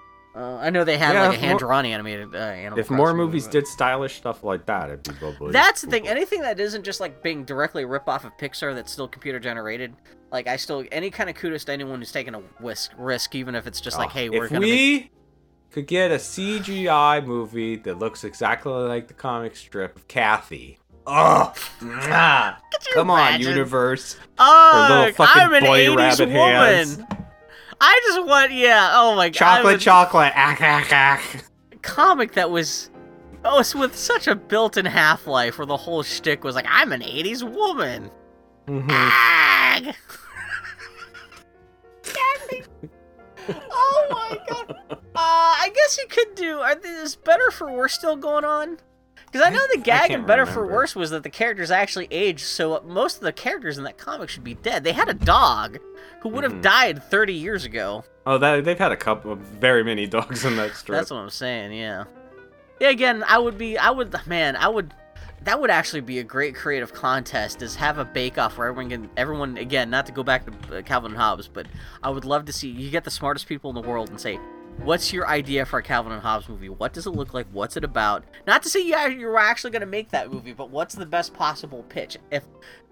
Uh, I know they had Yeah, like a hand drawn animated uh, Animal If Crossing more movie, movies but- did stylish stuff like that, it'd be lovely. That's the thing. Anything that isn't just like being directly a rip off of Pixar that's still computer generated. Like I still any kind of kudos to anyone who's taking a risk, risk even if it's just like, Oh, hey, we're if gonna we make... could get a CGI movie that looks exactly like the comic strip of Cathy. Oh, mwah. come on, universe. Oh, little fucking I'm an boy 80s rabbit woman. hands. I just want, yeah. Oh my god, Chocolate, chocolate. Ah, ah, ah. comic that was oh, it's with such a built-in half-life where the whole shtick was like, I'm an '80s woman. Mhm. Ag. Oh my god. Uh, I guess you could do. Are this better for worse still going on? Because I know the gag in Better for. Worse was that the characters actually aged, so most of the characters in that comic should be dead. They had a dog who would have Mhm. died 30 years ago. Oh, that, they've had a couple of very many dogs in that strip. That's what I'm saying, yeah. Yeah, again, I would be, I would, man, I would, that would actually be a great creative contest. Is have a bake off where everyone can, everyone, again, not to go back to uh, Calvin and Hobbes, but I would love to see you get the smartest people in the world and say, what's your idea for a Calvin and Hobbes movie? What does it look like? What's it about? Not to say you are- you're actually going to make that movie, but what's the best possible pitch if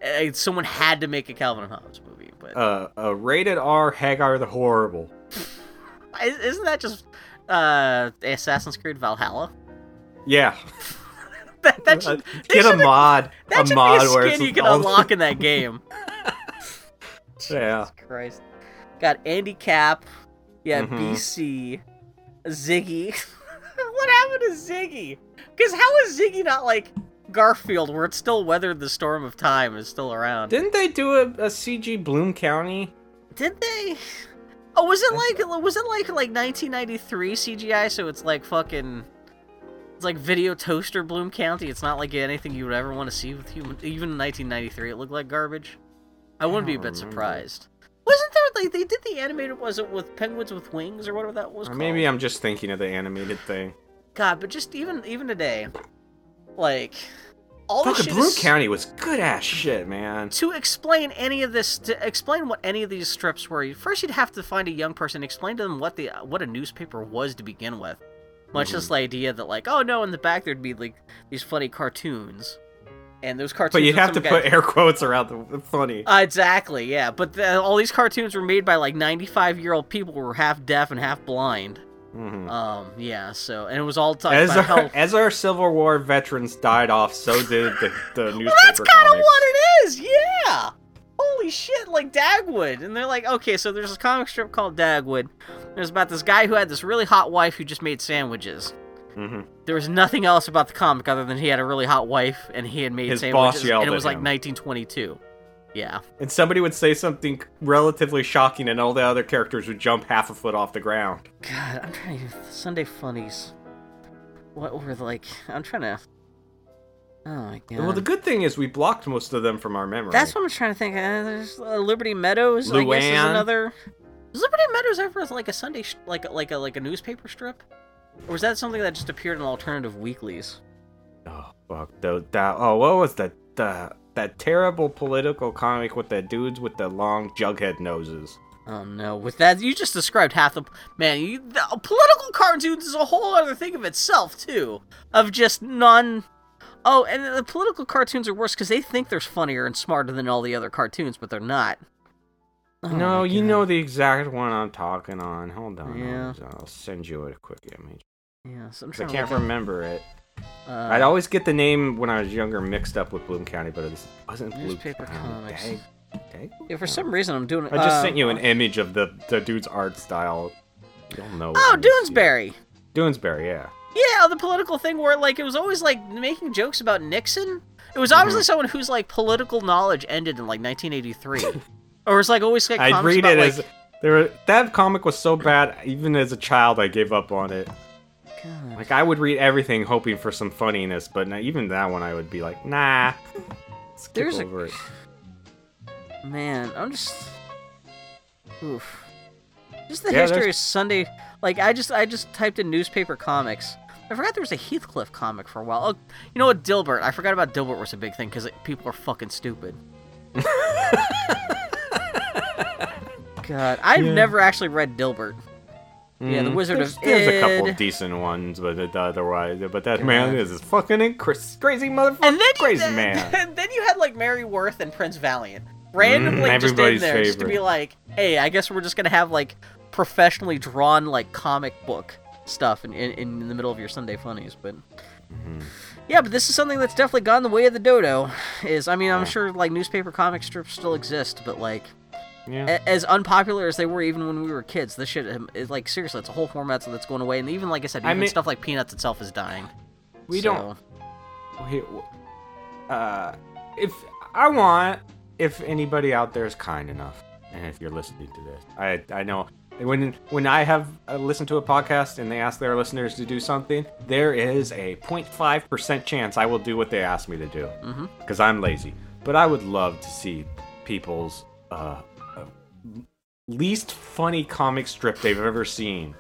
uh, someone had to make a Calvin and Hobbes movie? But uh, a rated R Hagar the Horrible. is- isn't that just uh, Assassin's Creed Valhalla? Yeah. that, that should, Get a mod. That a mod be a where skin you can unlock in that game. Yeah. Christ. Got Andy Capp. Yeah, Mhm. BC. Ziggy. what happened to Ziggy? Because how is Ziggy not like Garfield, where it's still weathered the storm of time, is still around? Didn't they do a, a CG Bloom County? Did they? Oh, was it like was it like like 1993 CGI? So it's like fucking. It's like video toaster Bloom County. It's not like anything you would ever want to see with human. Even in 1993, it looked like garbage. I wouldn't be a bit surprised. Wasn't there like they did the animated? Was it with penguins with wings or whatever that was? Or called? maybe I'm just thinking of the animated thing. God, but just even even today, like all Fucking shit Bloom County was good ass shit, man. to explain any of this to explain what any of these strips were first you'd have to find a young person explain to them what the what a newspaper was to begin with much Mm-hmm. just the idea that like oh no in the back there'd be like these funny cartoons and those cartoons But you with have to put air quotes around the, funny. Uh, exactly yeah but the, all these cartoons were made by like 95 year old people who were half deaf and half blind Mhm. um yeah so and it was all talking As about our, as our Civil War veterans died off, so did the, the newspaper Well, that's kind of what it is. Yeah. Holy shit, like Dagwood. And they're like, okay, so there's a comic strip called Dagwood. There's about this guy who had this really hot wife who just made sandwiches. Mhm. There was nothing else about the comic other than he had a really hot wife and he had made His boss sandwiches. and it was like him. 1922. Yeah. And somebody would say something relatively shocking, and all the other characters would jump half a foot off the ground. God, I'm trying to. Sunday funnies. What were like? I'm trying to. Oh my god. Well, the good thing is we blocked most of them from our memory. That's what I'm trying to think. Uh, there's uh, Liberty Meadows. I guess is Luann. another. Was Liberty Meadows ever like a Sunday, sh- like a, like a like a newspaper strip, or was that something that just appeared in alternative weeklies? Oh fuck! The, that oh, what was that? The that terrible political comic with the dudes with the long jughead noses. Oh no! With that, you just described half the man. You, the, political cartoons is a whole other thing of itself too, of just non. Oh, and the political cartoons are worse because they think they're funnier and smarter than all the other cartoons, but they're not. Oh no, you know the exact one I'm talking on. Hold on, Yeah. I'll, I'll send you a quick image. Yeah, so I'm 'Cause trying to can't remember it. Uh, I'd always get the name when I was younger mixed up with Bloom County, but it wasn't Bloom Newspaper County. comics. Dag- Yeah, for some reason I'm doing. I just uh, sent you an image of the the dude's art style. You'll know. Oh. Doonesbury. Doonesbury, yeah. Yeah, the political thing where like it was always like making jokes about Nixon. It was obviously Mhm. someone whose like political knowledge ended in like 1983, or it's like always like I'd read it like, as there. Were, that comic was so bad. Even as a child, I gave up on it. God. Like I would read everything hoping for some funniness, but not, even that one I would be like, nah. Skip There's a- over it. Man, I'm just oof. Just the Yeah, history there's- of Sunday. Like I just I just typed in newspaper comics. I forgot there was a Heathcliff comic for a while. Oh, you know what, Dilbert? I forgot about Dilbert was a big thing because people are fucking stupid. God, I've Yeah. never actually read Dilbert. Yeah, the Mm, Wizard there's, of There's a couple of decent ones, but it, otherwise, but that Yeah. man is a fucking inc- crazy motherfucker, And then crazy you, man. And then you had like Mary Worth and Prince Valiant randomly Mm, just in everybody's there, just to be like, hey, I guess we're just gonna have like professionally drawn like comic book stuff in in, in the middle of your Sunday funnies, but. Mm-hmm. Yeah, but this is something that's definitely gone the way of the dodo. Is I mean, I'm sure like newspaper comic strips still exist, but like Yeah. a- as unpopular as they were even when we were kids, this shit um, is like seriously, it's a whole format that's going away, and even like I said, I even mean- stuff like Peanuts itself is dying. We So- don't. Uh, if I want, if anybody out there is kind enough, and if you're listening to this, I I know when when I have uh, listened to a podcast and they ask their listeners to do something, there is a 0.5 percent chance I will do what they ask me to do because I'm lazy. But I would love to see people's uh, least funny comic strip they've ever seen.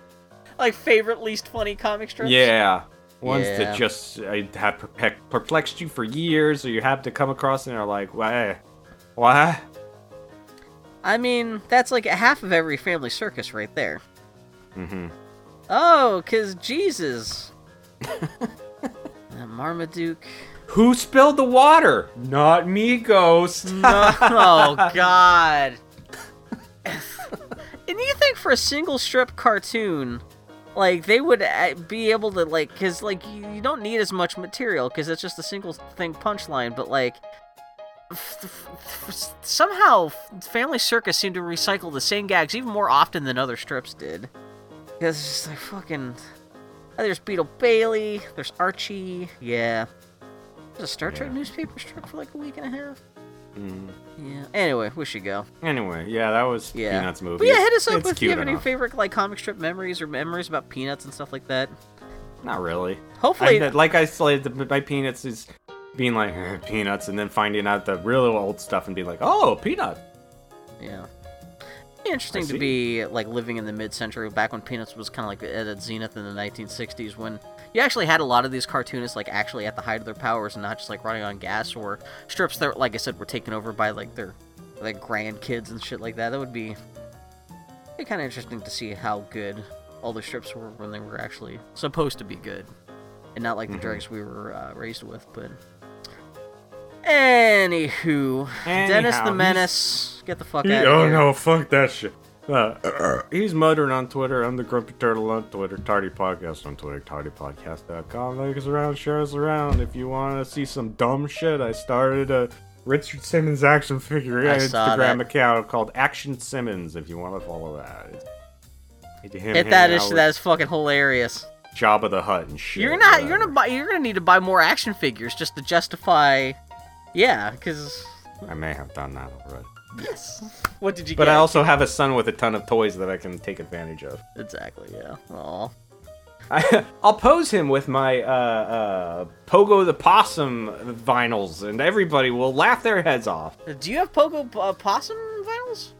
Like favorite least funny comic strips. Yeah. Ones Yeah. that just uh, have perplexed you for years, or you have to come across and are like, why? Why? I mean, that's like a half of every family circus right there. Mm-hmm. Oh, cause Jesus. Uh, Marmaduke. Who spilled the water? Not me, ghost. No, oh God. and you think for a single strip cartoon, like they would uh, be able to like, cause like you, don't need as much material, cause it's just a single thing punchline. But like, f- f- somehow Family Circus seemed to recycle the same gags even more often than other strips did. Cause it's just like fucking. oh, There's Beetle Bailey. There's Archie. Yeah. There's a Star Trek newspaper strip for like a week and a half. Mm. Yeah. Anyway, we should go. Anyway, yeah, that was Yeah. Peanuts movie. But yeah, hit us up It's if you have any favorite like comic strip memories or memories about Peanuts and stuff like that. Not really. Hopefully- I, like I said, my Peanuts is being like "Eh, Peanuts, and then finding out the real old stuff and being like, oh, Peanut. Yeah. Interesting to be like living in the mid-century, back when Peanuts was kind of like at its zenith in the 1960s, when you actually had a lot of these cartoonists like actually at the height of their powers and not just like running on gas or strips that, like I said, were taken over by like their like grandkids and shit like that. That would be, be kind of interesting to see how good all the strips were when they were actually supposed to be good, and not like the Mhm. dregs we were uh, raised with. But anywho, Dennis the Menace, get the fuck He- out of oh here. no, fuck that shit. Uh, he's muttering on Twitter. I'm the Grumpy Turtle on Twitter. Tardy Podcast on Twitter. TardyPodcast.com. Like us around, share us around. If you want to see some dumb shit, I started a Richard Simmons action figure Instagram account called Action Simmons. If you want to follow that, It's- it's him Hit that hanging is out with that is fucking hilarious. Jabba the Hutt and shit. You're not you're gonna buy you're gonna need to buy more action figures just to justify. Yeah, because I may have done that already. Yes. What did you But get? I also have a son with a ton of toys that I can take advantage of. exactly yeah. Aw. I, I'll pose him with my uh, uh, Pogo the Possum vinyls, and everybody will laugh their heads off. Do you have Pogo uh, Possum vinyls?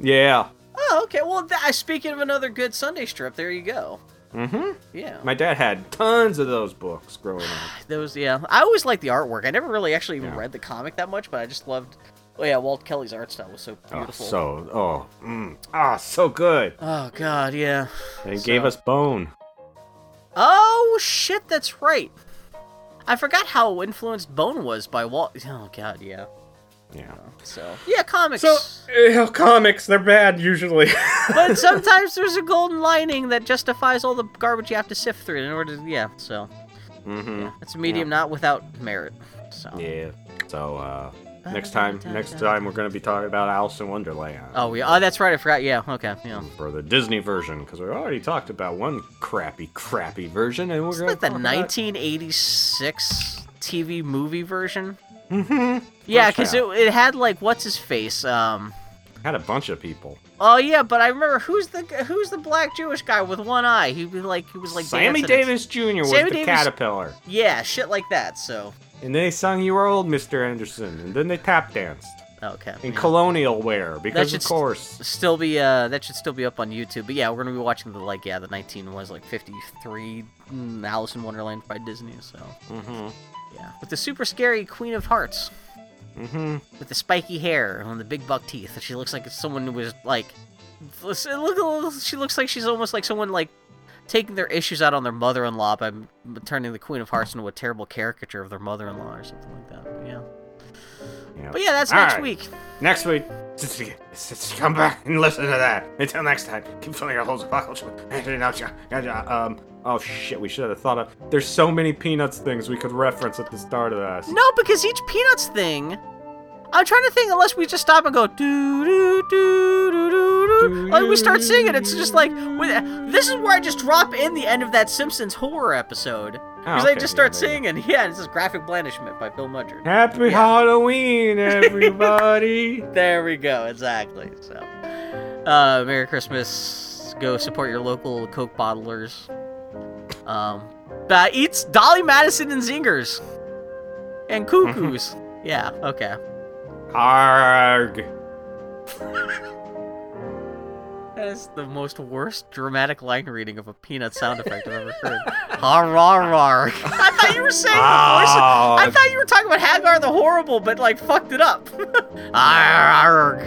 Yeah. Oh, okay. Well, th- speaking of another good Sunday strip, there you go. Mm-hmm. Yeah. My dad had tons of those books growing up. Those, yeah. I always liked the artwork. I never really actually even Yeah. read the comic that much, but I just loved. Oh yeah, Walt Kelly's art style was so Oh, beautiful. so oh, mm, ah, so good. Oh god, yeah. They gave us Bone. Oh shit, that's right. I forgot how influenced Bone was by Walt. Oh god, yeah. Yeah. So yeah, comics. So uh, comics, they're bad usually. but sometimes there's a golden lining that justifies all the garbage you have to sift through in order to yeah. So mm-hmm. it's a medium not without merit. So Yeah. So uh, Next time, next time we're gonna be talking about Alice in Wonderland Oh, we. Oh, that's right. I forgot. Yeah. Okay. Yeah. for the Disney version because we already talked about one crappy, crappy version, and we're It's gonna like the talk about- 1986 TV movie version. Mhm. Yeah, because it, it had like what's his face. Um. had a bunch of people. Oh yeah, but I remember who's the who's the black Jewish guy with one eye. He was like he was like Sammy. Davis Jr. was Sammy the Davis- caterpillar, Yeah, shit like that. So and they sung "You Are Old, Mr. Anderson," and then they tap danced okay. in yeah. colonial wear because of st- course. still be uh that should still be up on YouTube. But yeah, we're gonna be watching the like yeah the 19 was like 53 mm, Alice in Wonderland by Disney. So Mm-hmm. yeah, with the super scary Queen of Hearts Mm-hmm. with the spiky hair and the big buck teeth. She looks like someone who was like look she looks like she's almost like someone like taking their issues out on their mother-in-law by turning the Queen of Hearts into a terrible caricature of their mother-in-law or something like that. But yeah. But yeah, that's All next right. week. Next week, come back and listen to that. Until next time, keep filling your holes with buckles. Um, oh shit, we should have thought of. There's so many Peanuts things we could reference at the start of this. No, because each Peanuts thing. I'm trying to think. Unless we just stop and go do do do do do do, like we start singing, it's just like this is where I just drop in the end of that Simpsons horror episode because Oh, okay, just start yeah, singing. Yeah, it's just graphic blandishment by Bill Mudger. Happy Halloween, everybody. There we go. Exactly. So, uh, Merry Christmas. Go support your local Coke bottlers. Um, uh, eats Dolly Madison and Zingers and cuckoos. yeah. Okay. Arg. That is the most worst dramatic line reading of a peanut sound effect I've ever heard. har rar rar. I thought you were saying the voice. Of, I thought you were talking about Hagar the Horrible, but like fucked it up. Arg.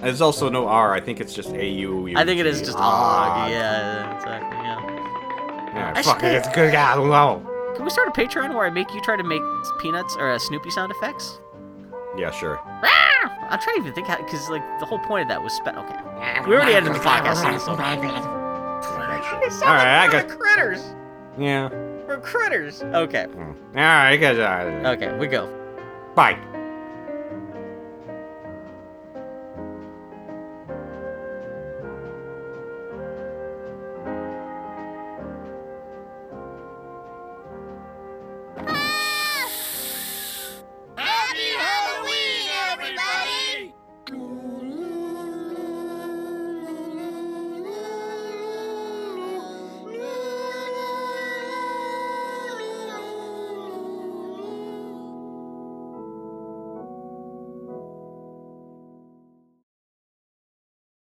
There's also no R. I think it's just A U. I think it is just Arg. Yeah, exactly. Yeah. Yeah, I fuck should- it. It's good. I don't know. Can we start a Patreon where I make you try to make peanuts or uh, Snoopy sound effects? Yeah, sure. Ah! I'm trying to even think how, because like the whole point of that was spe- okay. We already ended the podcast. So. All All right, I got. critters. Yeah. We're critters. Okay. Hmm. All right, I got. Okay, we go. Bye.